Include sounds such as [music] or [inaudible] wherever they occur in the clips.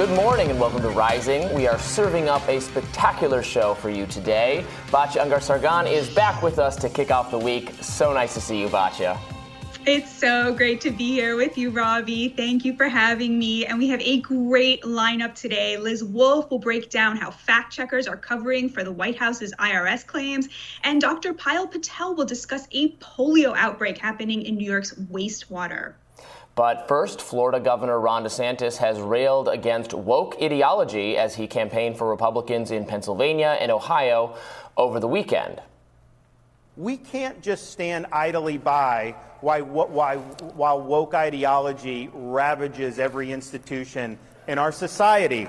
Good morning and welcome to Rising. We are serving up a spectacular show for you today. Batya Ungar Sargon is back with us to kick off the week. So nice to see you, Batya. It's so great to be here with you, Robby. Thank you for having me. And we have a great lineup today. Liz Wolfe will break down how fact checkers are covering for the White House's IRS claims. And Dr. Payal Patel will discuss a polio outbreak happening in New York's wastewater. But first, Florida Governor Ron DeSantis has railed against woke ideology as he campaigned for Republicans in Pennsylvania and Ohio over the weekend. We can't just stand idly by why, while woke ideology ravages every institution in our society.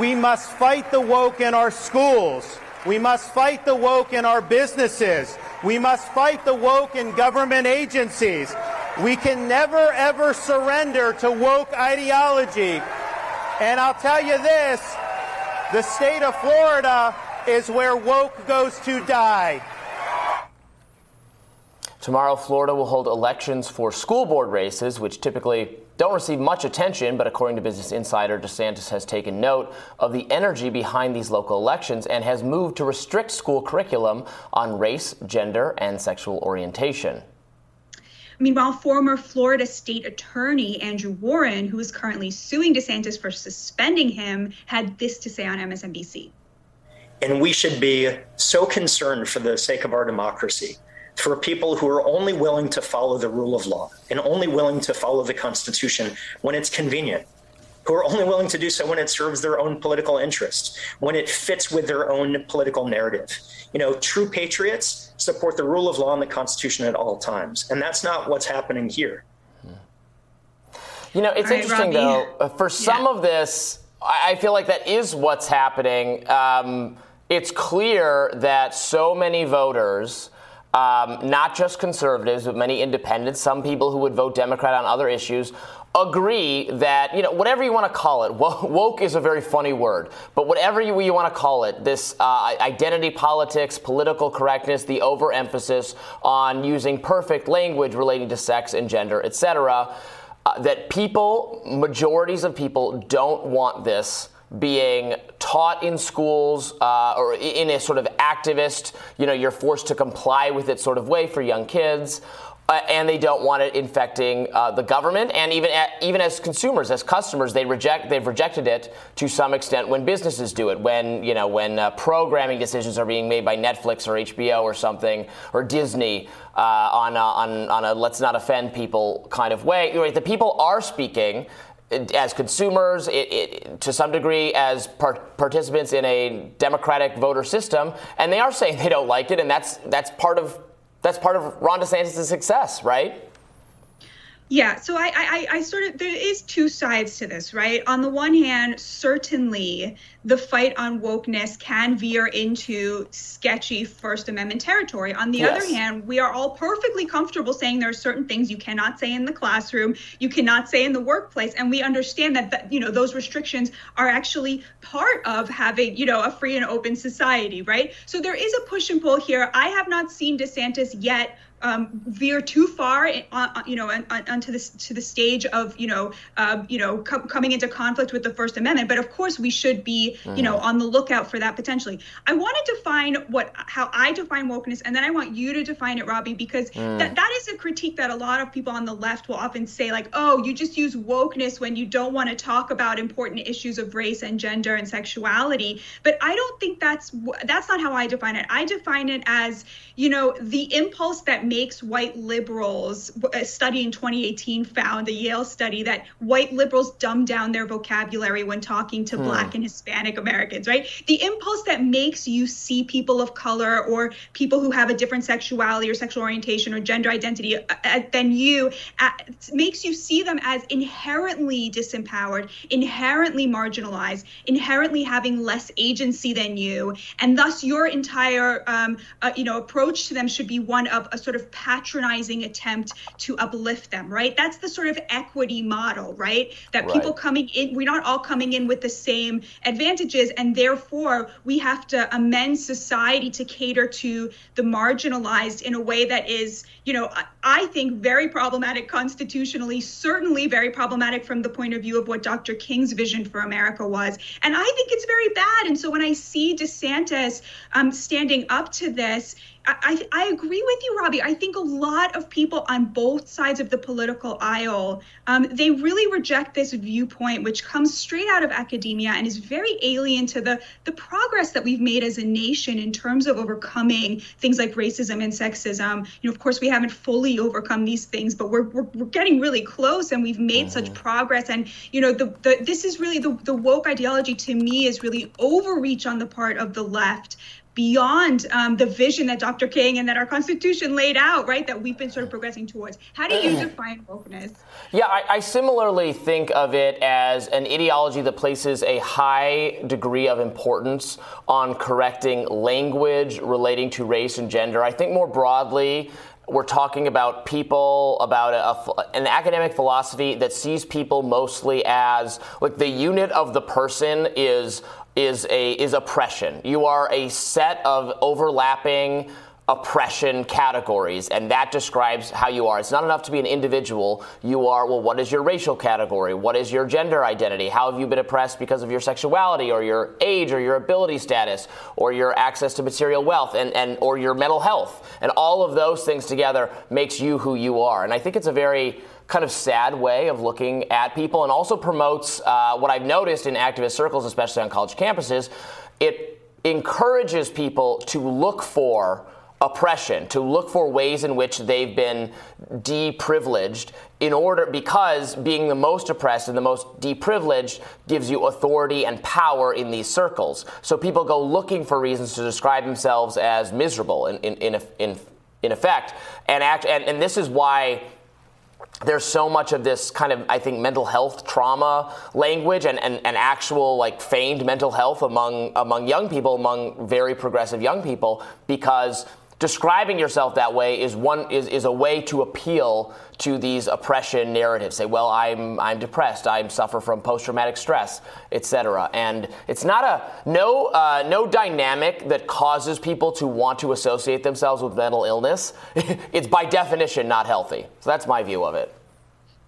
We must fight the woke in our schools. We must fight the woke in our businesses. We must fight the woke in government agencies. We can never, ever surrender to woke ideology. And I'll tell you this the state of Florida is where woke goes to die. Tomorrow, Florida will hold elections for school board races, which typically don't receive much attention, but according to Business Insider, DeSantis has taken note of the energy behind these local elections and has moved to restrict school curriculum on race, gender, and sexual orientation. Meanwhile, former Florida state attorney Andrew Warren, who is currently suing DeSantis for suspending him, had this to say on MSNBC. And we should be so concerned for the sake of our democracy for people who are only willing to follow the rule of law and only willing to follow the Constitution when it's convenient, who are only willing to do so when it serves their own political interests, when it fits with their own political narrative. You know, true patriots support the rule of law and the Constitution at all times. And that's not what's happening here. You know, it's right, interesting, Robby. though, uh, for some yeah. of this, I feel like that is what's happening. Um, it's clear that so many voters um, not just conservatives, but many independents, some people who would vote Democrat on other issues, agree that, you know, whatever you want to call it, [laughs] woke is a very funny word, but whatever you, you want to call it, this uh, identity politics, political correctness, the overemphasis on using perfect language relating to sex and gender, etc., uh, that people, majorities of people, don't want this being taught in schools uh, or in a sort of activist, you know, you're forced to comply with it sort of way for young kids. Uh, and they don't want it infecting uh, the government, and even at, even as consumers, as customers, they reject they've rejected it to some extent when businesses do it. When you know when uh, programming decisions are being made by Netflix or HBO or something or Disney uh, on a, on on a let's not offend people kind of way. Right? The people are speaking as consumers, it, it, to some degree, as par- participants in a democratic voter system, and they are saying they don't like it, and that's that's part of that's part of Ron DeSantis' success, right? Yeah, so I, I, I sort of there is two sides to this, right? On the one hand, certainly the fight on wokeness can veer into sketchy First Amendment territory. On the yes. other hand, we are all perfectly comfortable saying there are certain things you cannot say in the classroom, you cannot say in the workplace, and we understand that, that you know those restrictions are actually part of having you know a free and open society, right? So there is a push and pull here. I have not seen DeSantis yet um, veer too far, uh, you know, onto this to the stage of you know, uh, you know, co- coming into conflict with the First Amendment. But of course, we should be, mm-hmm. you know, mm-hmm. on the lookout for that potentially. I want to define what how I define wokeness, and then I want you to define it, Robby, because mm. that that is a critique that a lot of people on the left will often say, like, oh, you just use wokeness when you don't want to talk about important issues of race and gender and sexuality. But I don't think that's that's not how I define it. I define it as, you know, the impulse that makes white liberals, a study in 2018 found, a Yale study, that white liberals dumb down their vocabulary when talking to hmm. Black and Hispanic Americans, right? The impulse that makes you see people of color or people who have a different sexuality or sexual orientation or gender identity uh, uh than you uh, makes you see them as inherently disempowered, inherently marginalized, inherently having less agency than you, and thus your entire, um, uh, you know, approach to them should be one of a sort of of patronizing attempt to uplift them, right? That's the sort of equity model, right? That right. people coming in, we're not all coming in with the same advantages, and therefore we have to amend society to cater to the marginalized in a way that is, you know, I think very problematic constitutionally, certainly very problematic from the point of view of what Dr. King's vision for America was. And I think it's very bad. And so when I see DeSantis um, standing up to this, I, I agree with you, Robby. I think a lot of people on both sides of the political aisle, um, they really reject this viewpoint, which comes straight out of academia and is very alien to the the progress that we've made as a nation in terms of overcoming things like racism and sexism. You know, of course, we haven't fully overcome these things, but we're we're, we're getting really close, and we've made mm-hmm. such progress. And you know, the, the this is really the the woke ideology to me is really overreach on the part of the left beyond um, the vision that Dr. King and that our Constitution laid out, right? That we've been sort of progressing towards. How do you define wokeness? Yeah, I, I, similarly think of it as an ideology that places a high degree of importance on correcting language relating to race and gender. I think more broadly, we're talking about people, about a, a, an academic philosophy that sees people mostly as like the unit of the person is is a is oppression. You are a set of overlapping oppression categories, and that describes how you are. It's not enough to be an individual. You are, well, what is your racial category? What is your gender identity? How have you been oppressed because of your sexuality or your age or your ability status or your access to material wealth and, and or your mental health? And all of those things together makes you who you are. And I think it's a very kind of sad way of looking at people and also promotes uh, what I've noticed in activist circles, especially on college campuses. It encourages people to look for oppression, to look for ways in which they've been deprivileged in order because being the most oppressed and the most deprivileged gives you authority and power in these circles. So people go looking for reasons to describe themselves as miserable in in in, in, in effect. And act and, and this is why there's so much of this kind of i think mental health trauma language and, and, and actual like feigned mental health among among young people among very progressive young people because describing yourself that way is one is, is a way to appeal to these oppression narratives. Say well i'm i'm depressed. I suffer from post-traumatic stress etc and it's not a no uh, no dynamic that causes people to want to associate themselves with mental illness. [laughs] It's by definition not healthy. So that's my view of it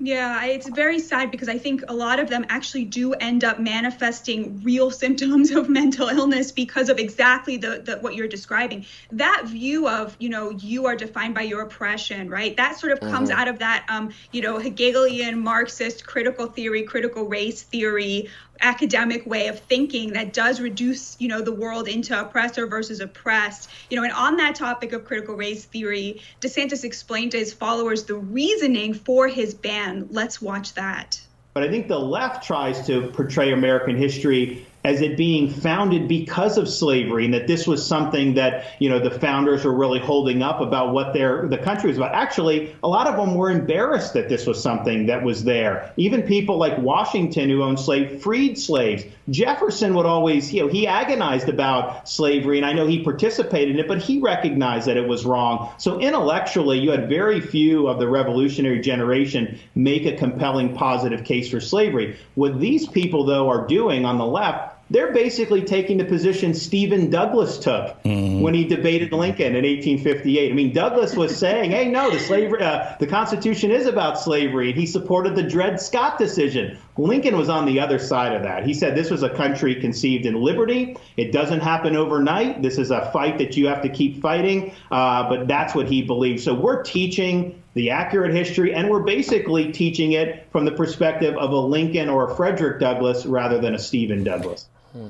yeah, it's very sad because I think a lot of them actually do end up manifesting real [laughs] symptoms of mental illness because of exactly the, the what you're describing. That view of, you know, you are defined by your oppression, right? That sort of comes mm-hmm. out of that, um, you know, Hegelian Marxist critical theory, critical race theory, academic way of thinking that does reduce you know the world into oppressor versus oppressed. You know and on that topic of critical race theory desantis explained to his followers the reasoning for his ban. Let's watch that. But i think the left tries to portray american history as it being founded because of slavery and that this was something that you know the founders were really holding up about what their the country was about. Actually a lot of them were embarrassed that this was something that was there. Even people like washington who owned slaves freed slaves. Jefferson would always you know he agonized about slavery and i know he participated in it but he recognized that it was wrong. So intellectually you had very few of the revolutionary generation make a compelling positive case for slavery. What these people though are doing on the left they're basically taking the position Stephen Douglas took mm-hmm. when he debated Lincoln in 1858. I mean, Douglas was saying, "Hey, no, the slavery, uh, the Constitution is about slavery," and he supported the Dred Scott decision. Lincoln was on the other side of that. He said this was a country conceived in liberty. It doesn't happen overnight. This is a fight that you have to keep fighting. Uh, but that's what he believed. So we're teaching the accurate history, and we're basically teaching it from the perspective of a Lincoln or a Frederick Douglass rather than a Stephen Douglas. Hmm.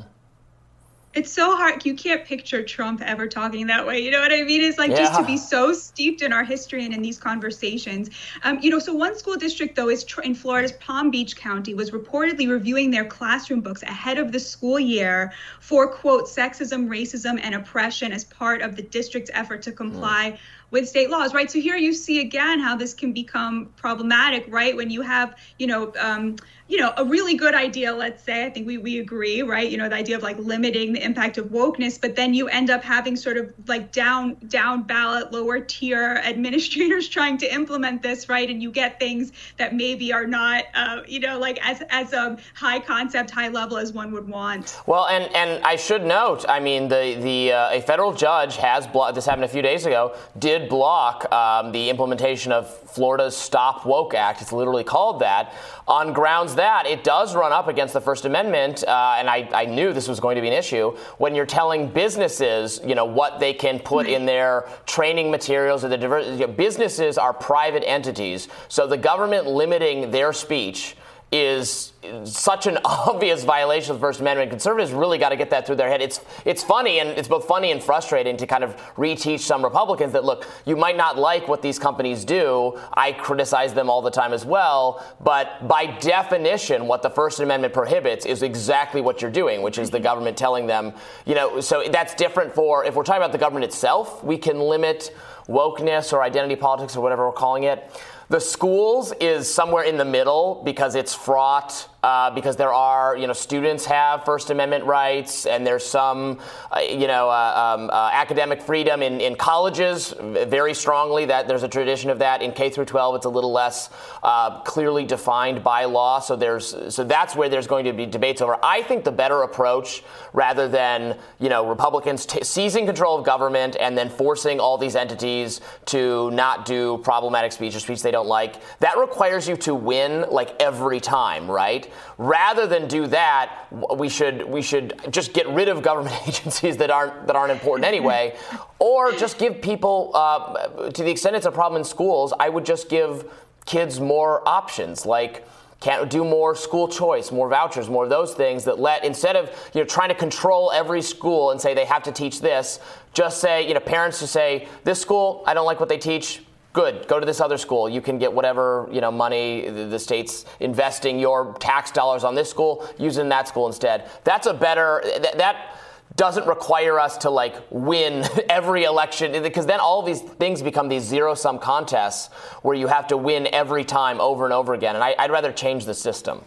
It's so hard. You can't picture Trump ever talking that way. You know what I mean? It's like yeah. just to be so steeped in our history and in these conversations. Um, you know, so one school district, though, is in Florida's Palm Beach County, was reportedly reviewing their classroom books ahead of the school year for, quote, sexism, racism, and oppression as part of the district's effort to comply with state laws, right? So here you see again how this can become problematic, right? When you have, you know, um, you know, a really good idea, let's say, I think we, we agree, right? You know, the idea of like limiting the impact of wokeness, but then you end up having sort of like down, down ballot, lower tier administrators [laughs] trying to implement this, right? And you get things that maybe are not, uh, you know, like as, as a high concept, high level as one would want. Well, and, and I should note, I mean, the, the, uh, a federal judge has, blo- this happened a few days ago, did block um, the implementation of Florida's Stop Woke Act. It's literally called that on grounds that it does run up against the First Amendment, uh, and I, I, knew this was going to be an issue when you're telling businesses, you know, what they can put in their training materials or the businesses are private entities, so the government limiting their speech is such an [laughs] obvious violation of the First Amendment. Conservatives really got to get that through their head. It's it's funny and it's both funny and frustrating to kind of reteach some Republicans that look, you might not like what these companies do. I criticize them all the time as well, but by definition, what the First Amendment prohibits is exactly what you're doing, which is the government telling them, you know. So that's different for if we're talking about the government itself, we can limit wokeness or identity politics or whatever we're calling it. The schools is somewhere in the middle because it's fraught uh, because there are, you know, students have First Amendment rights, and there's some, uh, you know, uh, um, uh, academic freedom in, in colleges very strongly. That there's a tradition of that. In K through 12, it's a little less uh, clearly defined by law. So there's, so that's where there's going to be debates over. I think the better approach, rather than you know Republicans t- seizing control of government and then forcing all these entities to not do problematic speech or speech they don't like, that requires you to win like every time, right? Rather than do that, we should we should just get rid of government [laughs] agencies that aren't that aren't important anyway, or just give people uh, to the extent it's a problem in schools. I would just give kids more options like can't do more school choice, more vouchers, more of those things that let instead of you know trying to control every school and say they have to teach this, just say you know parents to say this school I don't like what they teach, good go to this other school. You can get whatever you know money the state's investing your tax dollars on this school use in that school instead. That's a better that, that doesn't require us to like win [laughs] every election because then all these things become these zero sum contests where you have to win every time over and over again and I, would rather change the system.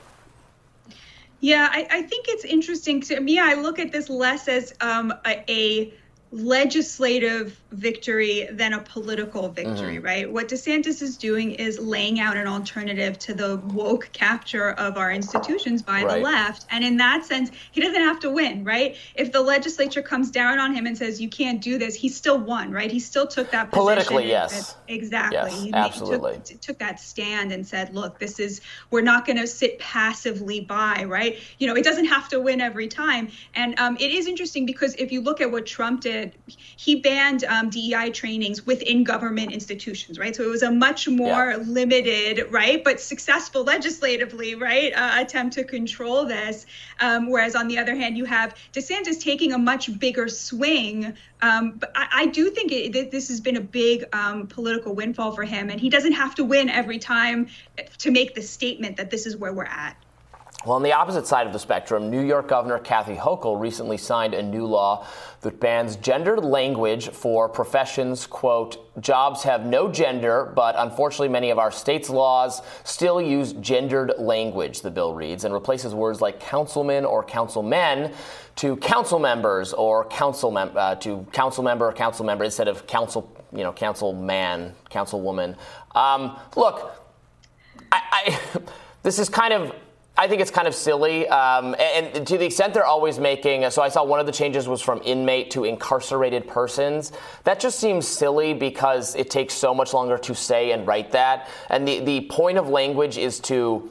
Yeah I, I, think it's interesting to me i look at this less as um, a, a legislative victory than a political victory, mm-hmm. right? What DeSantis is doing is laying out an alternative to the woke capture of our institutions by right. the left. And in that sense, he doesn't have to win, right? If the legislature comes down on him and says, you can't do this, he still won, right? He still took that position. Politically, yes. exactly. Yes, he, absolutely. Took, took that stand and said, look, this is, we're not going to sit passively by, right? You know, it doesn't have to win every time. And um, it is interesting because if you look at what Trump did, he banned um, DEI trainings within government institutions, right? So it was a much more yeah. limited, right, but successful legislatively, right, uh, attempt to control this. Um, whereas on the other hand, you have DeSantis taking a much bigger swing. Um, but I, I, do think it, this has been a big um, political windfall for him, and he doesn't have to win every time to make the statement that this is where we're at. Well, on the opposite side of the spectrum, New York Governor Kathy Hochul recently signed a new law that bans gendered language for professions, quote, jobs have no gender, but unfortunately many of our state's laws still use gendered language, the bill reads, and replaces words like councilman or councilmen to council members or council mem- uh, to council member or council member instead of council, you know, council man, councilwoman. Um, look, I, I [laughs] this is kind of I think it's kind of silly, um, and, and, to the extent they're always making. So I saw one of the changes was from inmate to incarcerated persons. That just seems silly because it takes so much longer to say and write that. And the the point of language is to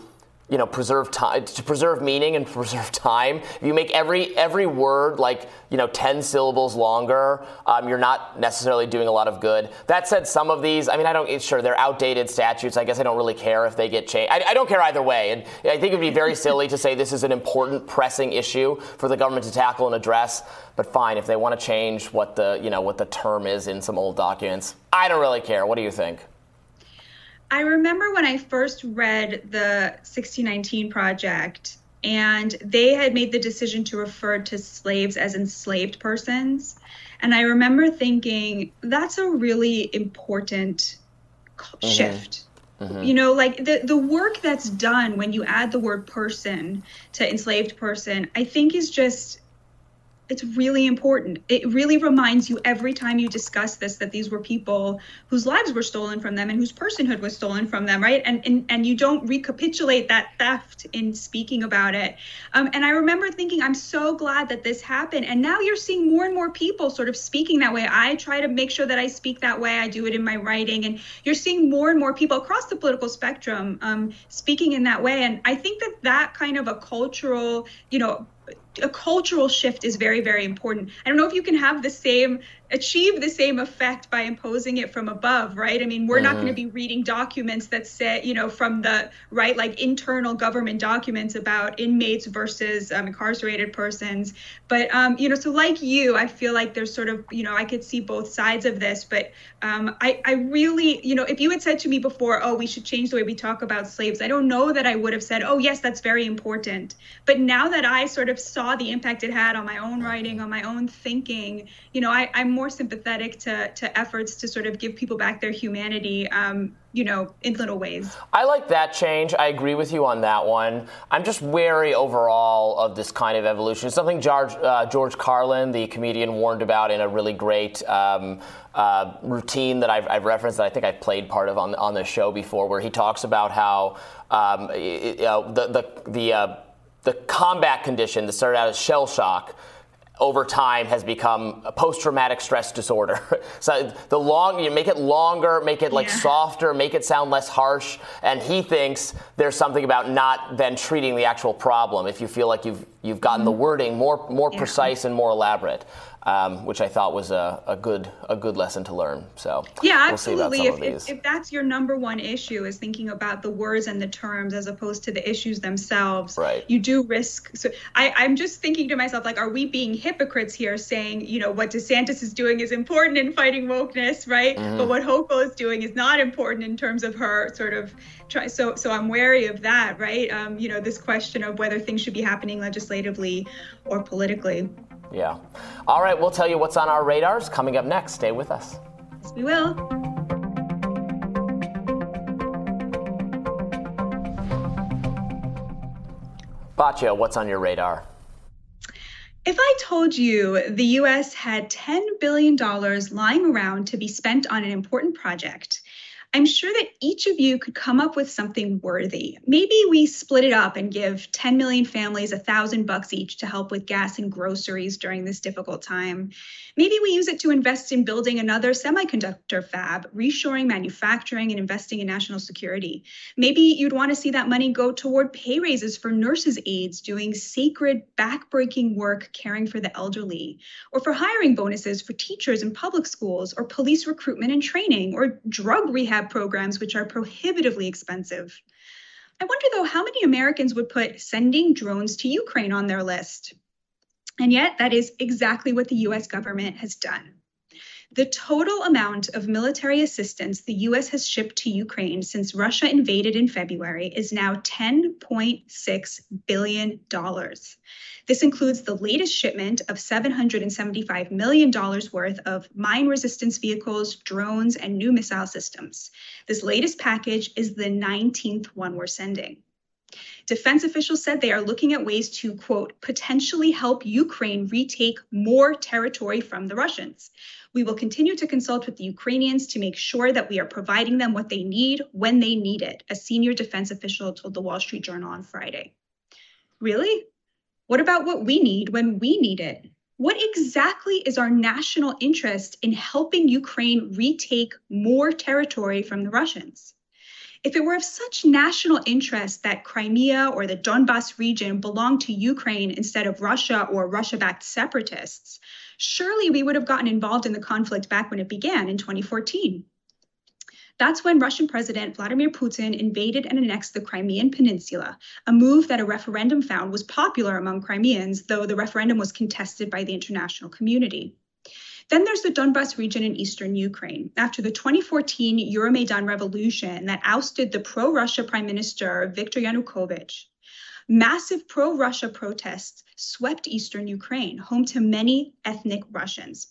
you know preserve time to preserve meaning and [laughs] preserve time. If you make every every word like you know 10 syllables longer um, you're not necessarily doing a lot of good. That said some of these i mean i don't sure they're outdated statutes. I guess i don't really care if they get changed I, I don't care either way. And i think it would be very [laughs] silly to say this is an important pressing issue for the government to tackle and address but fine if they want to change what the you know what the term is in some old documents. I don't really care. What do you think I remember when I first read the 1619 project, and they had made the decision to refer to slaves as enslaved persons. And I remember thinking, that's a really important mm-hmm. shift. Mm-hmm. You know, like the, the work that's done when you add the word person to enslaved person, I think is just it's really important. It really reminds you every time you discuss this that these were people whose lives were stolen from them and whose personhood was stolen from them, right? And and, and you don't recapitulate that theft in speaking about it. Um, and I remember thinking, I'm so glad that this happened. And now you're seeing more and more people sort of speaking that way. I try to make sure that I speak that way. I do it in my writing, and you're seeing more and more people across the political spectrum um, speaking in that way. And I think that that kind of a cultural, you know, a cultural shift is very very important. I don't know if you can have the same achieve the same effect by imposing it from above, right? I mean, we're mm-hmm. not going to be reading documents that say, you know, from the right, like internal government documents about inmates versus um, incarcerated persons. But, um, you know, so like you, I feel like there's sort of, you know, I could see both sides of this. But um, I, I really, you know, if you had said to me before, oh, we should change the way we talk about slaves, I don't know that I would have said, oh, yes, that's very important. But now that I sort of saw the impact it had on my own writing, on my own thinking, you know, I, I'm more more sympathetic to to efforts to sort of give people back their humanity. Um, you know, in little ways. I like that change. I agree with you on that one. I'm just wary overall of this kind of evolution. It's something George, uh, George Carlin, the comedian, warned about in a really great um, uh, routine that I've, I've, referenced that I think I've played part of on, on the show before, where he talks about how um, it, uh, the, the, the, uh, the combat condition that started out as shell shock over time has become a post-traumatic stress disorder. [laughs] so the long you make it longer, make it like yeah. softer, make it sound less harsh, and he thinks there's something about not then treating the actual problem if you feel like you've you've gotten mm-hmm. the wording more more yeah. precise and more elaborate um, which I thought was a, a, good a good lesson to learn. So yeah, we'll absolutely. If, if, if, that's your number one issue is thinking about the words and the terms as opposed to the issues themselves, right. you do risk. So I, I'm just thinking to myself, like, are we being hypocrites here, saying you know what DeSantis is doing is important in fighting wokeness, right? Mm-hmm. But what Hochul is doing is not important in terms of her sort of try. So so I'm wary of that, right? Um, you know, this question of whether things should be happening legislatively or politically. Yeah. All right, we'll tell you what's on our radars coming up next. Stay with us. Yes, we will. Batya, what's on your radar? If I told you the US had $10 billion lying around to be spent on an important project, I'm sure that each of you could come up with something worthy. Maybe we split it up and give 10 million families a thousand bucks each to help with gas and groceries during this difficult time. Maybe we use it to invest in building another semiconductor fab, reshoring manufacturing, and investing in national security. Maybe you'd want to see that money go toward pay raises for nurses' aides doing sacred, backbreaking work caring for the elderly, or for hiring bonuses for teachers in public schools, or police recruitment and training, or drug rehab programs, which are prohibitively expensive. I wonder, though, how many Americans would put sending drones to Ukraine on their list? And yet, that is exactly what the US government has done. The total amount of military assistance the US has shipped to Ukraine since Russia invaded in February is now $10.6 billion. This includes the latest shipment of $775 million worth of mine resistance vehicles, drones, and new missile systems. This latest package is the 19th one we're sending. Defense officials said they are looking at ways to, quote, potentially help Ukraine retake more territory from the Russians. We will continue to consult with the Ukrainians to make sure that we are providing them what they need when they need it, a senior defense official told the Wall Street Journal on Friday. Really? What about what we need when we need it? What exactly is our national interest in helping Ukraine retake more territory from the Russians? If it were of such national interest that Crimea or the Donbas region belonged to Ukraine instead of Russia or Russia backed separatists, surely we would have gotten involved in the conflict back when it began in 2014. That's when Russian President Vladimir Putin invaded and annexed the Crimean Peninsula, a move that a referendum found was popular among Crimeans, though the referendum was contested by the international community. Then there's the Donbas region in eastern Ukraine. After the 2014 Euromaidan revolution that ousted the pro Russia Prime Minister Viktor Yanukovych, Massive pro Russia protests swept eastern Ukraine, home to many ethnic Russians.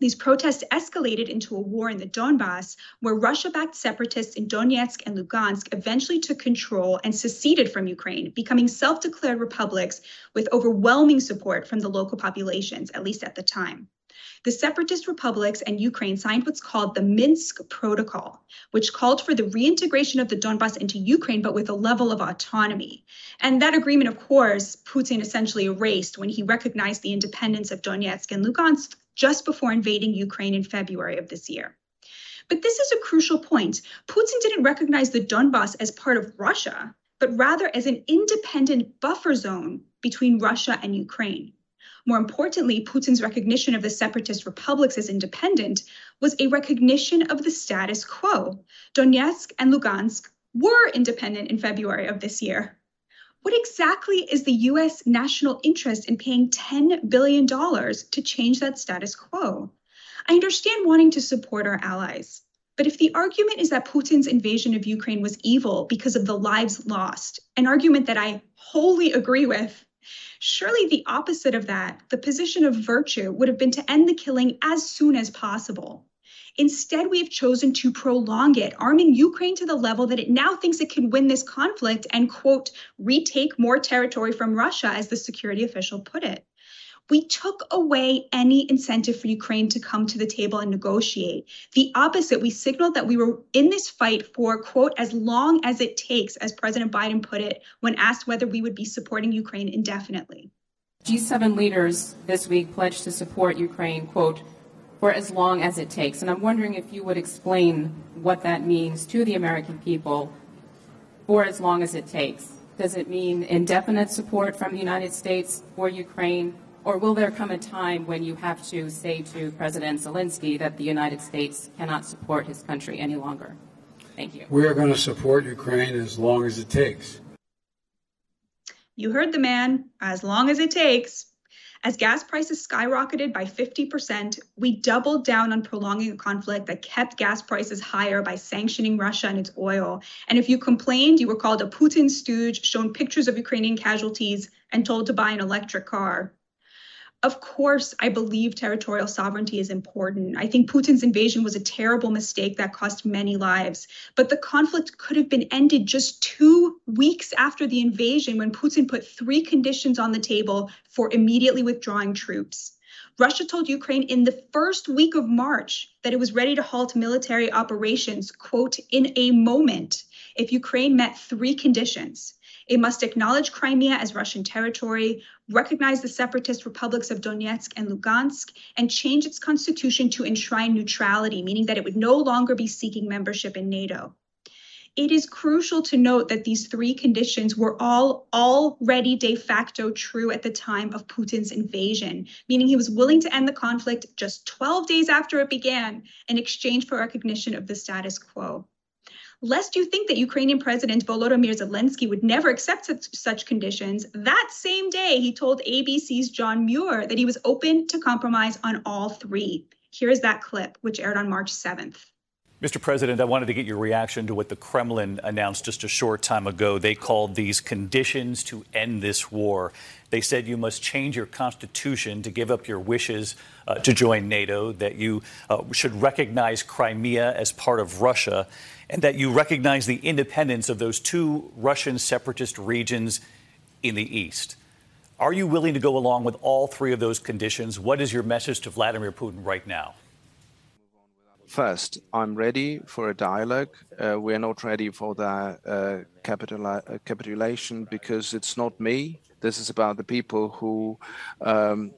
These protests escalated into a war in the Donbass, where Russia backed separatists in Donetsk and Lugansk eventually took control and seceded from Ukraine, becoming self declared republics with overwhelming support from the local populations, at least at the time. The separatist republics and Ukraine signed what's called the Minsk Protocol, which called for the reintegration of the Donbass into Ukraine, but with a level of autonomy. And that agreement, of course, Putin essentially erased when he recognized the independence of Donetsk and Lugansk just before invading Ukraine in February of this year. But this is a crucial point. Putin didn't recognize the Donbass as part of Russia, but rather as an independent buffer zone between Russia and Ukraine. More importantly, Putin's recognition of the separatist republics as independent was a recognition of the status quo. Donetsk and Lugansk were independent in February of this year. What exactly is the US national interest in paying $10 billion to change that status quo? I understand wanting to support our allies. But if the argument is that Putin's invasion of Ukraine was evil because of the lives lost, an argument that I wholly agree with, surely the opposite of that, the position of virtue, would have been to end the killing as soon as possible. Instead, we have chosen to prolong it, arming Ukraine to the level that it now thinks it can win this conflict and, quote, retake more territory from Russia, as the security official put it. We took away any incentive for Ukraine to come to the table and negotiate. The opposite, we signaled that we were in this fight for, quote, as long as it takes, as President Biden put it, when asked whether we would be supporting Ukraine indefinitely. G7 leaders this week pledged to support Ukraine, quote, for as long as it takes. And I'm wondering if you would explain what that means to the American people for as long as it takes. Does it mean indefinite support from the United States for Ukraine? Or will there come a time when you have to say to President Zelensky that the United States cannot support his country any longer? Thank you. We are going to support Ukraine as long as it takes. You heard the man, as long as it takes. As gas prices skyrocketed by 50%, we doubled down on prolonging a conflict that kept gas prices higher by sanctioning Russia and its oil. And if you complained, you were called a Putin stooge, shown pictures of Ukrainian casualties, and told to buy an electric car. Of course, I believe territorial sovereignty is important. I think Putin's invasion was a terrible mistake that cost many lives. But the conflict could have been ended just two weeks after the invasion when Putin put three conditions on the table for immediately withdrawing troops. Russia told Ukraine in the first week of March that it was ready to halt military operations, quote, in a moment if Ukraine met three conditions. It must acknowledge Crimea as Russian territory, recognize the separatist republics of Donetsk and Lugansk, and change its constitution to enshrine neutrality, meaning that it would no longer be seeking membership in NATO. It is crucial to note that these three conditions were all already de facto true at the time of Putin's invasion, meaning he was willing to end the conflict just 12 days after it began in exchange for recognition of the status quo lest you think that Ukrainian President Volodymyr Zelensky would never accept such, such, conditions, that same day he told ABC's John Muir that he was open to compromise on all three. Here is that clip, which aired on March 7th. Mr. President, I wanted to get your reaction to what the Kremlin announced just a short time ago. They called these conditions to end this war. They said you must change your constitution to give up your wishes uh, to join NATO, that you uh, should recognize Crimea as part of Russia, and that you recognize the independence of those two Russian separatist regions in the east. Are you willing to go along with all three of those conditions? What is your message to Vladimir Putin right now? First, I'm ready for a dialogue. Uh, we're not ready for the uh, uh, capitulation because it's not me. This is about the people who um,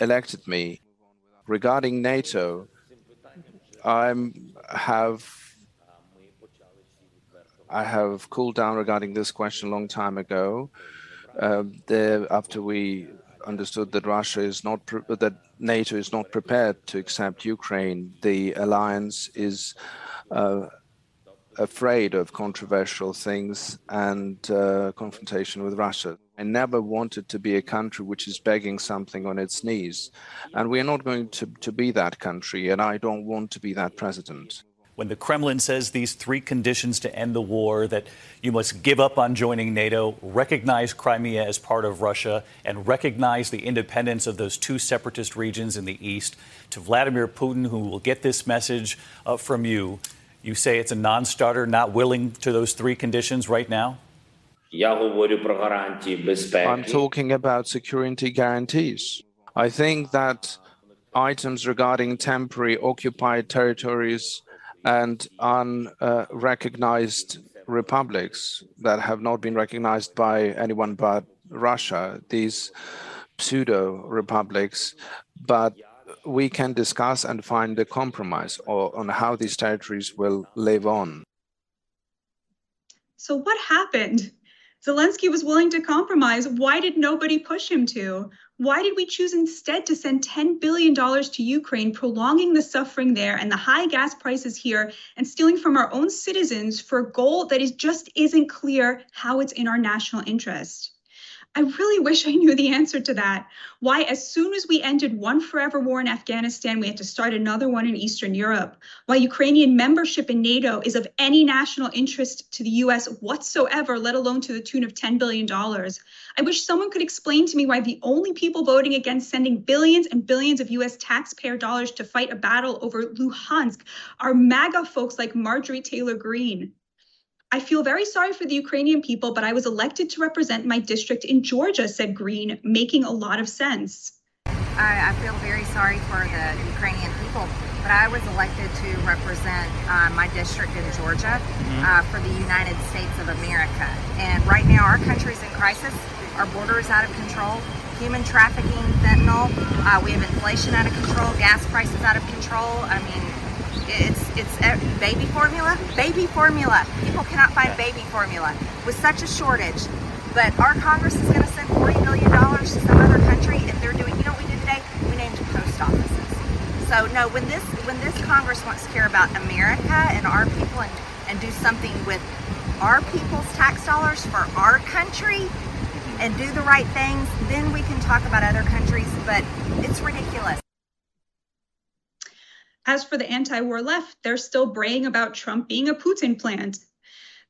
elected me. Regarding NATO, I have I have cooled down regarding this question a long time ago. Uh, there, after we understood that Russia is not that NATO is not prepared to accept Ukraine. The alliance is uh, afraid of controversial things and uh, confrontation with Russia. I never wanted to be a country which is begging something on its knees, and we are not going to, to be that country. And I don't want to be that president. When the Kremlin says these three conditions to end the war that you must give up on joining NATO, recognize Crimea as part of Russia, and recognize the independence of those two separatist regions in the east, to Vladimir Putin, who will get this message uh, from you, you say it's a non starter, not willing to those three conditions right now? I'm talking about security guarantees. I think that items regarding temporary occupied territories and unrecognized republics that have not been recognized by anyone but Russia, these pseudo republics, but we can discuss and find a compromise on how these territories will live on. So, what happened? Zelensky was willing to compromise. Why did nobody push him to? Why did we choose instead to send $10 billion to Ukraine, prolonging the suffering there and the high gas prices here and stealing from our own citizens for a goal that is just isn't clear how it's in our national interest? I really wish I knew the answer to that. Why, as soon as we ended one forever war in Afghanistan, we had to start another one in Eastern Europe. Why Ukrainian membership in NATO is of any national interest to the US whatsoever, let alone to the tune of $10 billion. I wish someone could explain to me why the only people voting against sending billions and billions of US taxpayer dollars to fight a battle over Luhansk are MAGA folks like Marjorie Taylor Greene. I feel very sorry for the Ukrainian people, but I was elected to represent my district in Georgia, said Greene, making a lot of sense. I, I feel very sorry for the Ukrainian people, but I was elected to represent uh, my district in Georgia mm-hmm. uh, for the United States of America. And right now, our country's in crisis. Our border is out of control. Human trafficking, fentanyl. Uh, we have inflation out of control. Gas prices out of control. I mean, it's it's baby formula. Baby formula. People cannot find baby formula with such a shortage. But our Congress is going to send forty million dollars to some other country, and they're doing. You know what we did today? We named post offices. So no, when this when this Congress wants to care about America and our people and and do something with our people's tax dollars for our country and do the right things, then we can talk about other countries. But it's ridiculous. As for the anti war left, they're still braying about Trump being a Putin plant.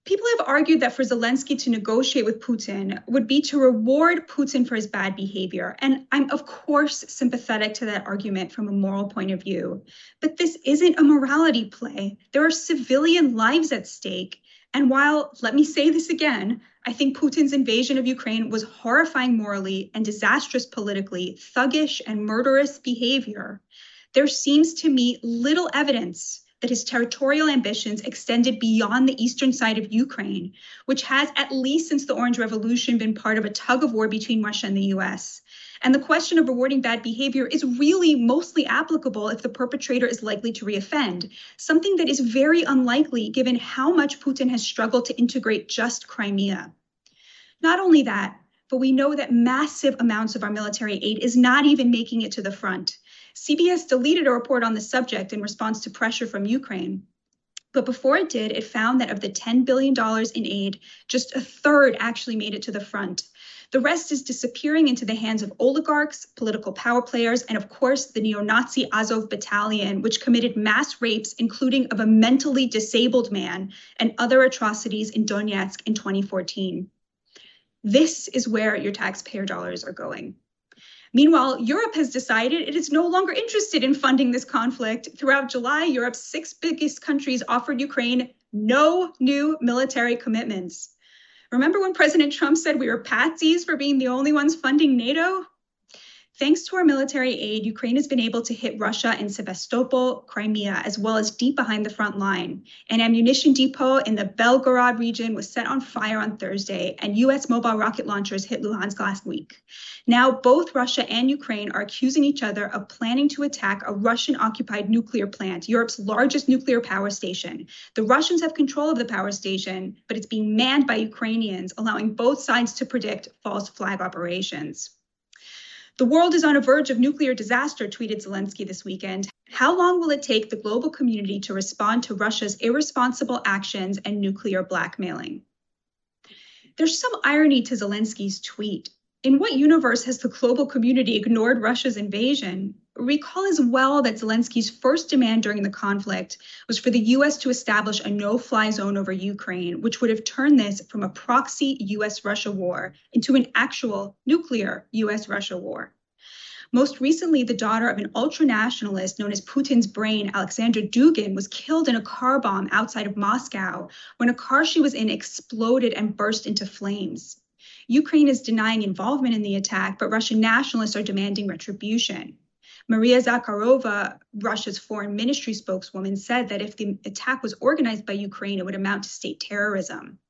People have argued that for Zelensky to negotiate with Putin would be to reward Putin for his bad behavior. And I'm, of course, sympathetic to that argument from a moral point of view. But this isn't a morality play. There are civilian lives at stake. And while, let me say this again, I think Putin's invasion of Ukraine was horrifying morally and disastrous politically, thuggish and murderous behavior there seems to me little evidence that his territorial ambitions extended beyond the eastern side of Ukraine, which has, at least since the Orange Revolution, been part of a tug of war between Russia and the US. And the question of rewarding bad behavior is really mostly applicable if the perpetrator is likely to reoffend, something that is very unlikely given how much Putin has struggled to integrate just Crimea. Not only that, but we know that massive amounts of our military aid is not even making it to the front. CBS deleted a report on the subject in response to pressure from Ukraine. But before it did, it found that of the $10 billion in aid, just a third actually made it to the front. The rest is disappearing into the hands of oligarchs, political power players, and of course, the neo Nazi Azov battalion, which committed mass rapes, including of a mentally disabled man, and other atrocities in Donetsk in 2014. This is where your taxpayer dollars are going. Meanwhile, Europe has decided it is no longer interested in funding this conflict. Throughout July, Europe's six biggest countries offered Ukraine no new military commitments. Remember when President Trump said we were patsies for being the only ones funding NATO? Thanks to our military aid, Ukraine has been able to hit Russia in Sevastopol, Crimea, as well as deep behind the front line. An ammunition depot in the Belgorod region was set on fire on Thursday, and U.S. mobile rocket launchers hit Luhansk last week. Now, both Russia and Ukraine are accusing each other of planning to attack a Russian occupied nuclear plant, Europe's largest nuclear power station. The Russians have control of the power station, but it's being manned by Ukrainians, allowing both sides to predict false flag operations. The world is on a verge of nuclear disaster, tweeted Zelensky this weekend. How long will it take the global community to respond to Russia's irresponsible actions and nuclear blackmailing? There's some irony to Zelensky's tweet. In what universe has the global community ignored Russia's invasion? Recall as well that Zelensky's first demand during the conflict was for the US to establish a no fly zone over Ukraine, which would have turned this from a proxy US Russia war into an actual nuclear US Russia war. Most recently, the daughter of an ultra nationalist known as Putin's brain, Alexander Dugin, was killed in a car bomb outside of Moscow when a car she was in exploded and burst into flames. Ukraine is denying involvement in the attack, but Russian nationalists are demanding retribution. Maria Zakharova, Russia's foreign ministry spokeswoman, said that if the attack was organized by Ukraine, it would amount to state terrorism.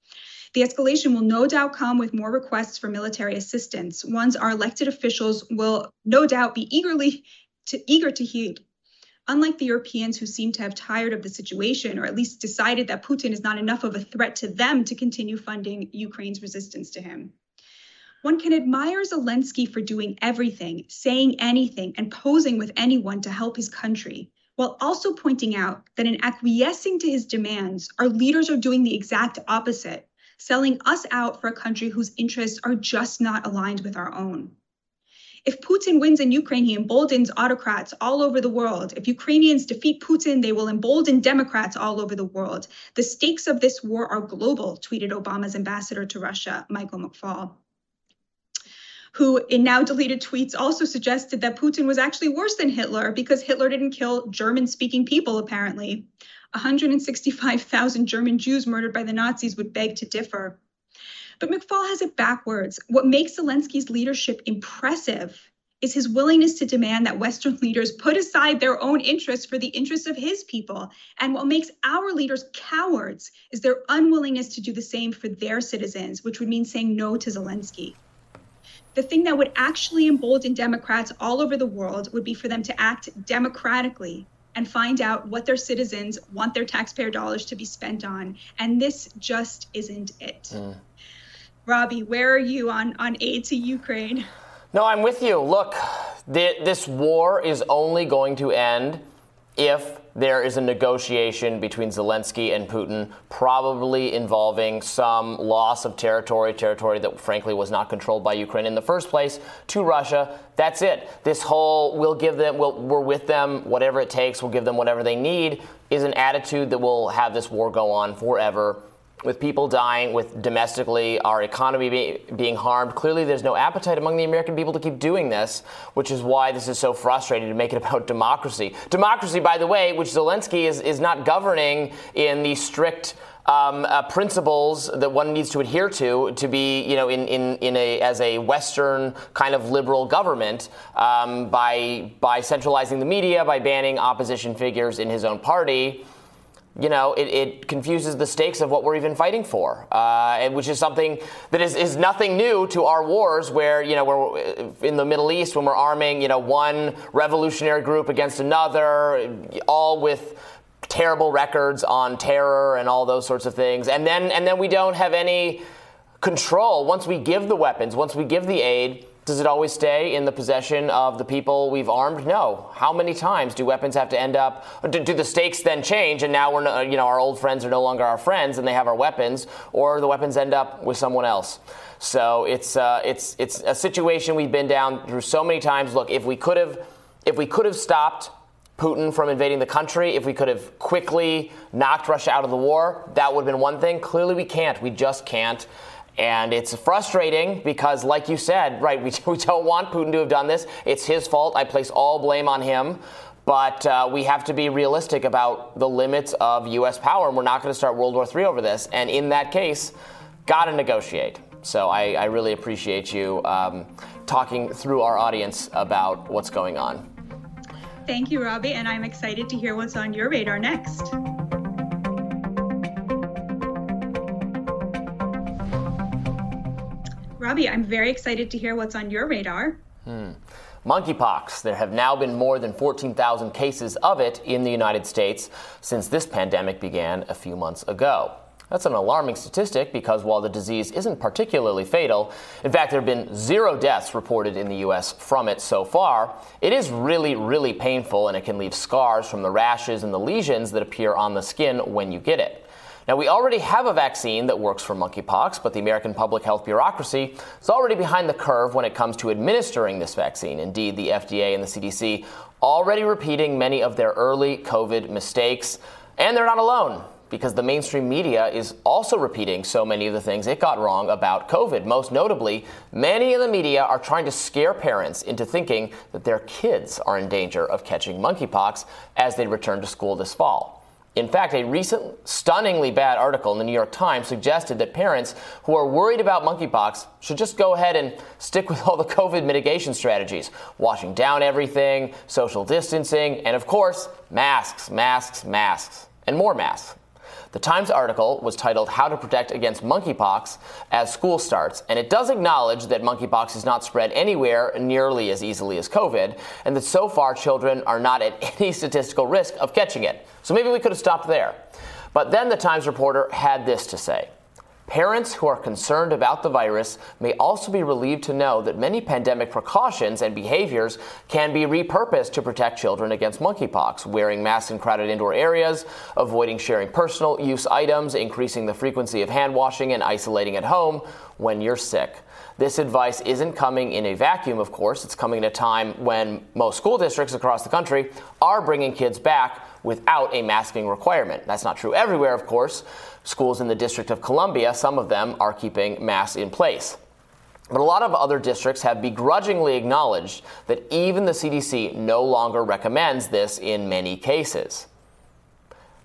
The escalation will no doubt come with more requests for military assistance, ones our elected officials will no doubt be eagerly to, eager to heed. Unlike the Europeans who seem to have tired of the situation, or at least decided that Putin is not enough of a threat to them to continue funding Ukraine's resistance to him. One can admire Zelensky for doing everything, saying anything, and posing with anyone to help his country, while also pointing out that in acquiescing to his demands, our leaders are doing the exact opposite, selling us out for a country whose interests are just not aligned with our own. If Putin wins in Ukraine, he emboldens autocrats all over the world. If Ukrainians defeat Putin, they will embolden Democrats all over the world. The stakes of this war are global, tweeted Obama's ambassador to Russia, Michael McFaul who in now deleted tweets also suggested that Putin was actually worse than Hitler because Hitler didn't kill German speaking people, apparently. 165,000 German Jews murdered by the Nazis would beg to differ. But McFaul has it backwards. What makes Zelensky's leadership impressive is his willingness to demand that Western leaders put aside their own interests for the interests of his people. And what makes our leaders cowards is their unwillingness to do the same for their citizens, which would mean saying no to Zelensky the thing that would actually embolden Democrats all over the world would be for them to act democratically and find out what their citizens want their taxpayer dollars to be spent on. And this just isn't it. Mm. Robby, where are you on, on aid to Ukraine? No, I'm with you. Look, the, this war is only going to end if there is a negotiation between Zelensky and Putin, probably involving some loss of territory, territory that frankly was not controlled by Ukraine in the first place, to Russia. That's it. This whole we'll give them, we we are with them, whatever it takes, we'll give them whatever they need, is an attitude that will have this war go on forever with people dying, with domestically our economy be, being harmed. Clearly, there's no appetite among the American people to keep doing this, which is why this is so frustrating to make it [laughs] about democracy. Democracy, by the way, which Zelensky is, is not governing in the strict um, uh, principles that one needs to adhere to to be, you know, in, in, in a as a Western kind of liberal government um, by by centralizing the media, by banning opposition figures in his own party you know, it, it, confuses the stakes of what we're even fighting for, uh, which is something that is, is nothing new to our wars, where, you know, we're uh, in the Middle East when we're arming, you know, one revolutionary group against another, all with terrible records on terror and all those sorts of things. And then, and then we don't have any control once we give the weapons, once we give the aid does it always stay in the possession of the people we've armed? No. How many times do weapons have to end up? Do, do, the stakes then change, and now we're, no, you know, our old friends are no longer our friends, and they have our weapons, or the weapons end up with someone else? So it's uh, it's it's a situation we've been down through so many times. Look, if we could have, if we could have stopped Putin from invading the country, if we could have quickly knocked Russia out of the war, that would have been one thing. Clearly, we can't. We just can't. And it's frustrating because, like you said, [laughs] right, we, we don't want Putin to have done this. It's his fault. I place all blame on him. But uh, we have to be realistic about the limits of U.S. power, and we're not going to start World War III over this. And in that case, got to negotiate. So I, I, really appreciate you um, talking through our audience about what's going on. Thank you, Robby, and I'm excited to hear what's on your radar next. Robby, I'm very excited to hear what's on your radar. Hmm. Monkeypox. There have now been more than 14,000 cases of it in the United States since this pandemic began a few months ago. That's an alarming statistic because while the disease isn't particularly fatal, in fact, there have been zero deaths reported in the U.S. from it so far, it is really, really painful and it can leave scars from the rashes and the lesions that appear on the skin when you get it. Now, we already have a vaccine that works for monkeypox, but the American public health bureaucracy is already behind the curve when it comes to administering this vaccine. Indeed, the FDA and the CDC already repeating many of their early COVID mistakes, and they're not alone because the mainstream media is also repeating so many of the things it got wrong about COVID. Most notably, many in the media are trying to scare parents into thinking that their kids are in danger of catching monkeypox as they return to school this fall. In fact, a recent stunningly bad article in the New York Times suggested that parents who are worried about monkeypox should just go ahead and stick with [laughs] all the COVID mitigation strategies washing down everything, social distancing, and of course, masks, masks, masks, and more masks. The Times article was titled How to Protect Against Monkeypox as School Starts, and it does acknowledge that monkeypox is not spread anywhere nearly as easily as COVID, and that so far children are not at [laughs] any statistical risk of catching it. So maybe we could have stopped there. But then the Times reporter had this to say. Parents who are concerned about the virus may also be relieved to know that many pandemic precautions and behaviors can be repurposed to protect children against monkeypox, wearing masks in crowded indoor areas, avoiding sharing personal use items, increasing the frequency of hand washing, and isolating at home when you're sick. This advice isn't coming in a vacuum, of course. It's coming at a time when most school districts across the country are bringing kids back without a masking requirement. That's not true everywhere, of course. Schools in the District of Columbia, some of them are keeping masks in place. But a lot of other districts have begrudgingly acknowledged that even the CDC no longer recommends this in many cases.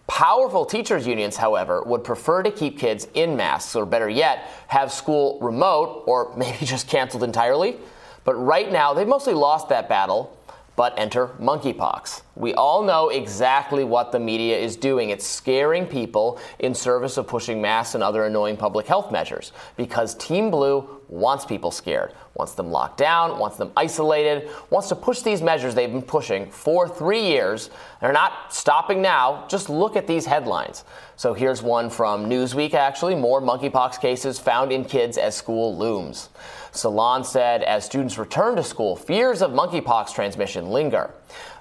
Powerful teachers' unions, however, would prefer to keep kids in masks, or better yet, have school remote or [laughs] maybe just canceled entirely. But right now, they've mostly lost that battle but enter monkeypox. We all know exactly what the media is doing. It's scaring people in service of pushing masks and other annoying public health measures because Team Blue wants people scared, wants them locked down, wants them isolated, wants to push these measures they've been pushing for three years. They're not stopping now. Just look at these headlines. So here's one from Newsweek actually more monkeypox cases found in kids as school looms. Salon said as students return to school, fears of monkeypox transmission linger.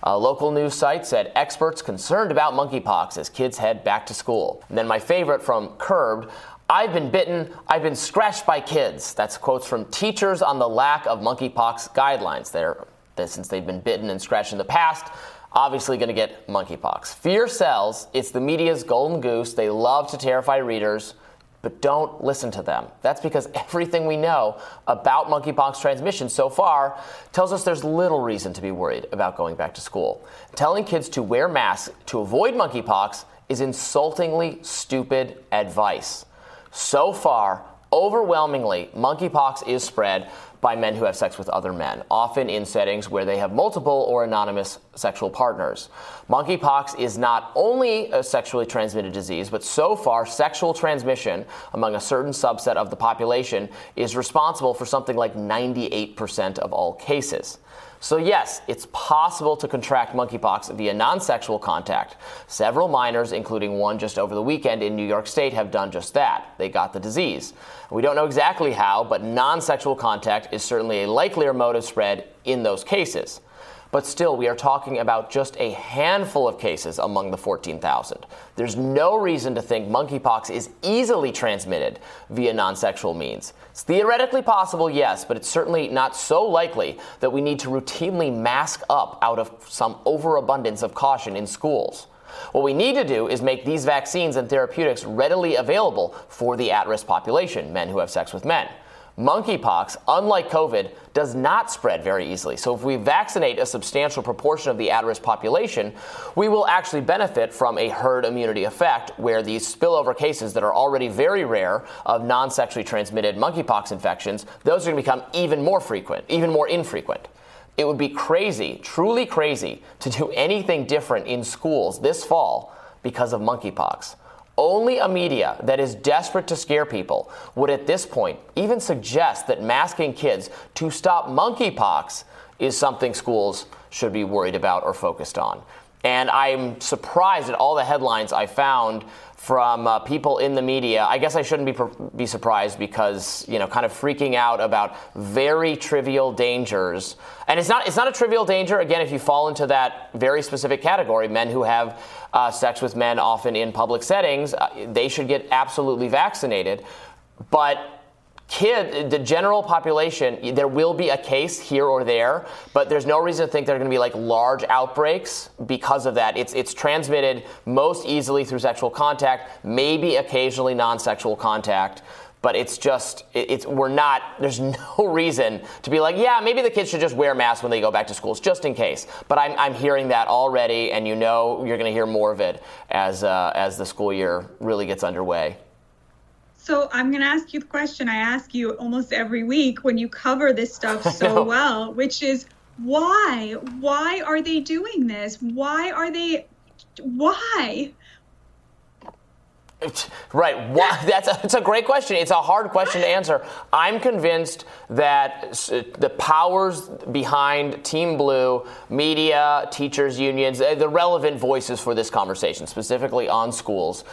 A local news site said experts concerned about monkeypox as kids head back to school. And then my favorite from Curbed. I've been bitten, I've been scratched by kids. That's quotes from teachers on the lack of monkeypox guidelines. They're, since they've been bitten and scratched in the past, obviously going to get monkeypox. Fear sells. It's the media's golden goose. They love to terrify readers but don't listen to them. That's because [laughs] everything we know about monkeypox transmission so far tells us there's little reason to be worried about going back to school. Telling kids to wear masks to avoid monkeypox is insultingly stupid advice. So far, overwhelmingly, monkeypox is spread by men who have sex with other men, often in settings where they have multiple or anonymous sexual partners. Monkeypox is not only a sexually transmitted disease, but so far, sexual transmission among a certain subset of the population is responsible for something like 98% of all cases. So, yes, it's possible to contract monkeypox via non sexual contact. Several minors, including one just over the weekend in New York State, have done just that. They got the disease. We don't know exactly how, but non sexual contact is certainly a likelier mode of spread in those cases. But still, we are talking about just a handful of cases among the 14,000. There's no reason to think monkeypox is easily transmitted via non sexual means. It's theoretically possible, yes, but it's certainly not so likely that we need to routinely mask up out of some overabundance of caution in schools. What we need to do is make these vaccines and therapeutics readily available for the at risk population, men who have sex with men. Monkeypox, unlike COVID, does not spread very easily. So, if we vaccinate a substantial proportion of the at risk population, we will actually benefit from a herd immunity effect where these spillover cases that are already very rare of non sexually transmitted monkeypox infections, those are going to become even more frequent, even more infrequent. It would be crazy, truly crazy, to do anything different in schools this fall because of monkeypox. Only a media that is desperate to scare people would at this point even suggest that masking kids to stop monkeypox is something schools should be worried about or focused on. And I'm surprised at all the headlines I found from uh, people in the media. I guess I shouldn't be be surprised because you know, kind of freaking out about very trivial dangers. And it's not it's not a trivial danger. Again, if you fall into that very specific category, men who have uh, sex with men, often in public settings, uh, they should get absolutely vaccinated. But kid, the general population, there will be a case here or there, but there's no reason to think there are going to be like large outbreaks because of that. It's it's transmitted most easily through sexual contact, maybe occasionally non-sexual contact. But it's just, it's, we're not, there's [laughs] no reason to be like, yeah, maybe the kids should just wear masks when they go back to schools, just in case. But I'm, I'm hearing that already, and you know you're going to hear more of it as, uh, as the school year really gets underway. So I'm going to ask you the question I ask you almost every week when you cover this stuff [laughs] so well, which is why? Why are they doing this? Why are they? Why? Right. Why, [laughs] that's a, it's a great question. It's a hard question to answer. I'm convinced that the powers behind Team Blue, media, teachers, unions, the relevant voices for this conversation, specifically on schools,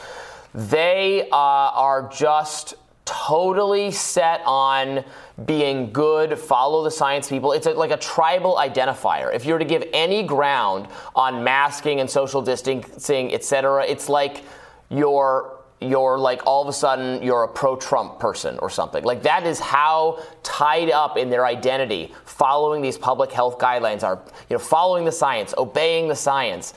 they uh, are just totally set on being good, follow the science people. It's a, like a tribal identifier. If you were to give any ground on masking and social distancing, et cetera, it's like you're you're like all of a sudden you're a pro-Trump person or something. Like that is how tied up in their identity, following these public health guidelines are, you know, following the science, obeying the science.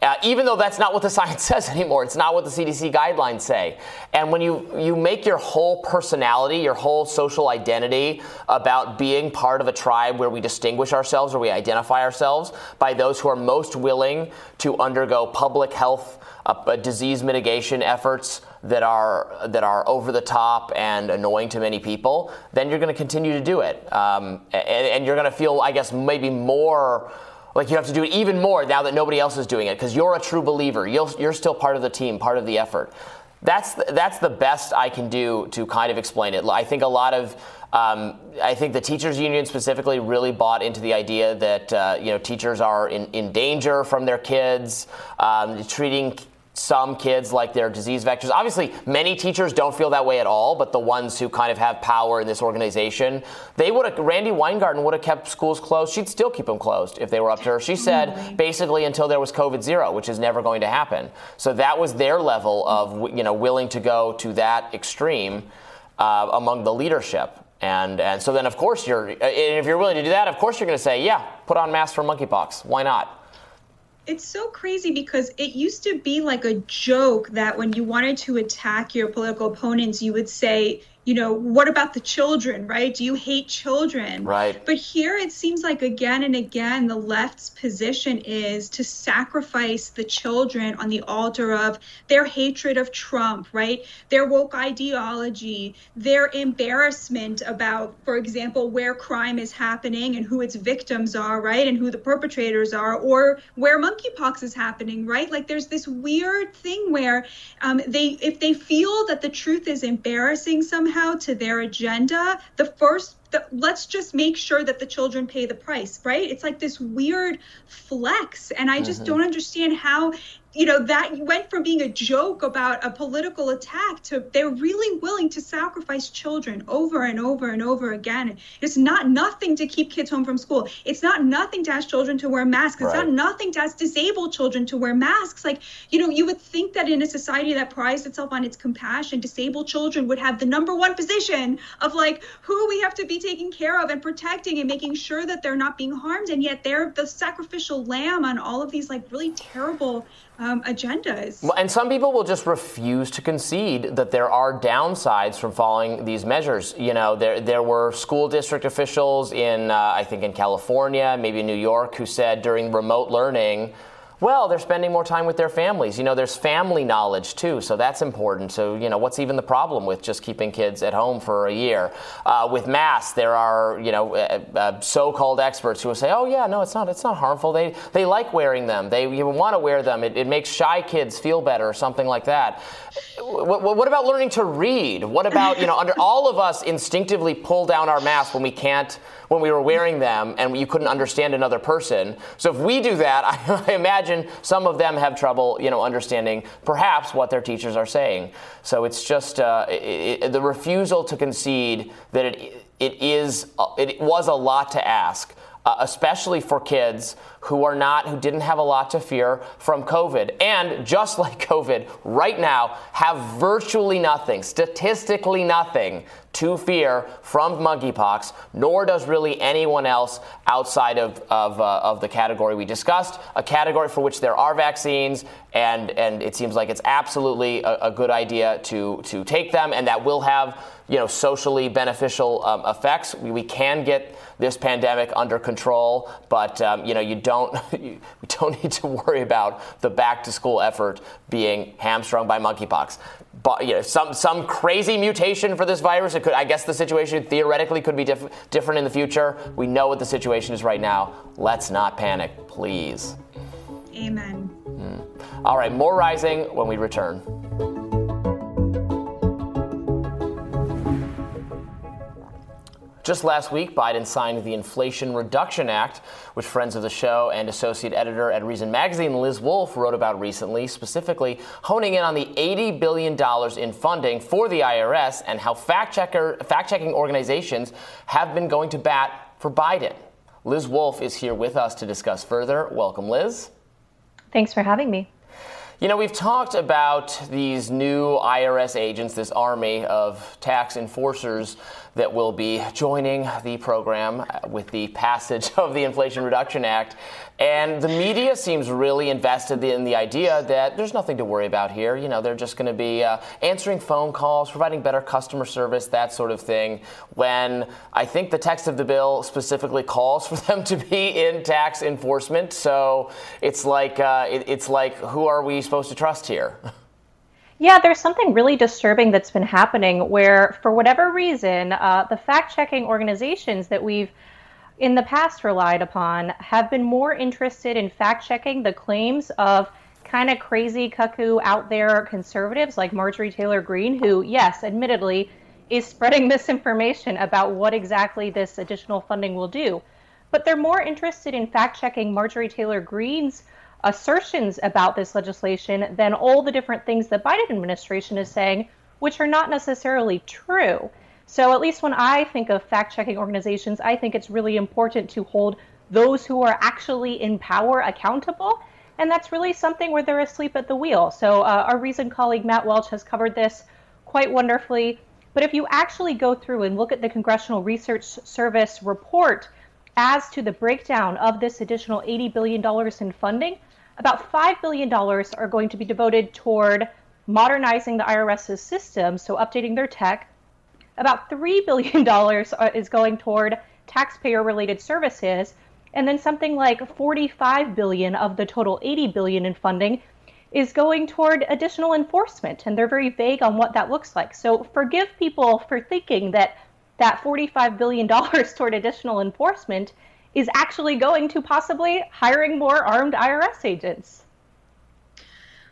Uh, even though that's not what the [laughs] science says anymore, it's not what the CDC guidelines say. And when you, you make your whole personality, your whole social identity about being part of a tribe where we distinguish ourselves or we identify ourselves by those who are most willing to undergo public health uh, disease mitigation efforts that are that are over the top and annoying to many people, then you're going to continue to do it, um, and, and you're going to feel, I guess, maybe more like you have to do it even more now that nobody else is doing it because you're a true believer. you you're still part of the team, part of the effort. That's the, that's the best I can do to kind of explain it. I think a lot of um, I think the teachers union specifically really bought into the idea that uh, you know teachers are in, in danger from their kids, um, treating some kids like they're disease vectors. Obviously, many teachers don't feel that way at all, but the ones who kind of have power in this organization, they would have, Randi Weingarten would have kept schools closed. She'd still keep them closed if they were up to her. She said basically until there was COVID zero, which is never going to happen. So that was their level of, you know, willing to go to that extreme uh, among the leadership. And, and so then, of course, you're, if you're willing to do that, of course, you're going to say, yeah, put on masks for monkeypox. Why not? It's so crazy because it used to be like a joke that when you wanted to attack your political opponents, you would say, you know, what about the children, right? Do you hate children? Right. But here it seems like again and again the left's position is to sacrifice the children on the altar of their hatred of Trump, right? Their woke ideology, their embarrassment about, for example, where crime is happening and who its victims are, right? And who the perpetrators are, or where monkeypox is happening, right? Like there's this weird thing where um, they, if they feel that the truth is embarrassing somehow, somehow to their agenda, the first the, let's just make sure that the children pay the price, right? It's like this weird flex. And I just mm-hmm. don't understand how you know that went from being a joke about a political attack to they're really willing to sacrifice children over and over and over again. It's not nothing to keep kids home from school. It's not nothing to ask children to wear masks. It's right. not nothing to ask disabled children to wear masks. Like you know you would think that in a society that prides itself on its compassion disabled children would have the number one position of like who we have to be taking care of and protecting and making sure that they're not being harmed. And yet they're the sacrificial lamb on all of these like really terrible um, agendas. And some people will just refuse to concede that there are downsides from following these measures. You know, there there were school district officials in, uh, I think, in California, maybe New York, who said during remote learning well, they're spending more time with their families. You know, there's family knowledge too, so that's important. So, you know, what's even the problem with just keeping kids at home for a year? Uh, with masks, there are, you know, uh, uh, so-called experts who will say, "Oh, yeah, no, it's not. It's not harmful. They they like wearing them. They you want to wear them. It, it makes shy kids feel better, or something like that." What, what about learning to read? What about, you know, under all of us instinctively pull down our masks when we can't, when we were wearing them, and you couldn't understand another person. So if we do that, [laughs] I, I imagine some of them have trouble, you know, understanding perhaps what their teachers are saying. So it's just uh, it, it, the refusal to concede that it it is it was a lot to ask uh, especially for kids who are not, who didn't have a lot to fear from COVID. And just [laughs] like COVID, right now, have virtually nothing, statistically nothing to fear from monkeypox, nor does really anyone else outside of, of, uh, of the category we discussed, a category for which there are vaccines, and, and it seems like it's absolutely a, a good idea to, to take them, and that will have you know, socially beneficial um, effects. We, we can get this pandemic under control, but um, you know, you don't [laughs] you, we don't need to worry about the back to school effort being hamstrung by monkeypox. But you know, some some crazy mutation for this virus. It could, I guess, the situation theoretically could be diff- different in the future. We know what the situation is right now. Let's not panic, please. Amen. Mm. All right, more rising when we return. Just last week, Biden signed the Inflation Reduction Act, which friends of the show and associate editor at Reason Magazine, Liz Wolfe, wrote about recently, specifically honing in on the $80 billion in funding for the IRS and how fact checking organizations have been going to bat for Biden. Liz Wolfe is here with us to discuss further. Welcome, Liz. Thanks for having me. You know, we've talked about these new IRS agents, this army of tax enforcers that will be joining the program with the passage [laughs] of the Inflation Reduction Act. And the media seems really invested in the idea that there's nothing to worry about here. You know, they're just going to be uh, answering phone calls, providing better customer service, that sort of thing. When I think the text of the bill specifically calls for [laughs] them to be in tax enforcement. So it's like uh, it, it's like who are we supposed to trust here? [laughs] Yeah, there's something really disturbing that's been happening where, for whatever reason, uh, the fact checking organizations that we've in the past relied upon have been more interested in fact checking the claims of kind of crazy, cuckoo, out there conservatives like Marjorie Taylor Greene, who, yes, admittedly, is spreading [laughs] misinformation about what exactly this additional funding will do. But they're more interested in fact checking Marjorie Taylor Greene's assertions about this legislation than all the different things the Biden administration is saying, which are not necessarily true. So, at least when I think of fact checking organizations, I think it's really important to hold those who are actually in power accountable. And that's really something where they're asleep at the wheel. So, uh, our Reason colleague Matt Welch has covered this quite wonderfully. But if you actually go through and look at the Congressional Research Service report as to the breakdown of this additional $80 billion in funding, about $5 billion are going to be devoted toward modernizing the IRS's system, so updating their tech. About $3 billion uh, is going toward taxpayer related services. And then something like 45 billion of the total 80 billion in funding is going toward additional enforcement and they're very vague on what that looks like. So forgive people for thinking that that 45 billion dollars [laughs] toward additional enforcement is actually going to possibly hiring more armed IRS agents.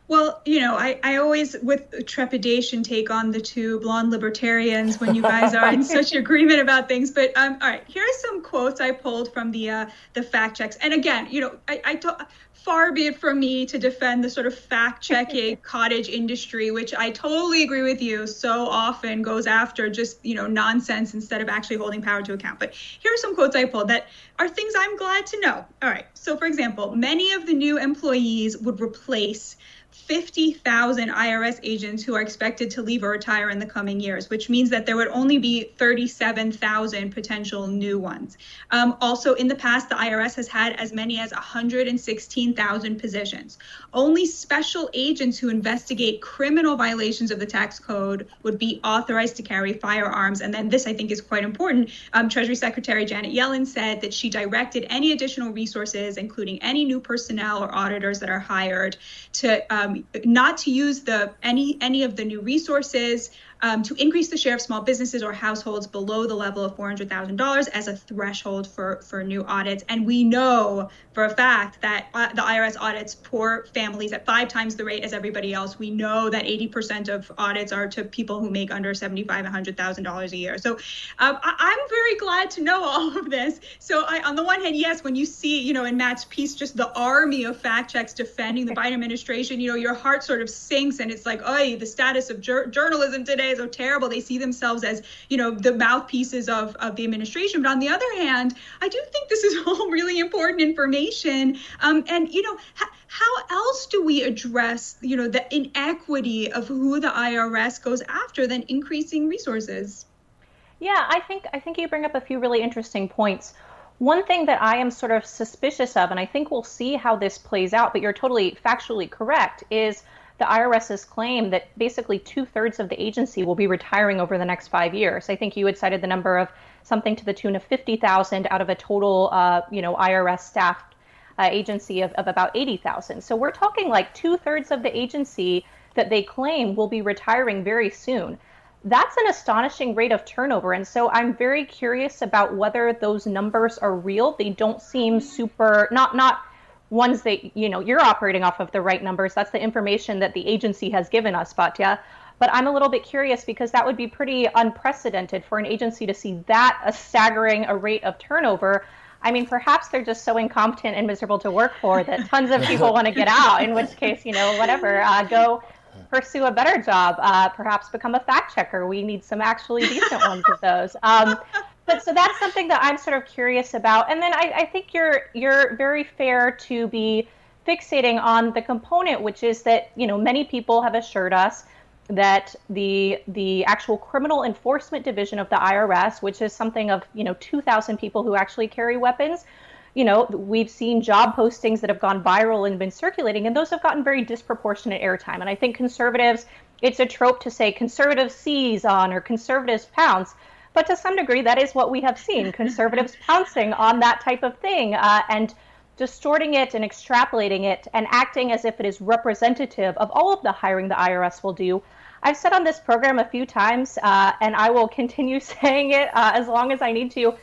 Well, you know, I, I always, with trepidation, take on the two blonde libertarians when you guys are in [laughs] such agreement about things. But um, all right, here are some quotes I pulled from the uh, the fact checks. And again, you know, I, I to- far be it from me to defend the sort of fact checking [laughs] cottage industry, which I totally agree with you. So often goes after just you know nonsense instead of actually holding power to account. But here are some quotes I pulled that are things I'm glad to know. All right. So, for example, many of the new employees would replace 50,000 IRS agents who are expected to leave or retire in the coming years, which means that there would only be 37,000 potential new ones. Um, also, in the past, the IRS has had as many as 116,000 positions. Only special agents who investigate criminal violations of the tax code would be authorized to carry firearms. And then, this I think is quite important. Um, Treasury Secretary Janet Yellen said that she directed any additional resources, including any new personnel or auditors that are hired, to um, not to use the any any of the new resources um, to increase the share of small businesses or households below the level of $400,000 as a threshold for, for new audits. And we know for a fact that uh, the IRS audits poor families at five times the rate as everybody else. We know that 80% of audits are to people who make under $75,000, $100,000 a year. So um, I, am very glad to know all of this. So I, on the one hand, yes, when you see, you know, in Matt's piece, just the army of fact checks defending the Biden administration, you know, your heart sort of sinks, and it's like, oh, the status of jur- journalism today is so terrible. They see themselves as, you know, the mouthpieces of of the administration. But on the other hand, I do think this is [laughs] all really important information. Um, and you know, ha- how else do we address, you know, the inequity of who the IRS goes after than increasing resources? Yeah, I think I think you bring up a few really interesting points. One thing that I am sort of suspicious of, and I think we'll see how this plays out, but you're totally factually correct, is the IRS's claim that basically two thirds of the agency will be retiring over the next five years. I think you had cited the number of something to the tune of 50,000 out of a total, uh, you know, IRS staff uh, agency of, of about 80,000. So we're talking like two thirds of the agency that they claim will be retiring very soon that's an astonishing rate of turnover. And so I'm very curious about whether those numbers are real. They don't seem super, not, not, ones that you know you're operating off of the right numbers that's the information that the agency has given us Batya but I'm a little bit curious because that would be pretty unprecedented for an agency to see that a staggering a rate of turnover. I mean, perhaps they're just so incompetent and miserable to work for that tons of people [laughs] want to get out. In which case, you know, whatever, uh, go pursue a better job, uh, perhaps become a fact checker. We need some actually decent ones of those. Um, but so that's something that I'm sort of curious about. And then I, I think you're you're very fair to be fixating on the component, which is that you know many people have assured us that the the actual criminal enforcement division of the IRS, which is something of you know 2,000 people who actually carry weapons, you know, we've seen job postings that have gone viral and been circulating, and those have gotten very disproportionate airtime. And I think conservatives, it's a trope to say conservatives seize on or conservatives pounce. But to some degree, that is what we have seen conservatives [laughs] pouncing on that type of thing uh, and distorting it and extrapolating it and acting as if it is representative of all of the hiring the IRS will do. I've said on this program a few times, uh, and I will continue [laughs] saying it uh, as long as I need to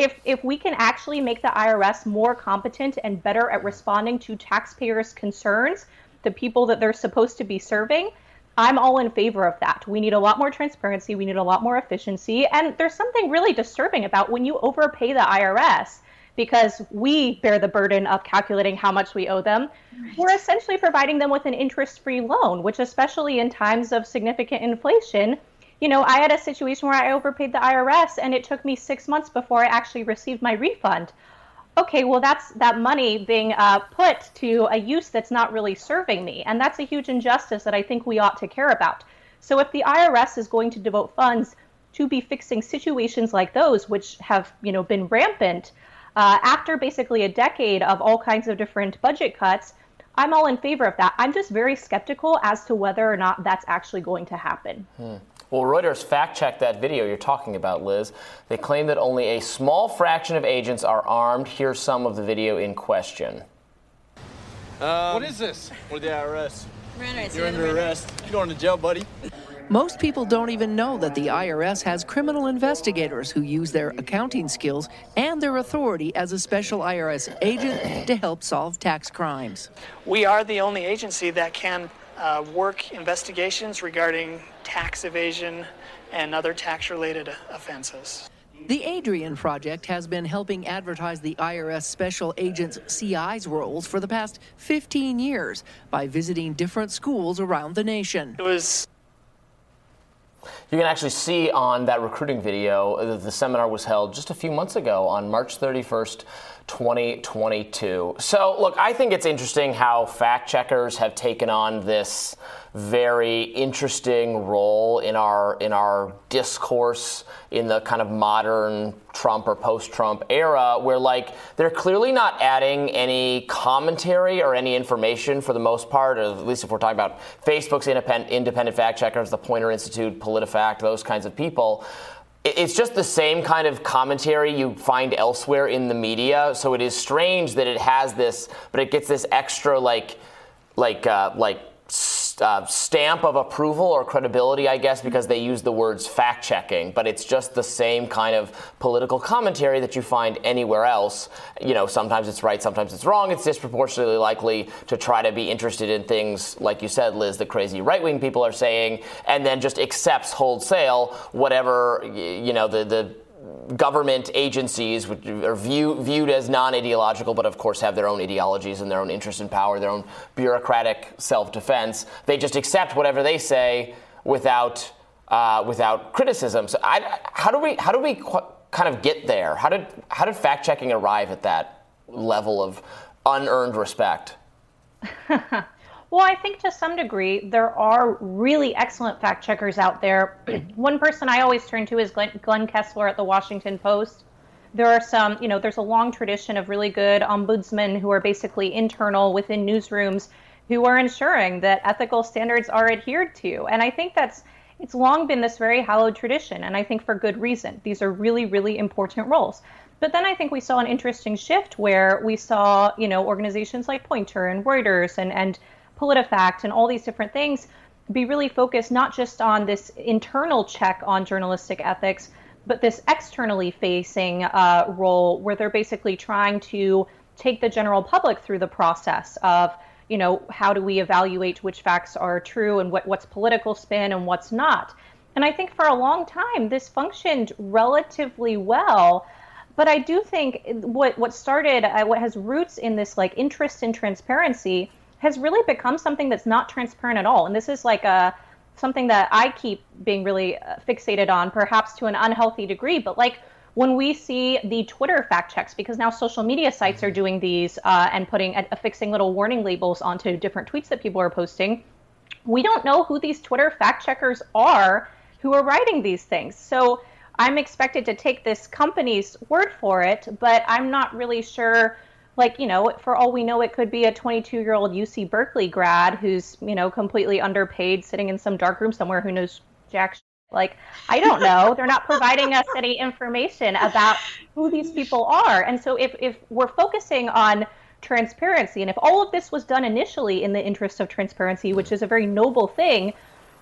if if we can actually make the IRS more competent and better at responding to taxpayers' concerns, the people that they're supposed to be serving, I'm all in favor of that. We need a lot more transparency, we need a lot more efficiency, and there's something really disturbing about when you overpay the IRS because we bear the burden of calculating how much we owe them. Right. We're essentially providing them with an interest-free loan, which especially in times of significant inflation you know, I had a situation where I overpaid the IRS and it took me six months before I actually received my refund. Okay, well, that's that money being uh, put to a use that's not really serving me. And that's a huge injustice that I think we ought to care about. So if the IRS is going to devote funds to be fixing situations like those, which have, you know, been rampant uh, after basically a decade of all kinds of different budget cuts, I'm all in favor of that. I'm just very skeptical as to whether or not that's actually going to happen. Hmm. Well, Reuters fact checked that video you're talking about, Liz. They claim that only a small fraction of agents are armed. Here's some of the video in question. Um, what is this? What the IRS? You're under arrest. You're going to jail, buddy. Most people don't even know that the IRS has criminal investigators who use their accounting skills and their authority as a special IRS agent to help solve tax crimes. We are the only agency that can uh, work investigations regarding tax evasion and other tax related offenses. The Adrian Project has been helping advertise the IRS special agents CI's roles for the past 15 years by visiting different schools around the nation. It was you can actually see on that recruiting video that the seminar was held just a few months ago on March 31st, 2022. So, look, I think it's interesting how fact checkers have taken on this very interesting role in our in our discourse in the kind of modern Trump or post-Trump era where like they're clearly not adding any commentary or any information for the most part or at least if we're talking about Facebook's independent independent fact checkers the Poynter Institute PolitiFact those kinds of people it's just the same kind of commentary you find elsewhere in the media. So it is strange that it has this, but it gets this extra like, like, uh, like uh, stamp of approval or credibility, I guess, because they use the words fact checking, but it's just the same kind of political commentary that you find anywhere else. You know, sometimes it's right, sometimes it's wrong. It's disproportionately likely to try to be interested in things, like you said, Liz, the crazy right wing people are saying, and then just accepts wholesale whatever, you know, the, the government agencies, which are view, viewed as non-ideological, but of course have their own ideologies and their own interest in power, their own bureaucratic self-defense. They just accept whatever they say without uh, without criticism. So, I, how do we how do we qu- kind of get there? How did how did fact checking arrive at that level of unearned respect? [laughs] Well, I think to some degree there are really excellent fact checkers out there. [clears throat] One person I always turn to is Glenn, Glenn, Kessler at the Washington Post. There are some, you know, there's a long tradition of really good ombudsmen who are basically internal within newsrooms who are ensuring that ethical standards are adhered to. And I think that's it's long been this very hallowed tradition, and I think for good reason. These are really, really important roles. But then I think we saw an interesting shift where we saw, you know, organizations like Poynter and Reuters and and PolitiFact and all these different things be really focused not just on this internal check on journalistic ethics, but this externally facing uh, role where they're basically trying to take the general public through the process of, you know, how do we evaluate which facts are true and what, what's political spin and what's not. And I think for a long time this functioned relatively well. But I do think what what started, uh, what has roots in this like interest in transparency has really become something that's not transparent at all. And this is like a something that I keep being really uh, fixated on, perhaps to an unhealthy degree. But like when we see the Twitter fact checks, because now social media sites are doing these uh, and putting uh, affixing little warning labels onto different tweets that people are posting, we don't know who these Twitter fact checkers are who are writing these things. So I'm expected to take this company's word for it, but I'm not really sure like you know for all we know it could be a 22 year old uc berkeley grad who's you know completely underpaid sitting in some dark room somewhere who knows jack like i don't know. They're not providing us any information about who these people are. And so if, if we're focusing on transparency and if all of this was done initially in the interest of transparency which is a very noble thing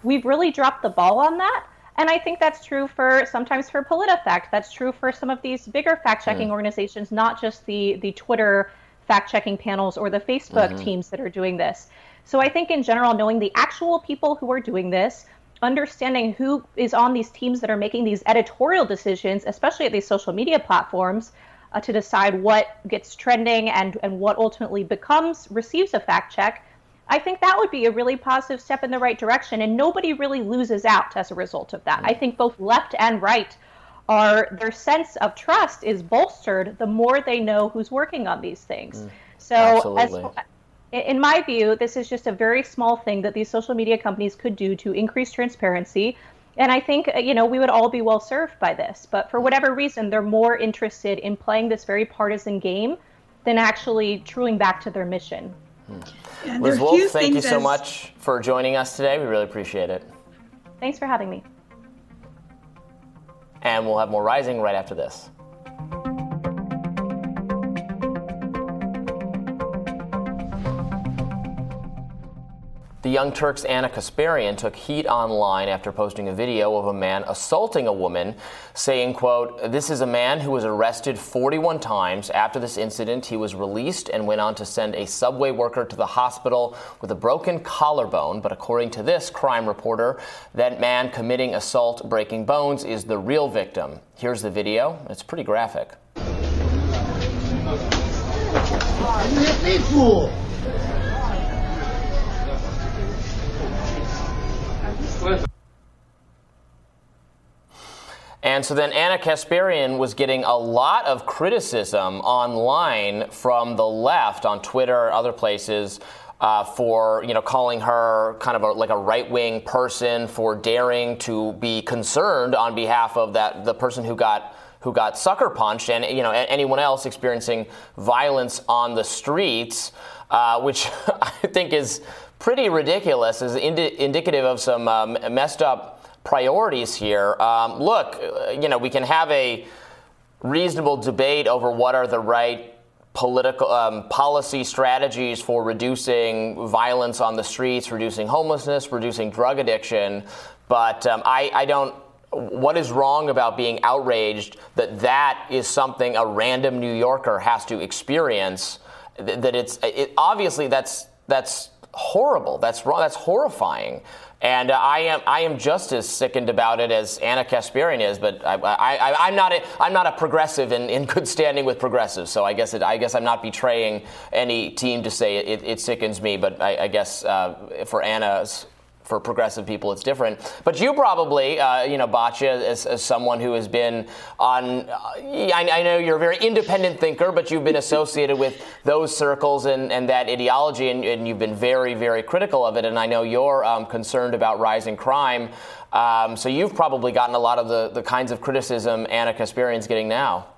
we've really dropped the ball on that and I think that's true for sometimes for PolitiFact. That's true for some of these bigger fact checking mm. organizations, not just the the Twitter fact checking panels or the Facebook mm-hmm. teams that are doing this. So I think in general, knowing the actual people who are doing this, understanding who is on these teams that are making these editorial decisions, especially at these social media platforms, uh, to decide what gets trending and and what ultimately becomes receives a fact check I think that would be a really positive step in the right direction, and nobody really loses out as a result of that. I think both left and right are their sense of trust is bolstered the more they know who's working on these things. Mm, so, as, in my view, this is just a very small thing that these social media companies could do to increase transparency. And I think, you know, we would all be well served by this. But for whatever reason, they're more interested in playing this very partisan game than actually truing back to their mission. Yeah, Liz Wolfe, thank you so as... much for joining us today. We really appreciate it. Thanks for having me. And we'll have more Rising right after this. The Young Turks' Ana Kasparian took heat online after posting a video of a man assaulting a woman, saying, quote, This is a man who was arrested 41 times. After this incident, he was released and went on to send a subway worker to the hospital with a broken collarbone. But according to this crime reporter, that man committing assault breaking bones is the real victim. Here's the video. It's pretty graphic. And so then Ana Kasparian was getting a lot of criticism online from the left on Twitter, other places. Uh, for you know calling her kind of a, like a right wing person for daring to be concerned on behalf of that the person who got who got sucker punched and you know anyone else experiencing violence on the streets, uh, which [laughs] I think is pretty ridiculous, is indi- indicative of some um, messed up priorities here. Um, look, uh, you know, we can have a reasonable debate over what are the right political um, policy strategies for reducing violence on the streets, reducing homelessness, reducing drug addiction. But um, I, I don't. What is wrong about being outraged that that is something a random New Yorker has to experience? That it's it, obviously that's that's horrible. That's wrong. That's horrifying. And uh, I am I am just as sickened about it as Ana Kasparian is, but I, am not a, I'm not a progressive in, in good standing with progressives. So I guess it, I guess I'm not betraying any team to say it, it sickens me. But I, I guess uh, for Ana's for progressive people, it's different. But you probably, uh, you know, Batya, as, as, someone who has been on, uh, I, I, know you're a very independent thinker, but you've been [laughs] associated with those circles and, and that ideology, and, and, you've been very, very critical of it. And I know you're um, concerned about rising crime. Um, so you've probably gotten a lot of the, the kinds of criticism Ana Kasparian's getting now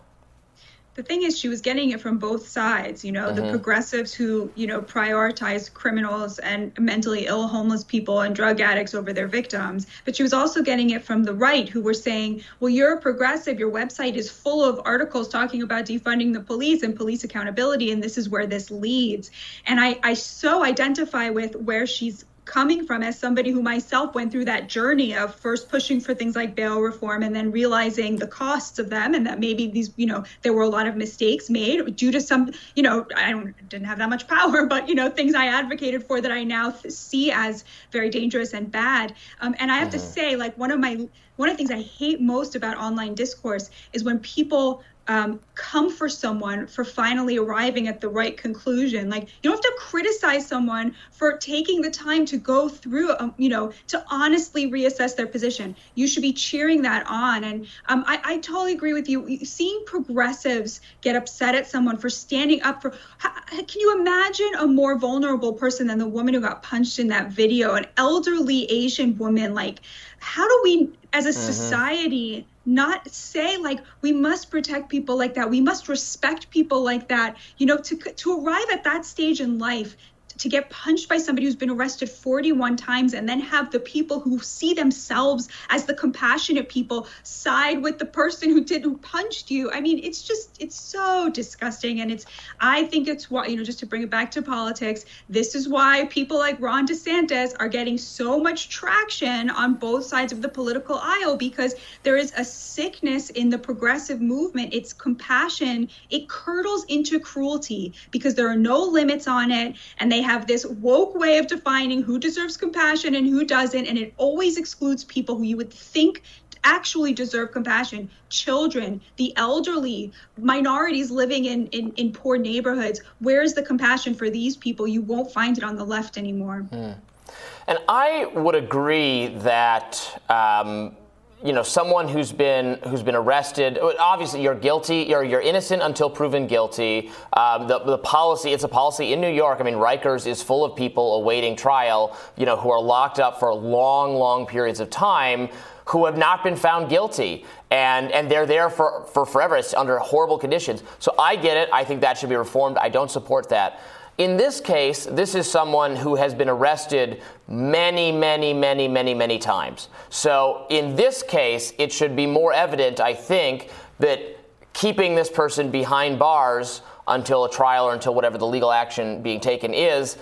the thing is she was getting it from both sides you know mm-hmm. the progressives who you know prioritize criminals and mentally ill homeless people and drug addicts over their victims. But she was also getting it from the right who were saying well you're a progressive. Your website is full of articles talking about defunding the police and police accountability and this is where this leads. And i i so identify with where she's coming from as somebody who myself went through that journey of first pushing for things like bail reform and then realizing the costs of them and that maybe these you know there were a lot of mistakes made due to some you know i don't didn't have that much power [laughs] but you know things i advocated for that i now th- see as very dangerous and bad um, and i have mm-hmm. to say like one of my one of the things i hate most about online discourse is when people um, come for someone for finally arriving at the right conclusion. Like you don't have to criticize someone for taking the time to go through, um, you know, to honestly reassess their position. You should be cheering that on. And um, I, I, totally agree with you. Seeing progressives get upset at someone for standing up for, can you imagine a more vulnerable person than the woman who got punched in that video? An elderly Asian woman, like, how do we, as a mm-hmm. society, not say like we must protect people like that we must respect people like that you know to to arrive at that stage in life to get punched by somebody who's been arrested 41 times and then have the people who see themselves as the compassionate people side with the person who did who punched you. I mean it's just it's so disgusting. And it's i think it's why you know just to bring it back to politics this is why people like ron desantis are getting so much traction on both sides of the political aisle because there is a sickness in the progressive movement. It's compassion. It curdles into cruelty because there are no limits on it and they have this woke way of defining who deserves compassion and who doesn't, and it always excludes people who you would think actually deserve compassion. Children the elderly minorities living in, in, in poor neighborhoods where's the compassion for these people? You won't find it on the left anymore. Hmm. and i would agree that um, you know someone who's been who's been arrested. Obviously you're guilty. You're, you're innocent until proven guilty. Um, the, the policy it's a policy in new york. I mean rikers is full of people awaiting trial you know who are locked up for long long periods of time who have not been found guilty. And and they're there for, for forever. It's under horrible conditions. So i get it. I think that should be reformed. I don't support that in this case, this is someone who has been arrested many, many, many, many, many times. So in this case, it should be more evident, I think, that keeping this person behind bars until a trial or until whatever the legal action being taken is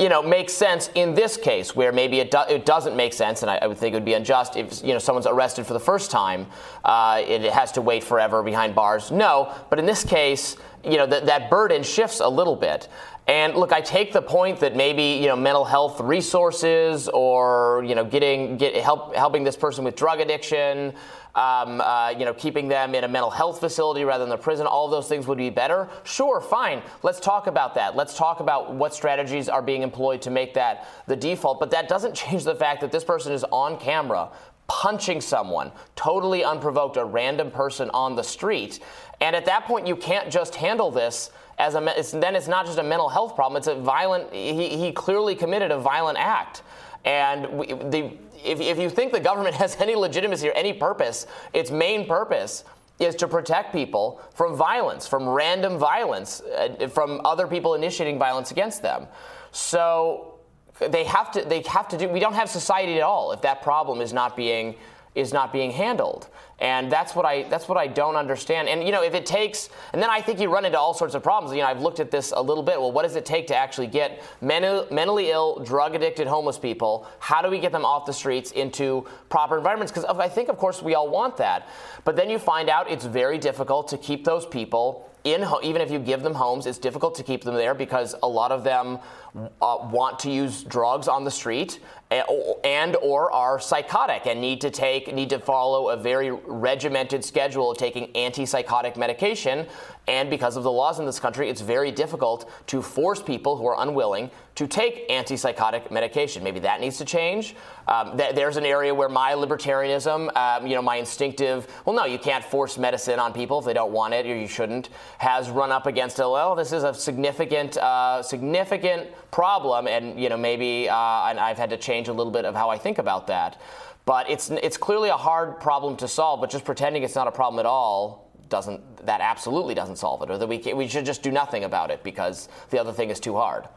you know, makes sense in this case where maybe it, do, it doesn't make sense, and I, I, would think it would be unjust if you know someone's arrested for the first time, uh, it has to wait forever behind bars. No, but in this case, you know, th- that burden shifts a little bit. And look, I take the point that maybe you know mental health resources or you know getting get help helping this person with drug addiction, um, uh, you know keeping them in a mental health facility rather than the prison, all those things would be better. Sure, fine. Let's talk about that. Let's talk about what strategies are being employed to make that the default. But that doesn't [laughs] change the fact that this person is on camera punching someone, totally unprovoked, a random person on the street. And at that point, you can't just handle this as a. It's, then it's not just a mental health problem. It's a violent. He, he clearly committed a violent act, and we, the. If, if you think the government [laughs] has any legitimacy or any purpose, its main purpose is to protect people from violence, from random violence, uh, from other people initiating violence against them. So they have to they have to do we don't have society at all if that problem is not being is not being handled and that's what I that's what I don't understand. And you know, if it takes, and then I think you run into all sorts of problems. You know, I've looked at this a little bit. Well, what does it take to actually get mental, mentally ill, drug addicted, homeless people? How do we get them off the streets into proper environments? Because I think, of course, we all want that. But then you find out it's very difficult to keep those people in even if you give them homes it's difficult to keep them there because a lot of them uh, want to use drugs on the street and or are psychotic and need to take need to follow a very regimented schedule of taking antipsychotic medication. And because of the laws in this country it's very difficult to force people who are unwilling to take antipsychotic medication. Maybe that needs to change. Um, th- there's an area where my libertarianism um, you know my instinctive well no you can't force medicine on people if they don't want it or you shouldn't has run up against it well this is a significant uh, significant problem and you know maybe uh, I've had to change a little bit of how I think about that. But it's it's clearly a hard problem to solve. But just pretending it's not a problem at all doesn't that absolutely doesn't solve it, or that we we should just do nothing about it because the other thing is too hard.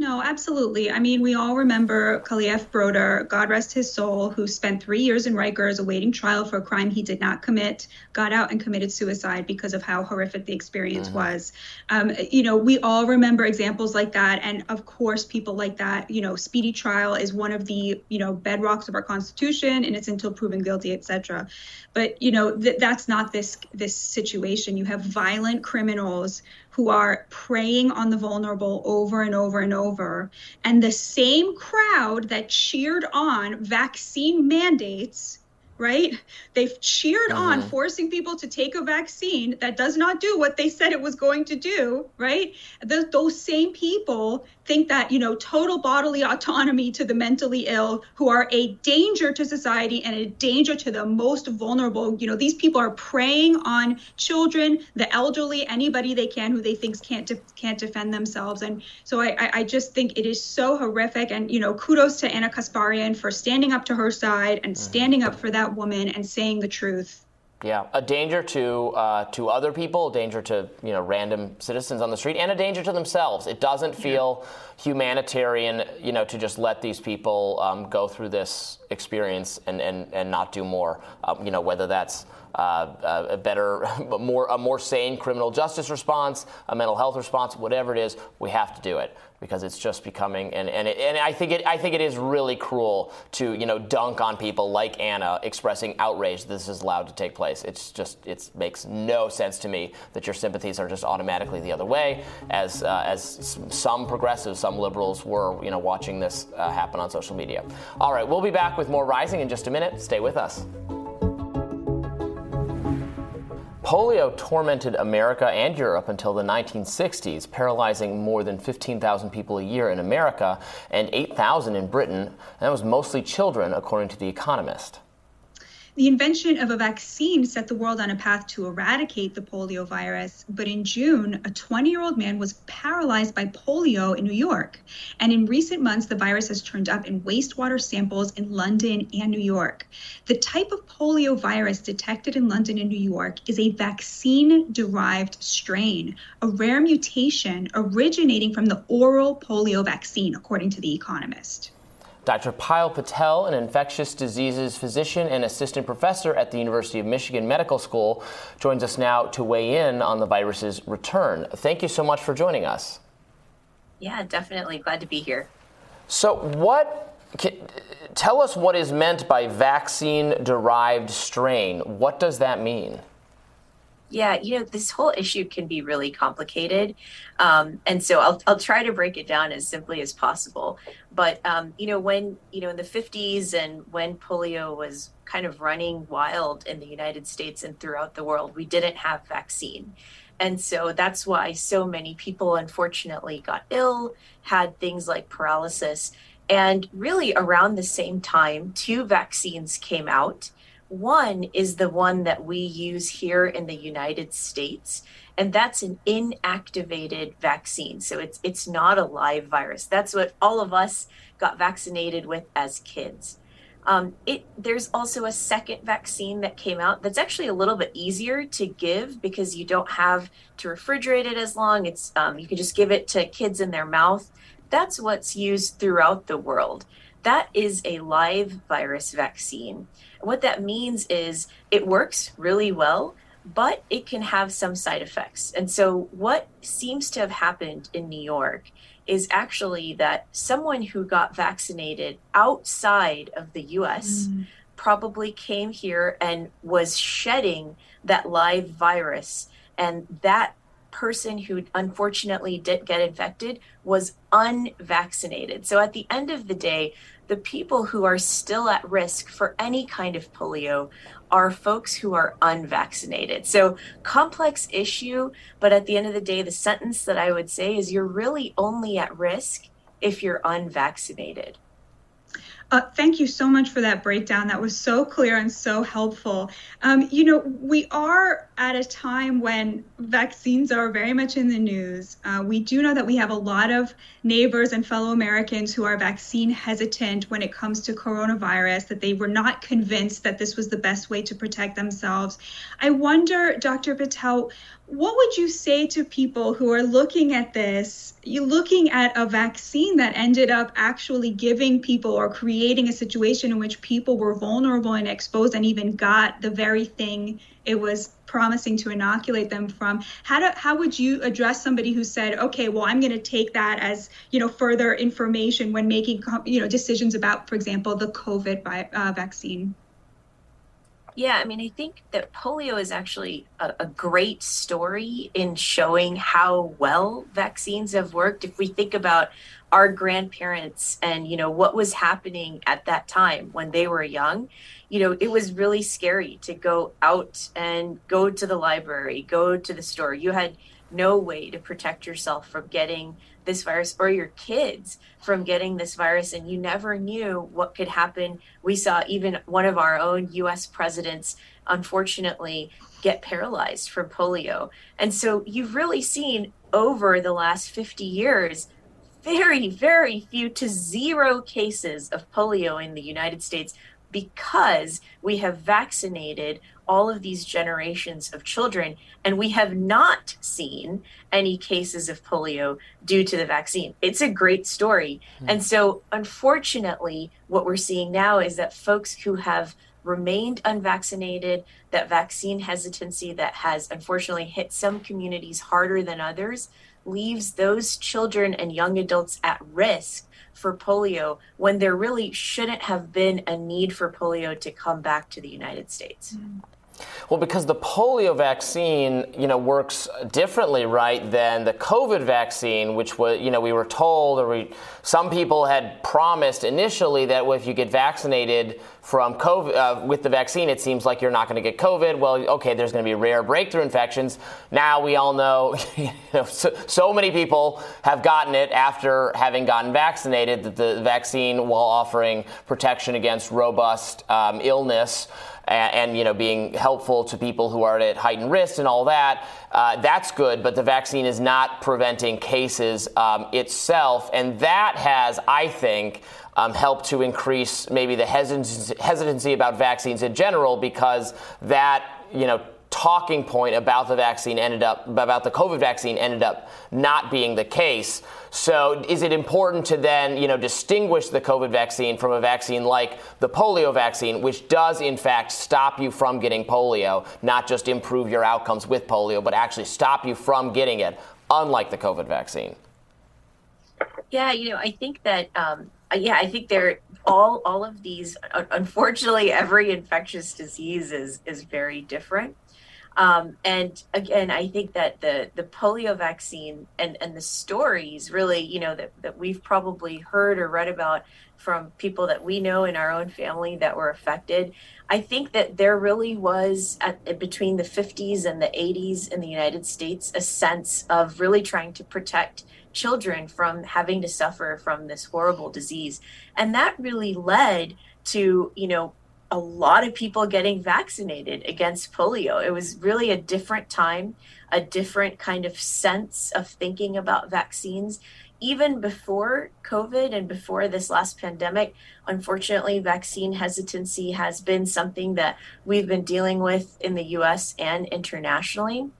No, absolutely. I mean, we all remember Kalief Browder, God rest his soul, who spent three years in Rikers awaiting trial for a crime he did not commit, got out and committed suicide because of how horrific the experience mm-hmm. was. Um, you know, we all remember examples like that. And of course, people like that, you know, speedy trial is one of the, you know, bedrocks of our Constitution and it's until proven guilty, et cetera. But, you know, th- that's not this this situation. You have violent criminals who are preying on the vulnerable over and over and over. And the same crowd that cheered on vaccine mandates right? They've cheered mm-hmm. on forcing people to take a vaccine that does not do what they said it was going to do, right? The, those same people think that, you know, total bodily autonomy to the mentally ill who are a danger to society and a danger to the most vulnerable. You know, these people are preying on children, the elderly, anybody they can who they think can't de- can't defend themselves. And so I, I just think it is so horrific. And, you know, kudos to Ana Kasparian for standing up to her side and mm-hmm. standing up for that woman and saying the truth. Yeah, a danger to uh, to other people, a danger to you know random citizens on the street, and a danger to themselves. It doesn't feel yeah. humanitarian, you know, to just let these people um, go through this experience and, and, and not do more. Um, you know, whether that's uh, a better, [laughs] more a more sane criminal justice response, a mental health response, whatever it is, we have to do it because it's just becoming and and, it, and I think it I think it is really cruel to you know dunk on people like Ana expressing outrage that this is allowed to take place. It's just it makes no sense to me that your sympathies are just automatically the other way, as uh, as some progressives, some liberals were you know watching this uh, happen on social media. All right, we'll be back with more Rising in just a minute. Stay with us. Polio tormented America and Europe until the 1960s, paralyzing more than 15,000 people a year in America and 8,000 in Britain. And that was mostly children, according to The Economist. The invention of a vaccine set the world on a path to eradicate the polio virus, but in June, a 20 year old man was paralyzed by polio in New York. And in recent months, the virus has turned up in wastewater samples in London and New York. The type of polio virus detected in London and New York is a vaccine derived strain, a rare mutation originating from the oral polio vaccine, according to The Economist. Dr. Payal Patel, an infectious diseases physician and assistant professor at the University of Michigan Medical School, joins us now to weigh in on the virus's return. Thank you so much for joining us. Yeah, definitely. Glad to be here. So, what can, tell us what is meant by vaccine derived strain? What does that mean? Yeah, you know, this whole issue can be really complicated. Um, and so I'll, I'll try to break it down as simply as possible. But, um, you know, when, you know, in the 50s and when polio was kind of running wild in the United States and throughout the world, we didn't have vaccine. And so that's why so many people unfortunately got ill, had things like paralysis. And really around the same time, two vaccines came out one is the one that we use here in the United States, and that's an inactivated vaccine. So it's it's not a live virus. That's what all of us got vaccinated with as kids. Um, it there's also a second vaccine that came out that's actually a little bit easier to give because you don't have to refrigerate it as long. It's um, you can just give it to kids in their mouth. That's what's used throughout the world. That is a live virus vaccine. What that means is it works really well, but it can have some side effects. And so, what seems to have happened in New York is actually that someone who got vaccinated outside of the US mm. probably came here and was shedding that live virus. And that person who unfortunately did get infected was unvaccinated. So at the end of the day, the people who are still at risk for any kind of polio are folks who are unvaccinated. So, complex issue, but at the end of the day, the sentence that I would say is you're really only at risk if you're unvaccinated. Uh, thank you so much for that breakdown. That was so clear and so helpful. Um, you know, we are at a time when vaccines are very much in the news. Uh, we do know that we have a lot of neighbors and fellow Americans who are vaccine hesitant when it comes to coronavirus, that they were not convinced that this was the best way to protect themselves. I wonder, Dr. Patel, what would you say to people who are looking at this, you looking at a vaccine that ended up actually giving people or creating a situation in which people were vulnerable and exposed and even got the very thing it was promising to inoculate them from? How do, how would you address somebody who said okay well i'm going to take that as you know further information when making you know decisions about for example the covid uh, vaccine yeah, I mean, I think that polio is actually a, a, great story in showing how well vaccines have worked. If we think about our grandparents and, you know, what was happening at that time when they were young, you know, it was really scary to go out and go to the library, go to the store. You had no way to protect yourself from getting this virus or your kids from getting this virus and you never knew what could happen. We saw even one of our own US presidents unfortunately get paralyzed from polio. And so you've really seen over the last 50 years very very few to zero cases of polio in the United States because we have vaccinated all of these generations of children, and we have not seen any cases of polio due to the vaccine. It's a great story. Mm. And so, unfortunately, what we're seeing now is that folks who have remained unvaccinated, that vaccine hesitancy that has unfortunately hit some communities harder than others, leaves those children and young adults at risk for polio when there really shouldn't have been a need for polio to come back to the United States. Mm. Well, because the polio vaccine, you know, works differently, right, than the COVID vaccine, which was, you know, we were told, or we, some people had promised initially that if you get vaccinated from COVID uh, with the vaccine, it seems like you're not going to get COVID. Well, okay, there's going to be rare breakthrough infections. Now we all know, [laughs] you know so, so many people have gotten it after having gotten vaccinated. That the vaccine, while offering protection against robust um, illness and, and, you know being helpful to people who are at heightened risk and all that. Uh, that's good, but the vaccine is not preventing cases um, itself, and that has, I think. Um, helped to increase maybe the hesitancy, hesitancy about vaccines in general because that you know talking point about the vaccine ended up about the COVID vaccine ended up not being the case. So is it important to then, you know, distinguish the COVID vaccine from a vaccine like the polio vaccine, which does in fact stop you from getting polio, not just improve your outcomes with polio, but actually stop you from getting it, unlike the COVID vaccine? Yeah, you know, I think that um, yeah, I think they're all all of these. Unfortunately, every infectious disease is is very different. Um, and again, I think that the the polio vaccine and and the stories really, you know, that that we've probably heard or read about from people that we know in our own family that were affected. I think that there really was at between the 50s and the 80s in the United States a sense of really trying to protect children from having to suffer from this horrible disease. And that really led to, you know, a lot of people getting vaccinated against polio. It was really a different time, a different kind of sense of thinking about vaccines. Even before COVID and before this last pandemic, unfortunately, vaccine hesitancy has been something that we've been dealing with in the US and internationally.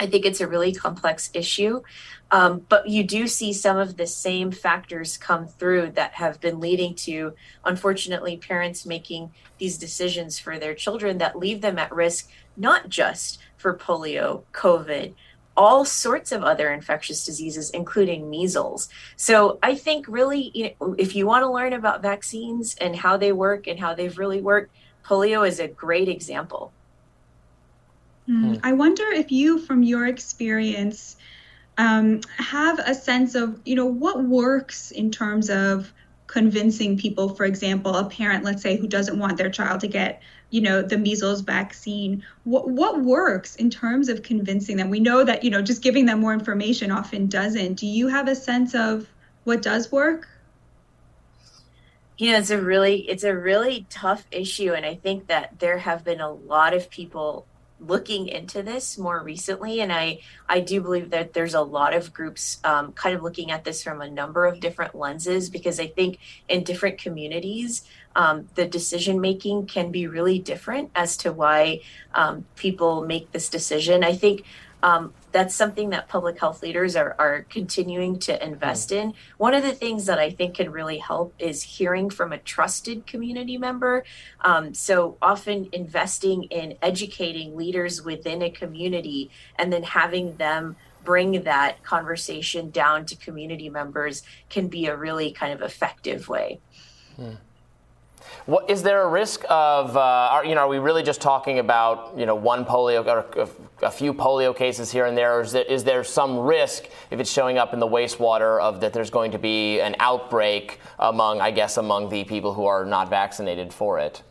I think it's a really complex issue. Um, but you do see some of the same factors come through that have been leading to, unfortunately, parents making these decisions for their children that leave them at risk, not just for polio, COVID, all sorts of other infectious diseases, including measles. So I think really, you know, if you want to learn about vaccines and how they work and how they've really worked, polio is a great example. Mm. I wonder if you, from your experience, um, have a sense of, you know, what works in terms of convincing people, for example, a parent, let's say, who doesn't want their child to get, you know, the measles vaccine. What what works in terms of convincing them? We know that, you know, just giving them more information often doesn't. Do you have a sense of what does work? you know it's a really it's a really tough issue and i think that there have been a lot of people looking into this more recently and i i do believe that there's a lot of groups um, kind of looking at this from a number of different lenses because i think in different communities um, the decision making can be really different as to why um, people make this decision. I think um, that's something that public health leaders are, are continuing to invest in. One of the things that I think can really help is hearing from a trusted community member. Um, so often investing in educating leaders within a community and then having them bring that conversation down to community members can be a really kind of effective way. Hmm. What, is there a risk of, uh, are, you know, are we really just talking about, you know, one polio or a, few polio cases here and there? Or is there, is there some risk if it's showing up in the wastewater of that there's going to be an outbreak among, I guess, among the people who are not vaccinated for it?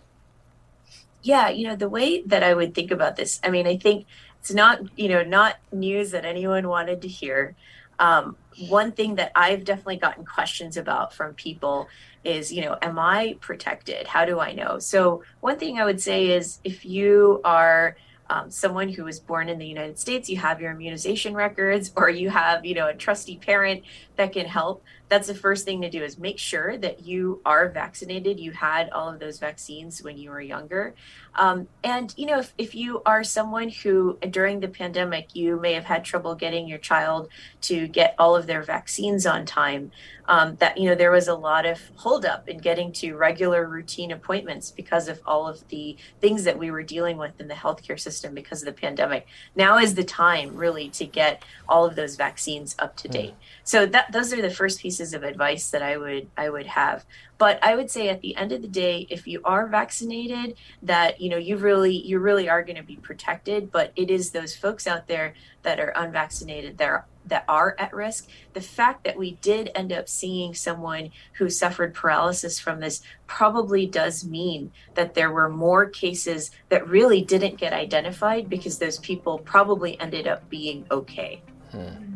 Yeah, you know, the way that I would think about this, I mean, I think it's not, you know, not news that anyone wanted to hear. Um, one thing that I've definitely gotten questions about from people is you know am i protected? How do i know? So one thing i would say is if you are um, someone who was born in the united states you have your immunization records or you have you know a trusty parent that can help that's the first thing to do is make sure that you are vaccinated. You had all of those vaccines when you were younger. Um, and you know if, if you are someone who during the pandemic you may have had trouble getting your child to get all of their vaccines on time um, that you know there was a lot of holdup in getting to regular routine appointments because of all of the things that we were dealing with in the healthcare system because of the pandemic. Now is the time really to get all of those vaccines up to date. Mm. so that those are the first pieces pieces of advice that I would I would have. But I would say at the end of the day, if you are vaccinated, that you know you really you really are going to be protected. But it is those folks out there that are unvaccinated that are that are at risk. The fact that we did end up seeing someone who suffered paralysis from this probably does mean that there were more cases that really didn't get identified because those people probably ended up being okay. Hmm.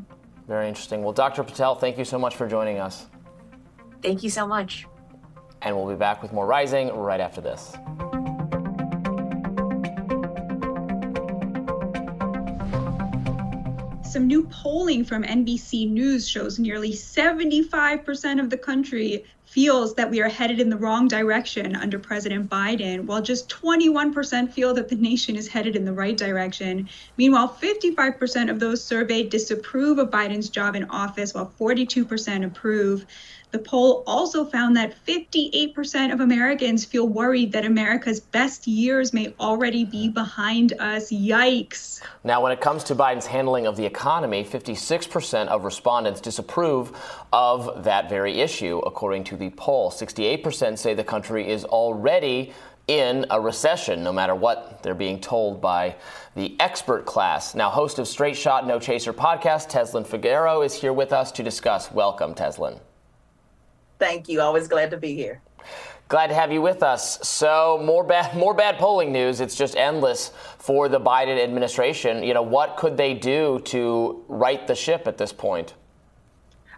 Very interesting. Well, Dr. Patel, thank you so much for joining us. Thank you so much. And we'll be back with more Rising right after this. Some new polling from NBC News shows nearly 75% of the country feels that we are headed in the wrong direction under President Biden, while just 21% feel that the nation is headed in the right direction. Meanwhile, 55% of those surveyed disapprove of Biden's job in office, while 42% approve. The poll also found that 58% of Americans feel worried that America's best years may already be behind us. Yikes. Now, when it comes to Biden's handling of the economy, 56% of respondents disapprove of that very issue, according to the poll. 68% say the country is already in a recession, no matter what they're being told by the expert class. Now, host of Straight Shot No Chaser podcast, Tezlyn Figaro, is here with us to discuss. Welcome, Tezlyn. Thank you. Always glad to be here. Glad to have you with us. So more bad, [laughs] more bad polling news. It's just endless for the Biden administration. You know, what could they do to right the ship at this point?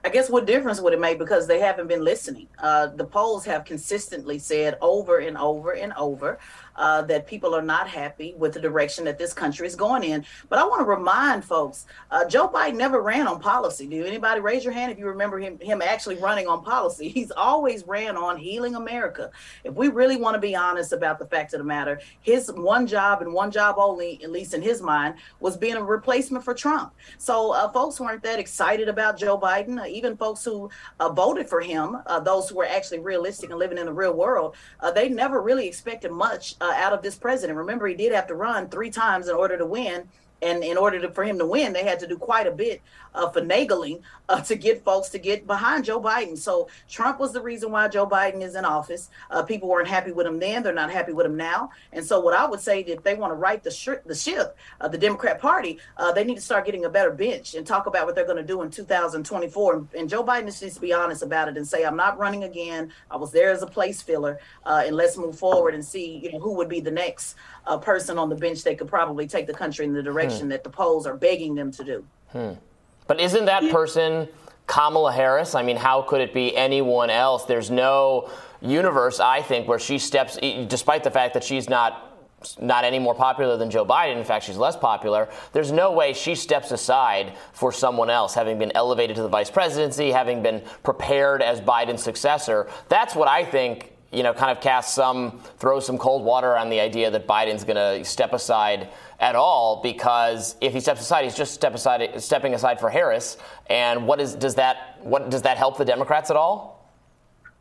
I guess what difference would it make because they haven't been listening? Uh, the polls have consistently said over and over and over uh, that people are not happy with the direction that this country is going in. But I want to remind folks, uh, Joe Biden never ran on policy. Do anybody raise your hand if you remember him him actually running on policy? [laughs] He's always ran on healing America. If we really want to be honest about the fact of the matter, his one job and one job only, at least in his mind, was being a replacement for Trump. So uh, folks weren't that excited about Joe Biden. Uh, even folks who uh, voted for him, uh, those who were actually realistic and living in the real world, they never really expected much uh, out of this president. Remember, he did have to run three times in order to win. And in order to, for him to win, they had to do quite a bit of finagling uh, to get folks to get behind Joe Biden. So Trump was the reason why Joe Biden is in office. Uh, people weren't happy with him then; they're not happy with him now. And so, what I would say, if they want to right the, sh- the ship, of the Democrat Party, uh, they need to start getting a better bench and talk about what they're going to do in 2024. And, and, Joe Biden needs to be honest about it and say, "I'm not running again. I was there as a place filler, uh, and let's move forward and see, you know, who would be the next uh, person on the bench that could probably take the country in the direction that the polls are begging them to do." Hmm. But isn't that person Kamala Harris? I mean, how could it be anyone else? There's no universe, I think, where she steps, despite the fact that she's not not any more popular than Joe Biden. In fact, she's less popular. There's no way she steps aside for someone else, having been elevated to the vice presidency, having been prepared as Biden's successor. That's what I think you know, kind of cast some, throw some cold water on the idea that Biden's going to step aside at all because if he steps aside, he's just step aside, stepping aside for Harris. And what is does that what does that help the Democrats at all?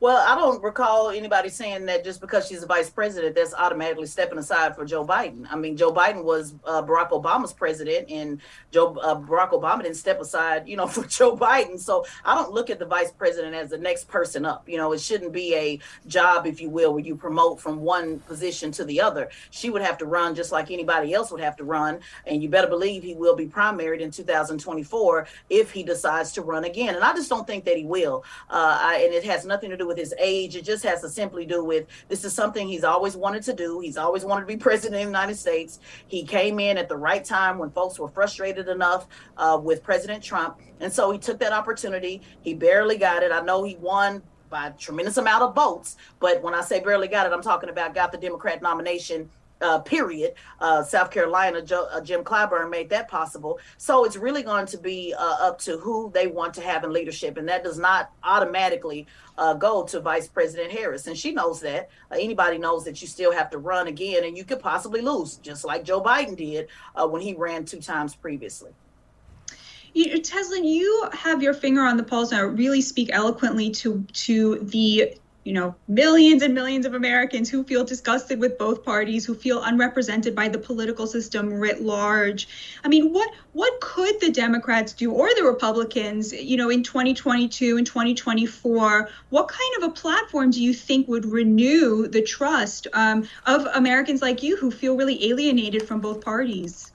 Well, I don't recall anybody saying that just because she's a vice president, that's automatically stepping aside for Joe Biden. I mean, Joe Biden was uh, Barack Obama's president, and Joe uh, Barack Obama didn't step aside, you know, [laughs] for Joe Biden. So I don't look at the vice president as the next person up. You know, it shouldn't be a job, if you will, where you promote from one position to the other. She would have to run just like anybody else would have to run, and you better believe he will be primaried in 2024 if he decides to run again. And I just don't think that he will. Uh, I, and it has nothing to do with with his age. It just has to simply do with this is something he's always wanted to do. He's always wanted to be president of the United States. He came in at the right time when folks were frustrated enough uh, with President Trump. And so he took that opportunity. He barely got it. I know he won by a tremendous amount of votes, but when I say barely got it, I'm talking about got the Democrat nomination uh, period. Uh, South Carolina, uh, Jim Clyburn made that possible. So it's really going to be uh, up to who they want to have in leadership, and that does not automatically uh, go to Vice President Harris, and she knows that. Uh, anybody knows that you still have to run again, and you could possibly lose, just like Joe Biden did when he ran two times previously. You, Tezlyn, you have your finger on the pulse now. Really speak eloquently to to the you know, millions and millions of Americans who feel disgusted with both parties, who feel unrepresented by the political system writ large. I mean, what what could the Democrats do or the Republicans, you know, in 2022 and 2024? What kind of a platform do you think would renew the trust um, of Americans like you who feel really alienated from both parties?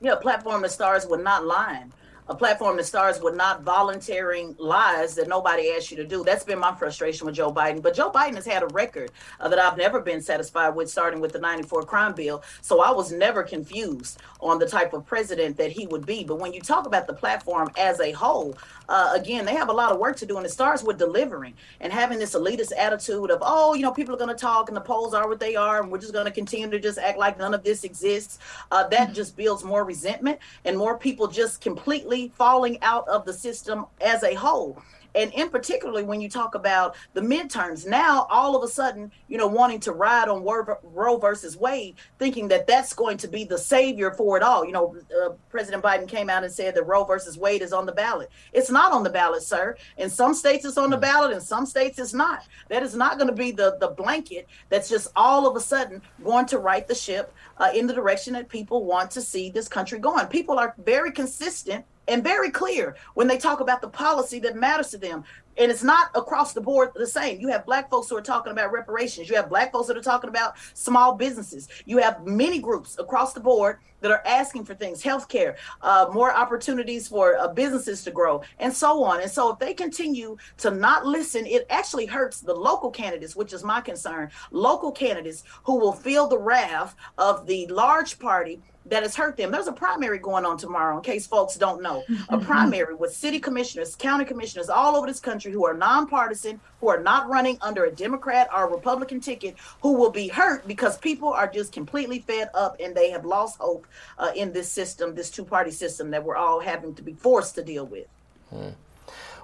Yeah, platform that stars with not lying a platform that starts with not volunteering lies that nobody asked you to do. That's been my frustration with Joe Biden. But Joe Biden has had a record uh, that I've never been satisfied with, starting with the 94 crime bill. So I was never confused on the type of president that he would be. But when you talk about the platform as a whole, uh, again, they have a lot of work to do. And it starts with delivering and having this elitist attitude of, oh, you know, people are going to talk and the polls are what they are. And we're just going to continue to just act like none of this exists. Uh, that just builds more resentment and more people just completely falling out of the system as a whole and in particularly when you talk about the midterms now all of a sudden you know wanting to ride on roe versus wade thinking that that's going to be the savior for it all. You know uh, president biden came out and said that roe versus wade is on the ballot. It's not on the ballot sir. In some states it's on the ballot. In some states it's not. That is not going to be the the blanket that's just all of a sudden going to right the ship uh, in the direction that people want to see this country going. People are very consistent and very clear when they talk about the policy that matters to them. And it's not across the board the same. You have black folks who are talking about reparations. You have black folks that are talking about small businesses. You have many groups across the board that are asking for things, healthcare, uh, more opportunities for uh, businesses to grow, and so on. And so, if they continue to not listen, it actually hurts the local candidates, which is my concern. Local candidates who will feel the wrath of the large party that has hurt them. There's a primary going on tomorrow, in case folks don't know. A mm-hmm. primary with city commissioners, county commissioners all over this country who are nonpartisan, who are not running under a Democrat or a Republican ticket, who will be hurt because people are just completely fed up and they have lost hope uh, in this system, this two party system that we're all having to be forced to deal with. Hmm.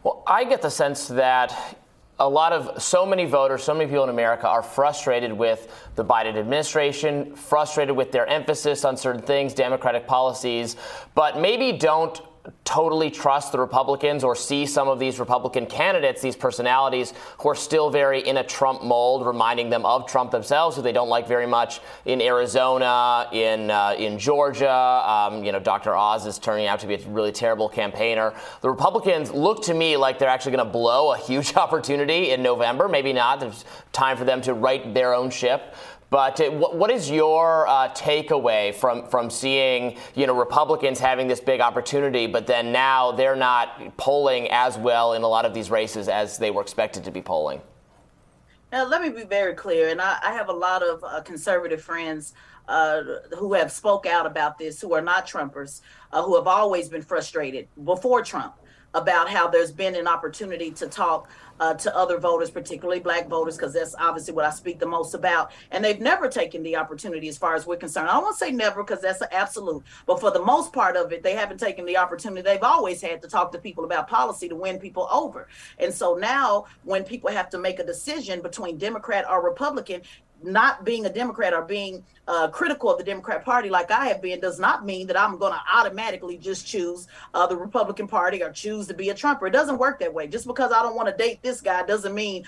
Well, I get the sense that a lot of so many voters, so many people in America are frustrated with the Biden administration, frustrated with their emphasis on certain things, Democratic policies, but maybe don't totally trust the Republicans or see some of these Republican candidates, these personalities who are still very in a Trump mold, reminding them of Trump themselves, who they don't like very much in Arizona, in uh, in Georgia. Um, you know, Dr. Oz is turning out to be a really terrible campaigner. The Republicans look to me like they're actually going to blow a huge [laughs] opportunity in November. Maybe not. There's time for them to right their own ship. But uh, what is your uh, takeaway from, from seeing you know Republicans having this big opportunity, but then now they're not polling as well in a lot of these races as they were expected to be polling? Now, let me be very clear, and I, I have a lot of uh, conservative friends uh, who have spoke out about this, who are not Trumpers, uh, who have always been frustrated before Trump about how there's been an opportunity to talk uh, to other voters, particularly black voters, because that's obviously what I speak the most about. And they've never taken the opportunity, as far as we're concerned. I to say never because that's an absolute, but for the most part of it, they haven't taken the opportunity. They've always had to talk to people about policy to win people over. And so now, when people have to make a decision between Democrat or Republican, not being a Democrat or being uh, critical of the Democrat Party like I have been does not mean that I'm going to automatically just choose uh, the Republican Party or choose to be a Trumper. It doesn't work that way. Just because I don't want to date this guy doesn't mean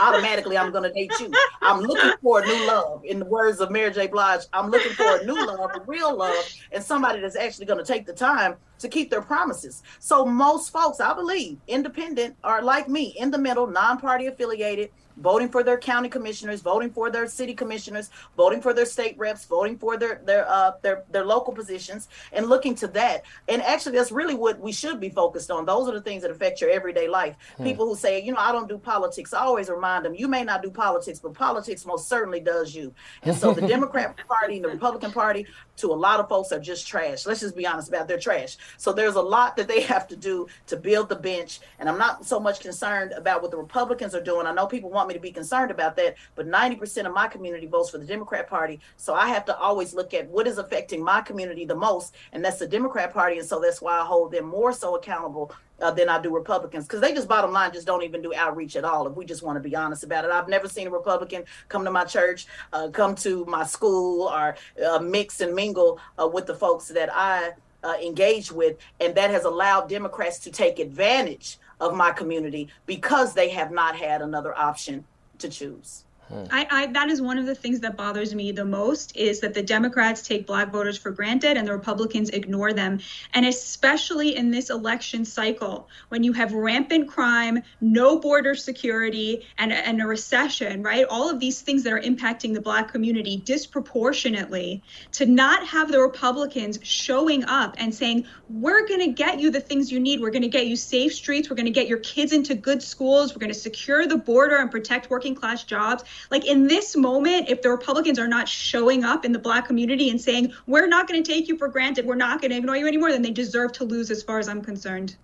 automatically I'm going to date you. I'm looking for a new love. In the words of Mary J. Blige, I'm looking for a new love, a real love, and somebody that's actually going to take the time to keep their promises. So most folks, I believe, independent are like me, in the middle, non-party affiliated voting for their county commissioners, voting for their city commissioners, voting for their state reps, voting for their their uh, their their local positions, and looking to that. And actually, that's really what we should be focused on. Those are the things that affect your everyday life. Hmm. People who say, you know, I don't do politics. I always remind them, you may not do politics, but politics most certainly does you. And so, the [laughs] Democrat Party and the Republican Party, to a lot of folks, are just trash. Let's just be honest about their trash. So there's a lot that they [laughs] have to do to build the bench. And I'm not so much concerned about what the Republicans are doing. I know people want want me to be concerned about that, but 90% of my community votes for the Democrat Party. So I have to always look at what is affecting my community the most, and that's the Democrat Party. And so that's why I hold them more so accountable uh, than I do Republicans because they just bottom line just don't even do outreach at all. If we just want to be honest about it, I've never seen a Republican come to my church, uh, come to my school, or uh, mix and mingle uh, with the folks that I uh, engage with, and that has allowed Democrats to take advantage of my community because they have not had another option to choose. I, I, that is one of the things that bothers me the most is that the Democrats take black voters for granted and the Republicans ignore them. And especially in this election cycle, when you have rampant crime, no border security, and, and a recession, right? All of these things that are impacting the black community disproportionately, to not have the Republicans showing up and saying, we're going to get you the things you need. We're going to get you safe streets. We're going to get your kids into good schools. We're going to secure the border and protect working class jobs like in this moment, if the Republicans are not showing up in the black community and saying, we're not going to take you for granted, we're not going to ignore you anymore, then they deserve to lose as far as I'm concerned.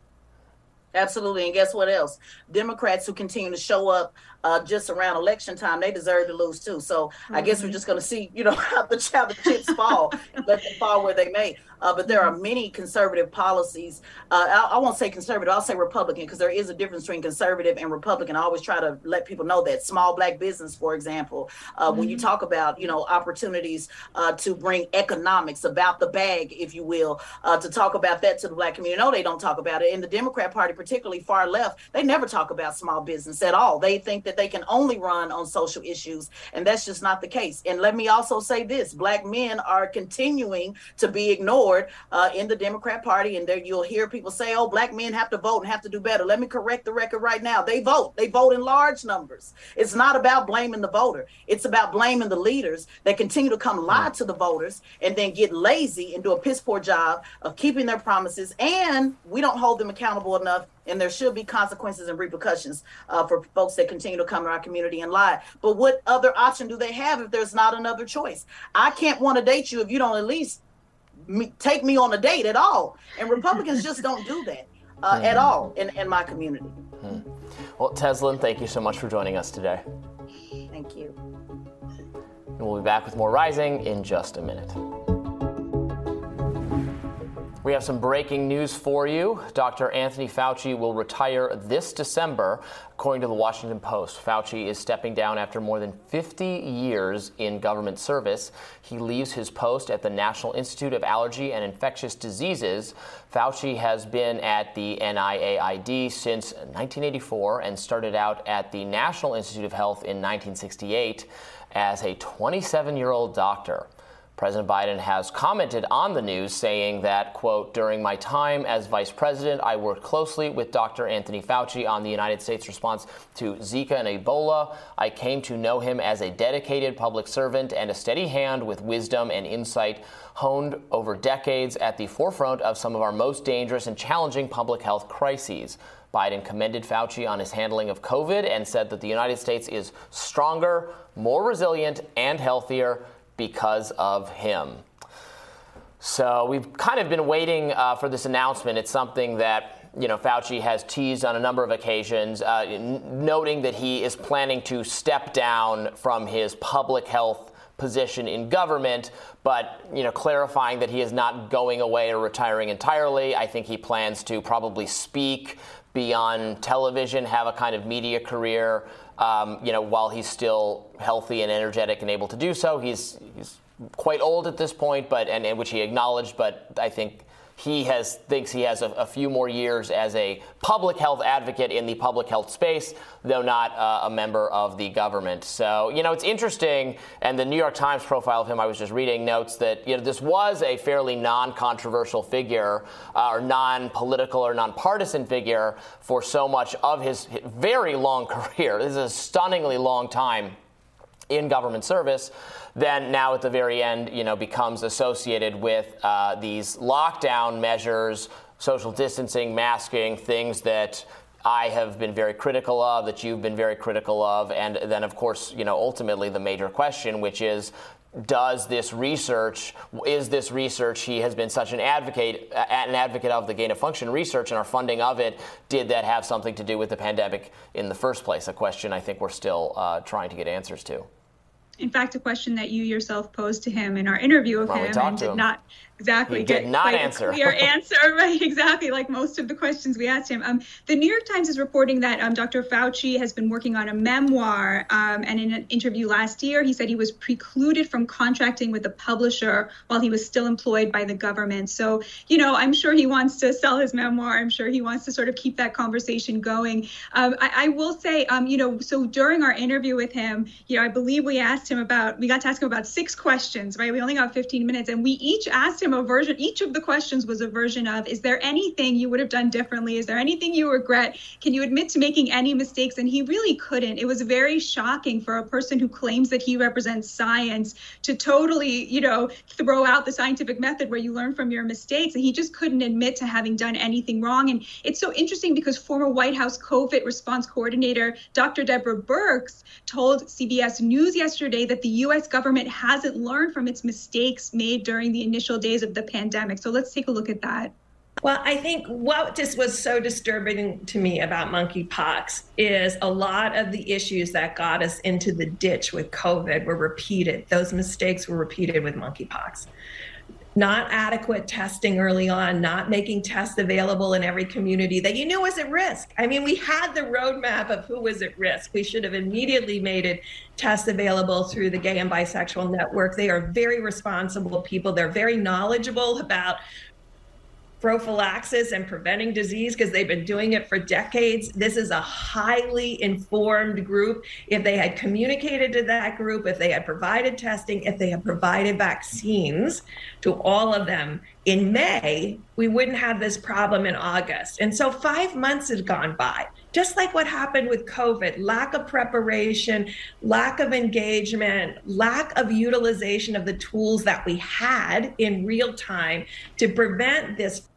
Absolutely. And guess what else? Democrats who continue to show up uh, just around election time, they deserve to lose too. So mm-hmm. I guess we're mm-hmm. just going to see, you know, [laughs] how the, how the chips fall, let them fall where they may. Uh, but there are many conservative policies. Uh, I, I, won't say conservative, I'll say Republican because there is a difference between conservative and Republican. I always try to let people know that. Small black business, for example, mm-hmm. when you mm-hmm. talk about, you know, opportunities uh, to bring economics about the bag, if you will, uh, to talk about that to the black community. No, they don't talk about it. In the Democrat Party, particularly far left, they never talk about small business at all. They think that they can only run on social issues. And that's just not the case. And let me also say this Black men are continuing to be ignored uh, in the Democrat Party. And there you'll hear people say, oh, Black men have to vote and have to do better. Let me correct the record right now. They vote, they vote in large numbers. It's not about blaming the voter, it's about blaming the leaders that continue to come lie to the voters and then get lazy and do a piss poor job of keeping their promises. And we don't hold them accountable enough and there should be consequences and repercussions uh, for folks that continue to come to our community and lie. But what other option do they have if there's not another choice? I can't want to date you if you don't at least me, take me on a date at all. And Republicans just don't do that uh, mm-hmm. at all in, in my community. Mm-hmm. Well, Tezlyn, thank you so much for joining us today. Thank you. And we'll be back with more Rising in just a minute. We have some breaking news for you. Dr. Anthony Fauci will retire this December, according to the Washington Post. Fauci is stepping down after more than 50 years in government service. He leaves his post at the National Institute of Allergy and Infectious Diseases. Fauci has been at the NIAID since 1984 and started out at the National Institute of Health in 1968 as a 27 year old doctor. President Biden has commented on the news, saying that, quote, during my time as vice president, I worked closely with Dr. Anthony Fauci on the United States response to Zika and Ebola. I came to know him as a dedicated public servant and a steady hand with wisdom and insight honed over decades at the forefront of some of our most dangerous and challenging public health crises. Biden commended Fauci on his handling of COVID and said that the United States is stronger, more resilient, and healthier because of him. So we've kind of been waiting uh, for this announcement. It's something that you know Fauci has teased on a number of occasions, uh, n- noting that he is planning to step down from his public health position in government, but you know clarifying that he is not going away or retiring entirely. I think he plans to probably speak, be on television, have a kind of media career um, you know, while he's still healthy and energetic and able to do so, he's, he's quite old at this point, but and, and which he acknowledged. But I think he has thinks he has a, a, few more years as a public health advocate in the public health space, though not uh, a member of the government. So you know it's interesting, and the New York Times profile of him I was just reading notes that you know this was a fairly non-controversial figure uh, or non-political or non-partisan figure for so much of his very long [laughs] career. This is a stunningly long time in government service then now at the very end, you know, becomes associated with uh, these lockdown measures, social distancing, masking, things that I have been very critical of, that you've been very critical of, and then of course, you know, ultimately the major question, which is does this research is this research he has been such an advocate an advocate of the gain of function research and our funding of it did that have something to do with the pandemic in the first place? A question i think we're still uh, trying to get answers to in fact, a question that you yourself posed to him in our interview with him and did him. not exactly he did not answer. clear [laughs] answer, [laughs] right? Exactly, like most of the questions we asked him. Um, the New York Times is reporting that um, Dr. Fauci has been working on a memoir, um, and in an interview last year, he said he was precluded from contracting with a publisher while he was still employed by the government. So, you know, I'm sure he wants to sell his memoir. I'm sure he wants to sort of keep that conversation going. Um, I, I, will say, um, you know, so during our interview with him, you know, I believe we asked him about, we got to ask him about six questions, right? We only got 15 minutes, and we each asked him him a version, each of the questions was a version of, is there anything you would have done differently? Is there anything you regret? Can you admit to making any mistakes? And he really couldn't. It was very shocking for a person who claims that he represents science to totally, you know, throw out the scientific method where you learn from your mistakes. And he just couldn't admit to having done anything wrong. And it's so interesting because former White House COVID response coordinator, Dr. Deborah Birx, told CBS News yesterday that the U.S. government hasn't learned from its mistakes made during the initial days of the pandemic. So let's take a look at that. Well, I think what just was so disturbing to me about monkeypox is a lot of the issues that got us into the ditch with COVID were repeated. Those mistakes were repeated with monkeypox not adequate testing early on, not making tests available in every community that you knew was at risk. I mean, we had the roadmap of who was at risk. We should have immediately made it tests available through the Gay and Bisexual Network. They are very responsible people. They're very knowledgeable about prophylaxis and preventing disease because they've been doing it for decades. This is a highly informed group. If they had communicated to that group, if they had provided testing, if they had provided vaccines to all of them in May, we wouldn't have this problem in August. And so five months had gone by. Just like what happened with COVID, lack of preparation, lack of engagement, lack of utilization of the tools that we had in real time to prevent this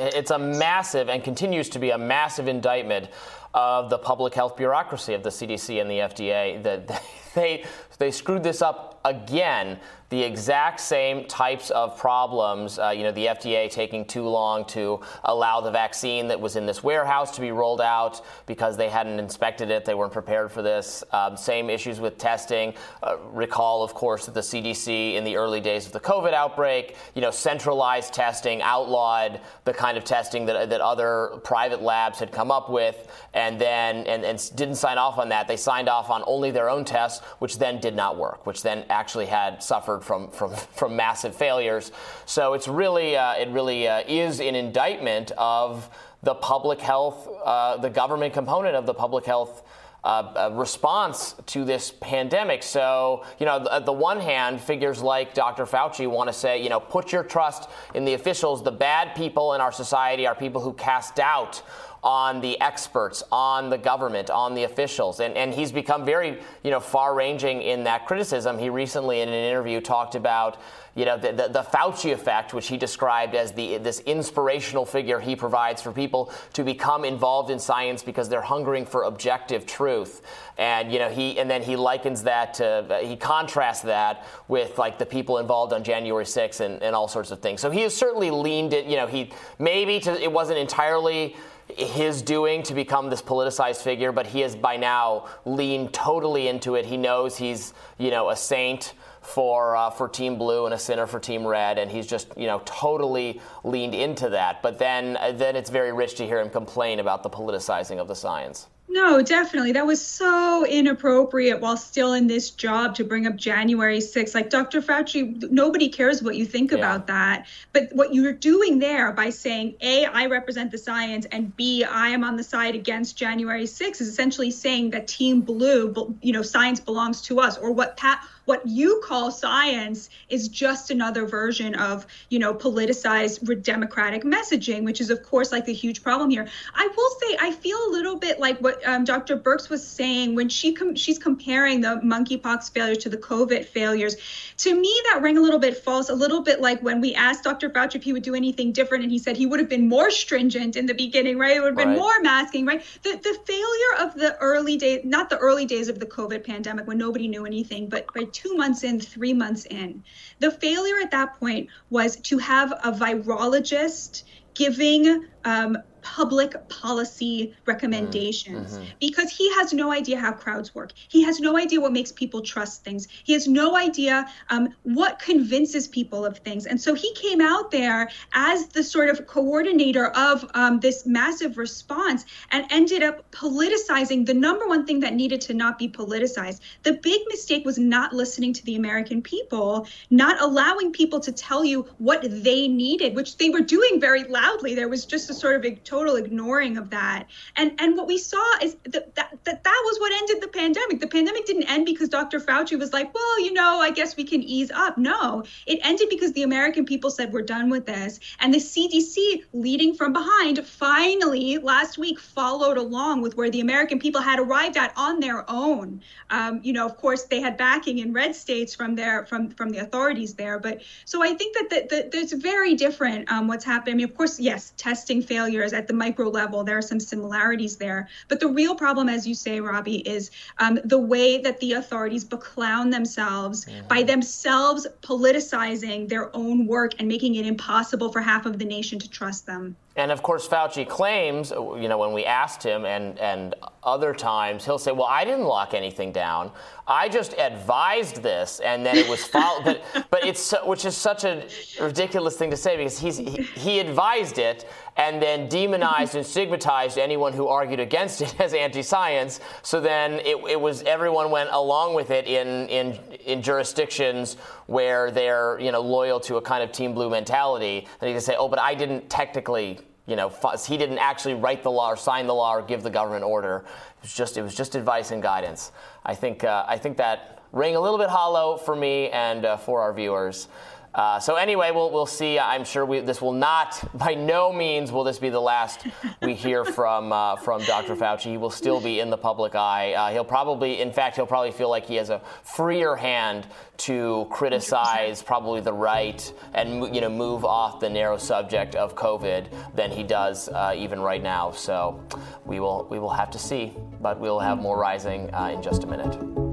it's a massive and continues to be a massive indictment of the public health bureaucracy of the CDC and the FDA. That [laughs] they they screwed this up again the exact same types of problems. Uh, you know, the FDA taking too long to allow the vaccine that was in this warehouse to be rolled out because they hadn't inspected it. They weren't prepared for this. Um, same issues with testing. Uh, recall, of course, that the CDC in the early days of the COVID outbreak, you know, centralized testing, outlawed the kind of testing that, that other private labs had come up with, and then and, and didn't sign off on that. They signed off on only their own tests, which then did not work, which then actually had suffered from from [laughs] from massive failures. So it's really uh, it really uh, is an indictment of the public health, uh, the government component of the public health. Uh, uh, response to this pandemic. So, you know, at the one hand, figures like Dr. Fauci want to say, you know, put your trust in the officials. The bad people in our society are people who cast doubt on the experts, on the government, on the officials. And, and he's become very, you know, far ranging in that criticism. He recently, in an interview, talked about, you know, the, the, the, Fauci effect, which he described as the, this inspirational figure he provides for people to become involved in science because they're hungering for objective truth. And, you know, he, and then he likens that to, uh, he contrasts that with like the people involved on January 6th and, and all sorts of things. So he has certainly leaned it, you know, he maybe to, it wasn't entirely his doing to become this politicized figure, but he has by now leaned totally into it. He knows he's, you know, a saint for uh, for Team Blue and a sinner for Team Red, and he's just you know totally leaned into that. But then then it's very rich to hear him complain about the politicizing of the science. No, definitely. That was so inappropriate while still in this job to bring up January 6th. Like Dr. Fauci, nobody cares what you think yeah. about that. But what you're doing there by saying, A, I represent the science, and B, I am on the side against January 6th is essentially saying that Team Blue, you know, science belongs to us, or what Pat what you call science is just another version of you know politicized democratic messaging which is of course like the huge problem here. I will say i feel a little bit like what um, dr birx was saying when she com- she's comparing the monkeypox failures to the covid failures. To me that rang a little bit false a little bit like when we asked dr fauci if he would do anything different and he said he would have been more stringent in the beginning right? It would have been right. more masking right? The, the failure of the early days not the early days of the covid pandemic when nobody knew anything but by two months in, three months in. The failure at that point was to have a virologist giving um, public policy recommendations mm-hmm. because he has no idea how crowds work. He has no idea what makes people trust things. He has no idea um, what convinces people of things. And so he came out there as the sort of coordinator of um, this massive response and ended up politicizing the number one thing that needed to not be politicized. The big mistake was not listening to the American people, not allowing people to tell you what they needed, which they were doing very loudly. There was just a sort of total ignoring of that. And and what we saw is that that, that, that was what ended the pandemic. The pandemic didn't end because Dr. Fauci was like, well, you know, I guess we can ease up. No, it ended because the American people said we're done with this. And the CDC, leading from behind, finally last week followed along with where the American people had arrived at on their own. Um, you know, of course, they had backing in red states from their from from the authorities there. But so I think that that, that there's very different um, what's happening. I mean, of course, yes, testing failures at the micro level, there are some similarities there. But the real problem, as you say, Robby, is um, the way that the authorities beclown themselves mm-hmm. by themselves politicizing their own work and making it impossible for half of the nation to trust them. And of course, Fauci claims, you know, when we asked him and, and other times, he'll say, well, I didn't lock anything down. I just advised this and then it was followed. [laughs] but, but it's, which is such a ridiculous thing to say because he's, he, he advised it and then demonized and stigmatized anyone who argued against it [laughs] as anti-science. So then it, it was, everyone went along with it in, in, in jurisdictions where they're, you know, loyal to a kind of team blue mentality. And he can say, oh, but I didn't technically you know, he didn't actually write the law or sign the law or give the government order. It was just, it was just advice and guidance. I think, uh, I think that rang a little bit hollow for me and uh, for our viewers. Uh, so anyway, we'll we'll see. I'm sure we, this will not, [laughs] by no means, will this be the last we hear from uh, from Dr. Fauci. He will still be in the public eye. Uh, he'll probably, in fact, he'll probably feel like he has a freer hand to criticize probably the right and you know move off the narrow subject of COVID than he does uh, even right now. So we will we will have to see, but we'll have more rising uh, in just a minute.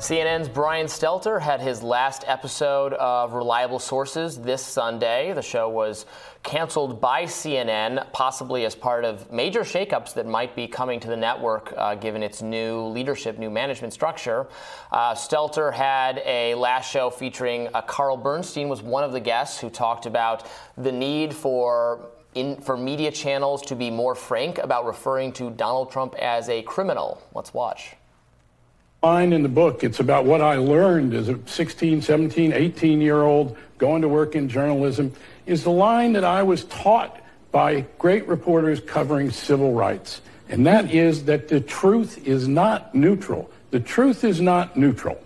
CNN's Brian Stelter had his last episode of Reliable Sources this Sunday. The show was canceled by CNN, possibly as part of major shakeups that might be coming to the network uh, given its new leadership, new management structure. Uh, Stelter had a last show featuring uh, Carl Bernstein was one of the guests who talked about the need for in, for media channels to be more frank about referring to Donald Trump as a criminal. Let's watch line in the book. It's about what I learned as a 16, 17, 18 year old going to work in journalism. Is the line that I was taught by great reporters covering civil rights. And that is that the truth is not neutral. The truth is not neutral.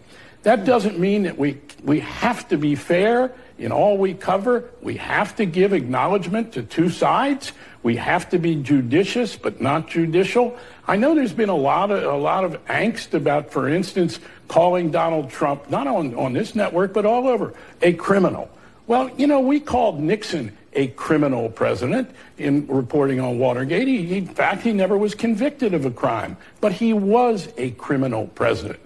That doesn't mean that we, we have to be fair in all we cover. We have to give acknowledgement to two sides. We have to be judicious, but not judicial. I know there's been a lot of a lot of angst about, for instance, calling Donald Trump not on, on this network but all over a criminal. Well, you know, we called Nixon a criminal president in reporting on Watergate. He, in fact, he never was convicted of a crime, but he was a criminal president.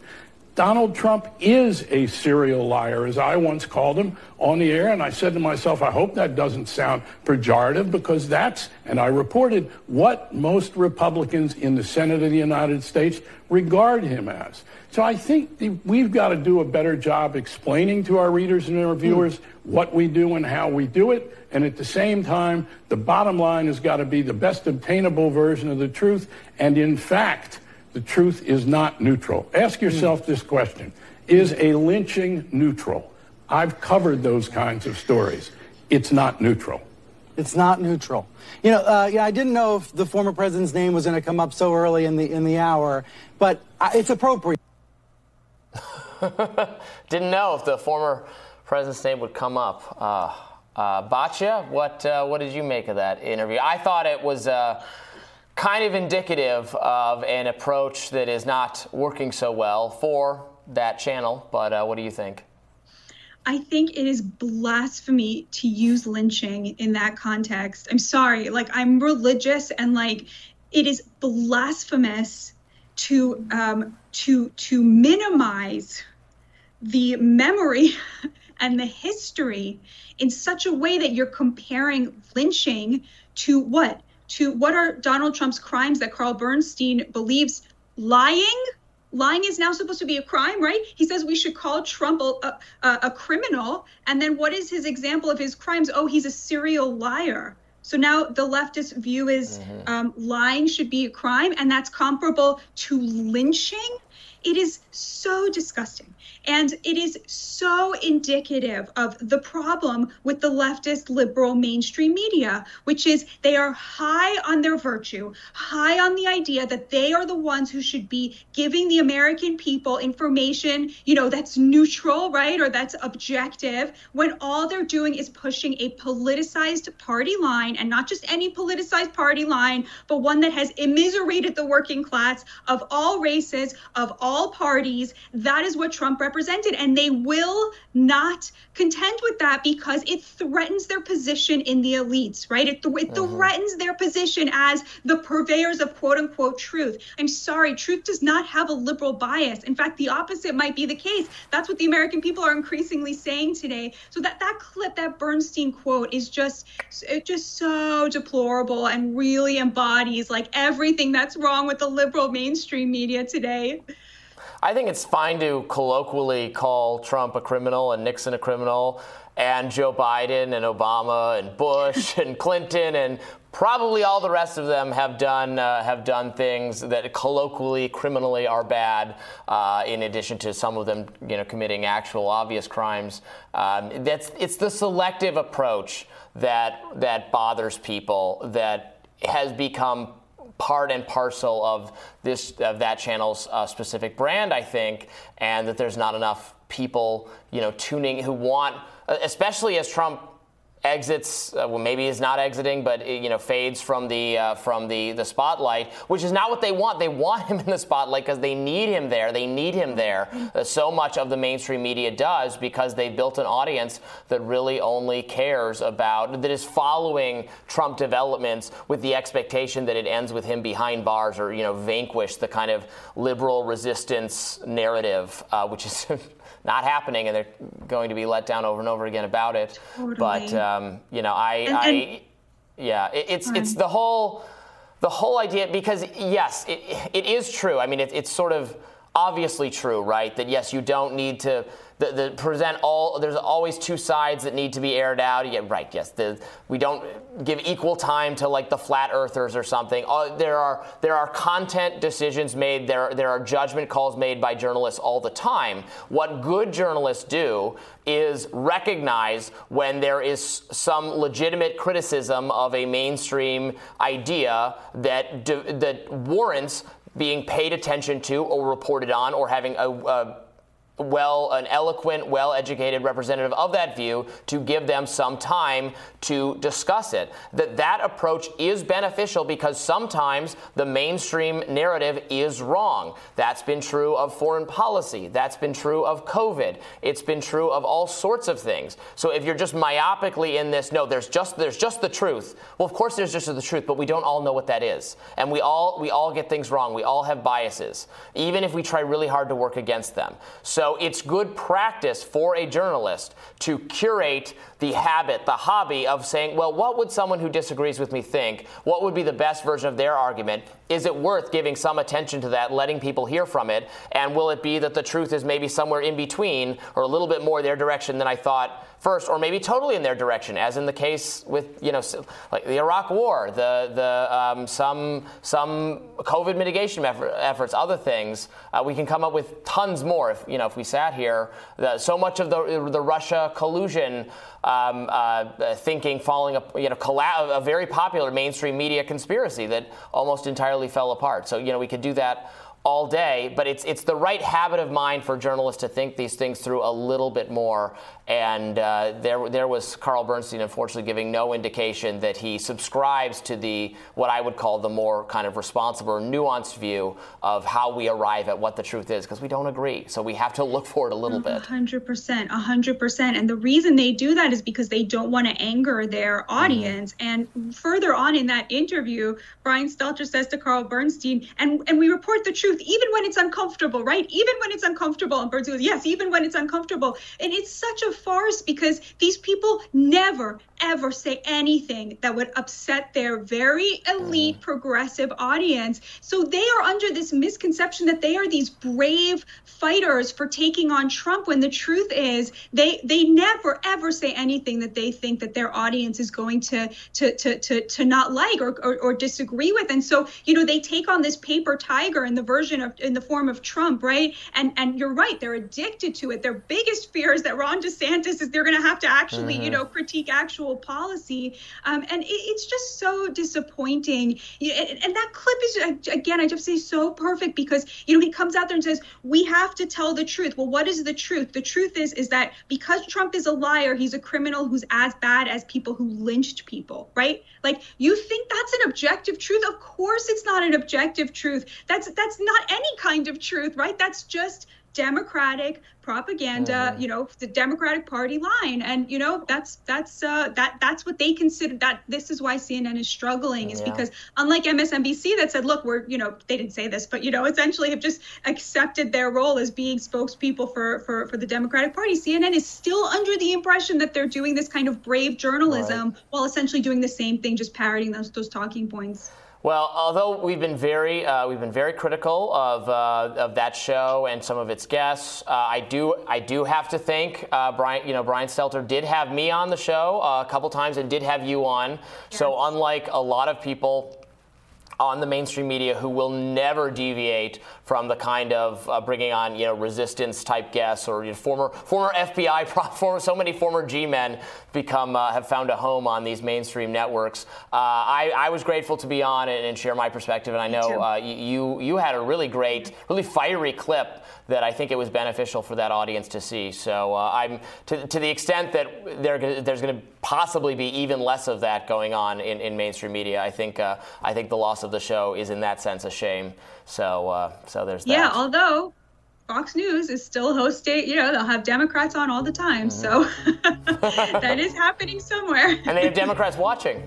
Donald Trump is a serial liar, as I once called him on the air. And I said to myself, I hope that doesn't sound pejorative because that's, and I reported, what most Republicans in the Senate of the United States regard him as. So I think we've got to do a better job explaining to our readers and our viewers what we do and how we do it. And at the same time, the bottom line has got to be the best obtainable version of the truth. And in fact, the truth is not neutral. Ask yourself this question Is a lynching neutral? I've covered those kinds of stories. It's not neutral. It's not neutral. You know, uh, yeah, I didn't know if the former president's name was going to come up so early in the in the hour, but it's appropriate. [laughs] didn't know if the former president's name would come up. Uh, uh, Batya, what uh, what did you make of that interview? I thought it was. Kind of indicative of an approach that is not working so well for that channel. But uh, what do you think? I think it is blasphemy to use lynching in that context. I'm sorry, like I'm religious and like it is blasphemous to um, to to minimize the memory [laughs] and the history in such a way that you're comparing lynching to what to what are Donald Trump's crimes that Carl Bernstein believes lying? Lying is now supposed to be a crime, right? He says we should call Trump a, a, a criminal. And then what is his example of his crimes? Oh, he's a serial liar. So now the leftist view is mm-hmm. um, lying should be a crime, and that's comparable to lynching. It is so disgusting. And it is so indicative of the problem with the leftist liberal mainstream media, which is they are high on their virtue, high on the idea that they are the ones who should be giving the American people information, you know, that's neutral, right? Or that's objective, when all they're doing is pushing a politicized party line and not just any politicized party line, but one that has immiserated the working class of all races, of all parties. That is what Trump represents represented, and they will not contend with that because it threatens their position in the elites, right? It, th- it uh-huh. threatens their position as the purveyors of quote unquote truth. I'm sorry, truth does not have a liberal bias. In fact, the opposite might be the case. That's what the American people are increasingly saying today. So that that clip, that Bernstein quote, is just it just so deplorable and really embodies like everything that's wrong with the liberal mainstream media today. I think it's fine to colloquially call Trump a criminal and Nixon a criminal and Joe Biden and Obama and Bush [laughs] and Clinton and probably all the rest of them have done uh, have done things that colloquially criminally are bad. Uh, in addition to some of them, you know, committing actual obvious crimes. Um, that's it's the selective approach that that bothers people that has become part and parcel of this of that channel's uh, specific brand, I think, and that there's not enough people, you know, tuning who want, especially as Trump exits uh, well maybe is not exiting but you know fades from the uh, from the the spotlight which is not what they want. They [laughs] want him in the spotlight because they need him there. They need him there uh, so much of the mainstream media does because they've built an audience that really only cares about that is following Trump developments with the expectation that it ends with him behind bars or you know vanquish the kind of liberal resistance narrative uh, which is [laughs] not happening, and they're going to be let down over and over again about it. Totally. But um, you know, I, and, I and, yeah, it, it's it's the whole the whole idea because yes, it, it is true. I mean, it, it's sort of obviously true, right? That yes, you don't need to the, the present all. There's always two sides that need to be aired out. Yeah, right. Yes, the, we don't give equal time to like the flat earthers or something. Uh, there are there are content decisions made. There there are judgment calls made by journalists all the time. What good journalists do is recognize when there is some legitimate criticism of a mainstream idea that that warrants being paid attention to or reported on or having a, a well, an eloquent, well educated representative of that view to give them some time to discuss it. That that approach is beneficial because sometimes the mainstream narrative is wrong. That's been true of foreign policy. That's been true of COVID. It's been true of all sorts of things. So if you're just myopically in this, no, there's just there's just the truth. Well, of course there's just the truth, but we don't all know what that is. And we all we all get things wrong. We all have biases, even if we try really hard to work against them. So so it's good practice for a journalist to curate the habit, the hobby of saying, well, what would someone who disagrees with me think? What would be the best version of their argument? Is it worth giving some attention to that, letting people hear from it? And will it be that the truth is maybe somewhere in between or a little bit more their direction than I thought first, or maybe totally in their direction, as in the case with you know like the Iraq War, the the um, some some COVID mitigation effort, efforts, other things. Uh, we can come up with tons more if you know if we sat here. The, so much of the the Russia collusion um, uh, thinking falling you know colla- a very popular mainstream media conspiracy that almost entirely fell apart. So you know we could do that all day, but it's it's the right habit of mind for journalists to think these things through a little bit more and uh, there, there was Carl Bernstein, unfortunately, giving no indication that he subscribes to the what I would call the more kind of responsible, or nuanced view of how we arrive at what the truth is, because we don't agree. So we have to look for it a little bit. hundred percent, hundred percent. And the reason they do that is because they don't want to anger their mm-hmm. audience. Mm. And further on in that interview, Brian Stelter says to Carl Bernstein, and and we report the truth even when it's uncomfortable, right? Even when it's uncomfortable. And Bernstein goes, yes, even when it's uncomfortable. And it's such a farce because these people never, ever say anything that would upset their very elite mm. progressive audience. So they are under this misconception that they are these brave fighters for taking on Trump when the truth is they they never ever say anything that they think that their audience is going to to to to, to not like or, or, or disagree with. And so, you know, they take on this paper tiger in the version of in the form of Trump, right? And and you're right, they're addicted to it. Their biggest fear is that Ron DeSantis is they're going to have to actually, mm-hmm. you know, critique actual policy. Um, and it, it's just so disappointing. And, and that clip is again, I just say so perfect because you know he comes out there and says we have to tell the truth. Well, what is the truth? The truth is is that because Trump is a liar, he's a criminal who's as bad as people who lynched people, right? Like you think that's an objective truth? Of course, it's not an objective truth. That's that's not any kind of truth, right? That's just democratic propaganda mm-hmm. you know the democratic party line and you know that's that's uh that that's what they consider that this is why cnn is struggling is yeah. because unlike msnbc that said look we're you know they didn't say this but you know essentially have just accepted their role as being spokespeople for for for the democratic party cnn is still under the impression that they're doing this kind of brave journalism right. while essentially doing the same thing just parroting those those talking points well, although we've been very uh, we've been very critical of, uh, of that show and some of its guests, uh, I do I do have to think uh, Brian you know Brian Stelter did have me on the show uh, a couple times and did have you on. Yes. So unlike a lot of people on the mainstream media who will never deviate from the kind of uh, bringing on you know resistance type guests or you know, former former FBI [laughs] former, so many former G men become uh, have found a home on these mainstream networks. Uh, I, I, was grateful to be on and, and share my perspective, and I know uh, you you had a really great, really fiery clip that I think it was beneficial for that audience to see. So uh, I'm to, to the extent that there, there's going to possibly be even less of that going on in, in mainstream media. I think uh, I think the loss of the show is in that sense a shame. So uh, so there's that. Yeah, although Fox News is still hosting, you know, they'll have Democrats on all the time. Mm-hmm. So [laughs] that is happening somewhere. and they have Democrats [laughs] watching.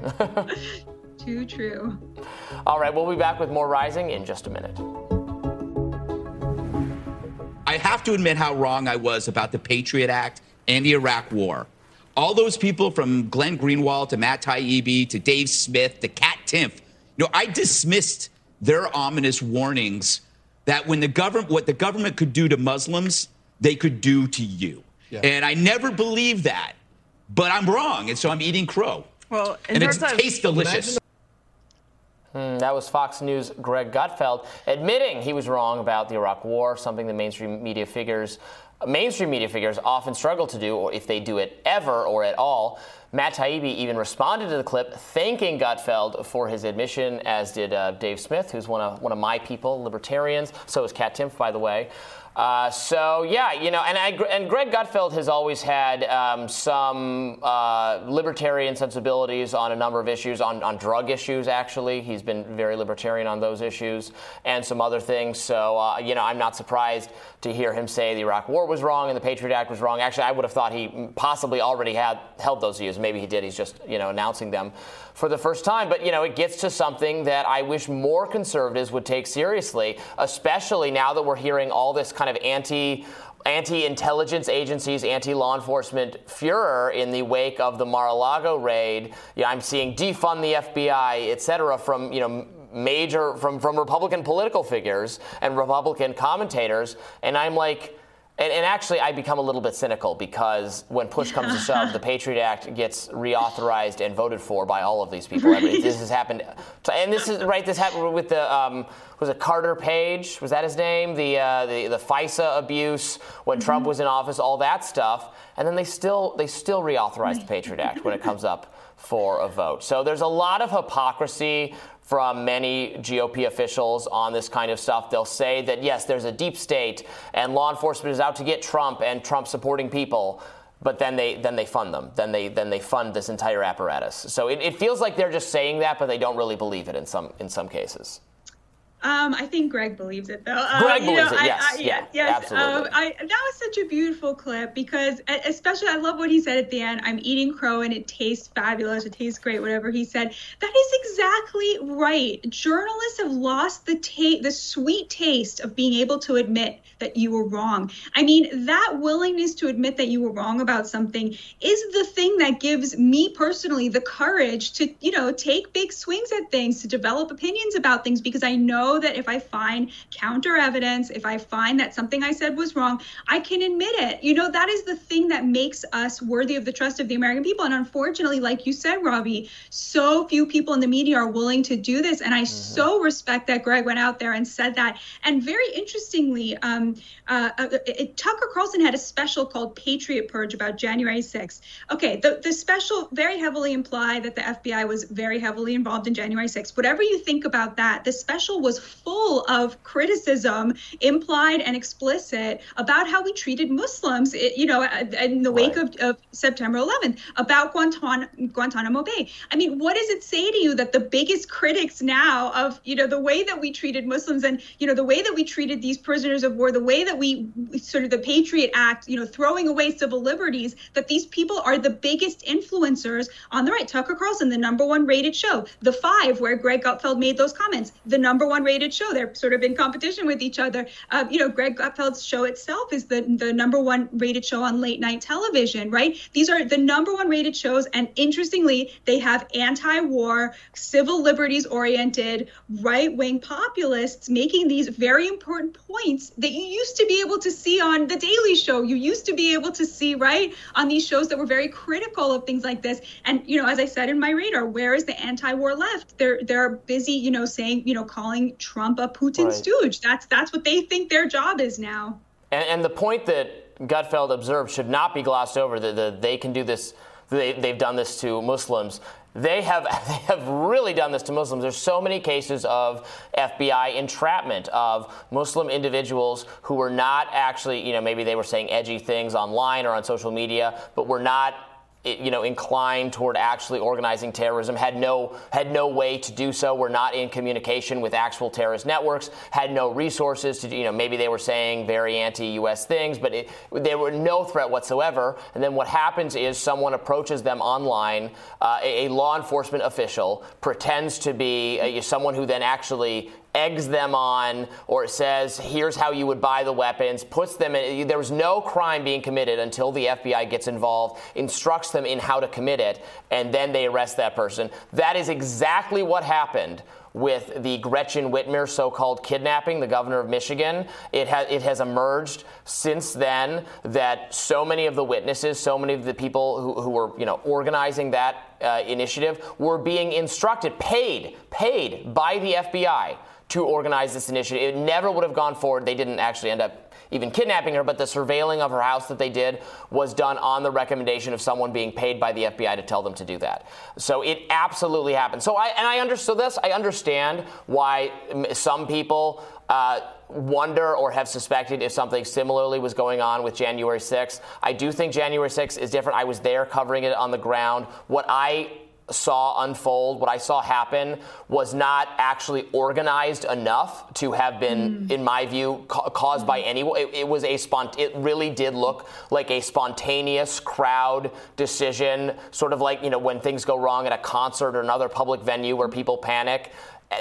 Too true. All right, we'll be back with more Rising in just a minute. I have to admit how wrong I was about the Patriot Act and the Iraq War. All those people from Glenn Greenwald to Matt Taibbi to Dave Smith to Kat Timpf, you know, I dismissed their ominous warnings that when the government, what the government could do to Muslims, they could do to you. Yeah. And I never believed that, but I'm wrong, and so I'm eating crow. Well, and it tastes delicious. Hmm, that was Fox News' Greg Gutfeld admitting he was wrong about the Iraq War, something the mainstream media figures, mainstream media figures often struggle to do, or if they do it ever or at all. Matt Taibbi even responded to the clip, thanking Gutfeld for his admission, as did uh, Dave Smith, who's one of one of my people, libertarians. So is Kat Timpf, by the way. Uh, so yeah, you know, and I, and Greg Gutfeld has always had um, some uh, libertarian sensibilities on a number of issues, on, on drug issues. Actually, he's been very libertarian on those issues and some other things. So uh, you know, I'm not surprised to hear him say the Iraq War was wrong and the Patriot Act was wrong. Actually, I would have thought he possibly already had held those views. Maybe he did. He's just you know announcing them for the first time. But, you know, it gets to something that I wish more conservatives would take seriously, especially now that we're hearing all this kind of anti anti intelligence agencies, anti law enforcement furor in the wake of the Mar a Lago raid. I'm seeing defund the FBI, et cetera, from, you know, major, from, from Republican political figures and Republican commentators. And I'm like, and, and, actually, I become a little bit cynical because when push comes to shove, the Patriot Act gets reauthorized and voted for by all of these people. Right. this has happened, to, and this is right. This happened with the um, was it Carter Page? Was that his name? The uh, the, the FISA abuse when mm-hmm. Trump was in office, all that stuff, and then they still they still reauthorize the Patriot Act when it comes up for a vote. So there's a lot of hypocrisy from many GOP officials on this kind of stuff. They'll say that, yes, there's a deep state and law enforcement is out to get Trump and Trump supporting people. But then they then they fund them. Then they then they fund this entire apparatus. So it, it feels like they're just saying that, but they don't really believe it in some in some cases. Um, I think Greg believes it though. Greg um, believes know, it. Yes, I, I, yeah, yes. Absolutely. Um, I, that was such a beautiful clip because, especially, I love what he said at the end. I'm eating crow and it tastes fabulous. It tastes great. Whatever he said. That is exactly right. Journalists have lost the ta- the sweet taste of being able to admit that you were wrong. I mean, that willingness to admit that you were wrong about something is the thing that gives me personally the courage to, you know, take big swings at things, to develop opinions about things because I know that if I find counter evidence, if I find that something I said was wrong, I can admit it. You know, that is the thing that makes us worthy of the trust of the American people. And unfortunately, like you said, Robby, so few people in the media are willing to do this. And I mm-hmm. so respect that Greg went out there and said that. And very interestingly, um, uh, uh, it, Tucker Carlson had a special called Patriot Purge about January 6th. Okay, the, the special very heavily implied that the FBI was very heavily involved in January 6th. Whatever you think about that, the special was full of criticism, implied and explicit, about how we treated Muslims, you know, in the wake right. of, of, September 11th, about Guantan- Guantanamo Bay. I mean, what does it say to you that the biggest critics now of, you know, the way that we treated Muslims and, you know, the way that we treated these prisoners of war, the way that we sort of the Patriot Act, you know, throwing away civil liberties, that these people are the biggest influencers on the right. Tucker Carlson, the number one rated show, The Five, where Greg Gutfeld made those comments, the number one rated show. They're sort of in competition with each other. Uh, you know, Greg Gutfeld's show itself is the the number one rated show on late night television. Right? These are the number one rated shows, and interestingly, they have anti-war, civil liberties oriented, right wing populists making these very important points that you used to be able to see on the Daily Show. You used to be able to see right on these shows that were very critical of things like this. And you know, as I said in my radar, where is the anti-war left? They're they're busy, you know, saying you know calling Trump a Putin right. stooge. That's that's what they think their job is now. And, and the point that Gutfeld observed should not be glossed over. That the, they can do this. They, they've done this to Muslims. They have [laughs] they have really done this to Muslims. There's so many cases of FBI entrapment of Muslim individuals who were not actually, you know, maybe they were saying edgy things online or on social media, but were not you know, inclined toward actually organizing terrorism, had no had no way to do so. Were not in communication with actual terrorist networks, had no resources to, you know, maybe they were saying very anti-U.S. things, but it, they were no threat whatsoever. And then what happens is someone approaches them online, uh, a, a, law enforcement official pretends to be uh, someone who then actually eggs them on or it says, here's how you would buy the weapons, puts them in. There was no crime being committed until the FBI gets involved, instructs them in how to commit it, and then they arrest that person. That is exactly what happened with the Gretchen Whitmer so-called kidnapping, the governor of Michigan. It has it has emerged since then that so many of the witnesses, so many of the people who, who were you know organizing that uh, initiative were being instructed, paid, paid by the FBI to organize this initiative. It never would have gone forward. They didn't actually end up even kidnapping her, but the surveilling of her house that they did was done on the recommendation of someone being paid by the FBI to tell them to do that. So it absolutely happened. So I and I understood this. I understand why some people. Uh, wonder or have suspected if something similarly was going on with January 6th. I do think January 6th is different. I was there covering it on the ground. What I saw unfold, what I saw happen, was not actually organized enough to have been, mm. in my view, ca- caused mm. by anyone. It, it, was a spont. It really did look like a spontaneous crowd decision, sort of like you know when things go wrong at a concert or another public venue where people panic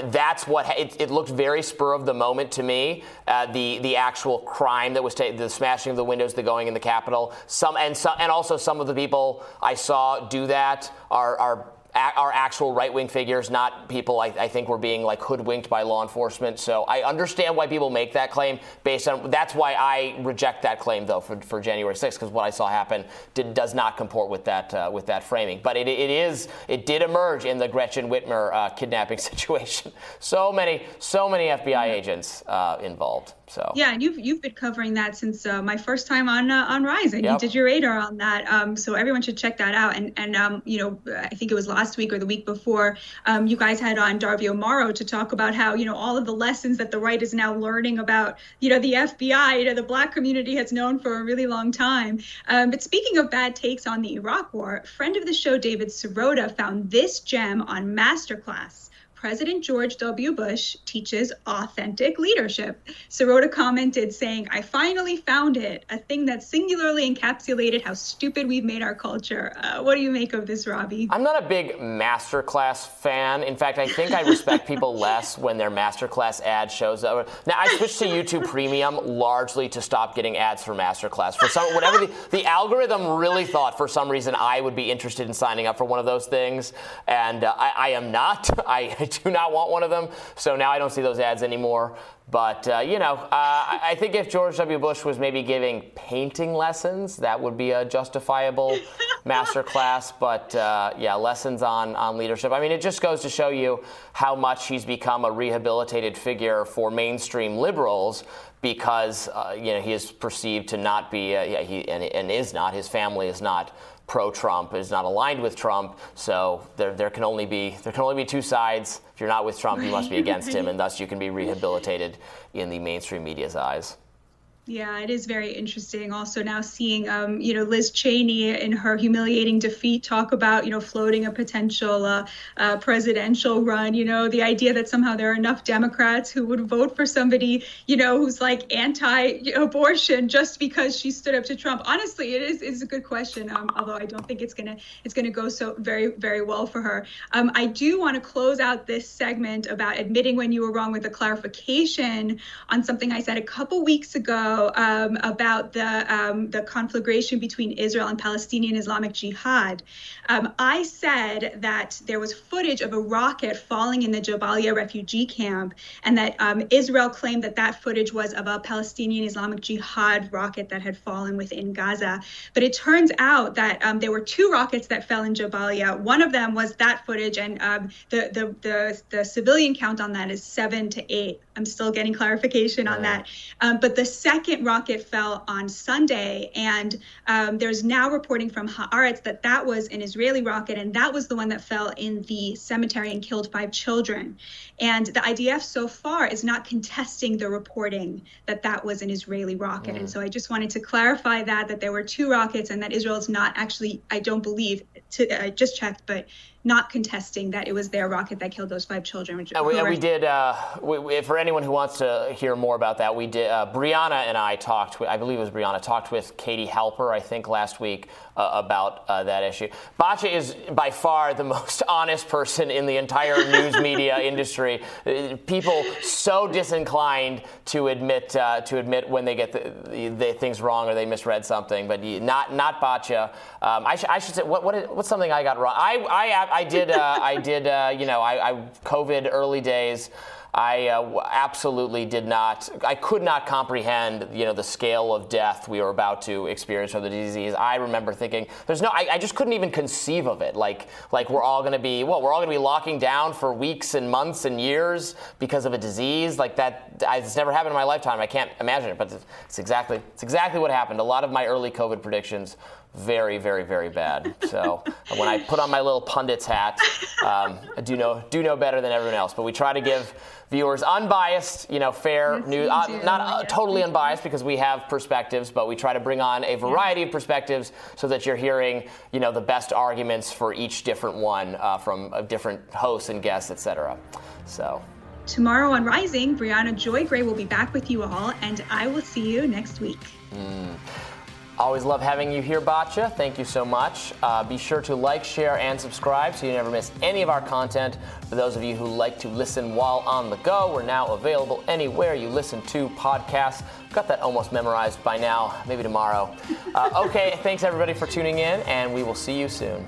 that's what it, it, looked very spur of the moment to me. Uh, the the actual crime that was ta- the smashing of the windows, the going in the Capitol. Some and some and also some of the people I saw do that are are are actual right wing figures, not people I, I, think were being like hoodwinked by law enforcement. So I understand why people make that claim based on that's why I reject that claim though for, for January 6th because what I saw happen did, does not comport with that uh, with that framing. But it, it is it did emerge in the Gretchen Whitmer uh, kidnapping [laughs] situation. So many so many FBI agents uh, involved. So yeah, and you've you've been covering that since uh, my first time on uh, on Rising. Yep. You did your radar on that, um, so everyone should check that out. And and um, you know, I think it was last week or the week before, um, you guys had on Darvio Morrow to talk about how you know all of the lessons that the right is now learning about you know the FBI. You know, the Black community has known for a really long time. Um, but speaking of bad takes on the Iraq War, friend of the show David Sirota found this gem on Masterclass President George W. Bush teaches authentic leadership. Sirota commented, saying, I finally found it, a thing that singularly encapsulated how stupid we've made our culture. Uh, what do you make of this, Robby? I'm not a big masterclass fan. In fact, I think I respect people [laughs] less when their masterclass ad shows up. Now, I switched to YouTube Premium largely to stop getting ads for masterclass. For some, whatever the, the algorithm really thought, for some reason, I would be interested in signing up for one of those things, and uh, I, I am not. [laughs] I do not want one of them. So now I don't see those ads anymore. But, uh, you know, uh, I think if George W. Bush was maybe giving painting lessons, that would be a justifiable [laughs] master class. But, uh, yeah, lessons on, on leadership. I mean, it just goes to show you how much he's become a rehabilitated figure for mainstream liberals because, uh, you know, he is perceived to not be, uh, yeah, he, and, and is not, his family is not pro-Trump, is not aligned with Trump. So there, there can only be there can only be two sides. If you're not with Trump, you must be against him, and thus you can be rehabilitated in the mainstream media's eyes. Yeah, it is very interesting. Also, now seeing, um, you know, Liz Cheney in her humiliating defeat talk about, you know, floating a potential uh, uh, presidential run. You know, the idea that somehow there are enough Democrats who would vote for somebody, you know, who's like anti-abortion just because she stood up to Trump. Honestly, it is is a good question. Um, although I don't think it's gonna it's gonna go so very very well for her. Um, I do want to close out this segment about admitting when you were wrong with a clarification on something I said a couple weeks ago um, about the um, the conflagration between Israel and Palestinian Islamic Jihad. Um, I said that there was footage of a rocket falling in the Jabalia refugee camp, and that um, Israel claimed that that footage was of a Palestinian Islamic Jihad rocket that had fallen within Gaza. But it turns out that um, there were two rockets that fell in Jabalia. One of them was that footage, and um, the, the the the civilian count on that is seven to eight. I'm still getting clarification on that. but the second second rocket fell on Sunday, and um, there's now reporting from Haaretz that that was an Israeli rocket, and that was the one that fell in the cemetery and killed five children. And the IDF so far is not contesting the reporting that that was an Israeli rocket. Mm. And so I just wanted to clarify that that there were two rockets, and that Israel is not actually, I don't believe, to, I just checked, but not contesting that it was their rocket that killed those five children. Which, and we, we did, uh, we, for anyone who wants to hear more about that, we did, uh, Briahna and I talked, I believe it was Briahna, talked with Katie Halper, I think, last week uh, about uh, that issue. Batya is by far the [laughs] most honest person in the entire news media [laughs] industry. Uh, people so disinclined to admit uh, to admit when they get the, the, things wrong or they misread something, but not not Batya. Um, I, sh- I, should say what, what is, what's something I got wrong? I I, I did uh, I did uh, you know I, I COVID early days. I uh, absolutely did not, I could not comprehend, you know, the scale of death we were about to experience from the disease. I remember thinking, there's no, I, I just couldn't even conceive of it. Like, like we're all going to be, well, we're all going to be locking down for weeks and months and years because of a disease like that. It's never happened in my lifetime. I can't imagine it, but it's exactly, it's exactly what happened. A lot of my early COVID predictions very, very, very bad. So [laughs] when I put on my little pundit's hat, um, I do know do know better than everyone else. But we try to give viewers unbiased, you know, fair news. Uh, not uh, totally unbiased because we have perspectives, but we try to bring on a variety of perspectives so that you're hearing, you know, the best arguments for each different one uh, from uh, different hosts and guests, etc. So. Tomorrow on Rising, Briahna Joy Gray will be back with you all, and I will see you next week. Mm. Always love having you here, Batya. Thank you so much. Uh, be sure to like, share, and subscribe so you never miss any of our content. For those of you who like to listen while on the go, we're now available anywhere you listen to podcasts. Got that almost memorized by now, maybe tomorrow. Uh, okay, thanks everybody for tuning in, and we will see you soon.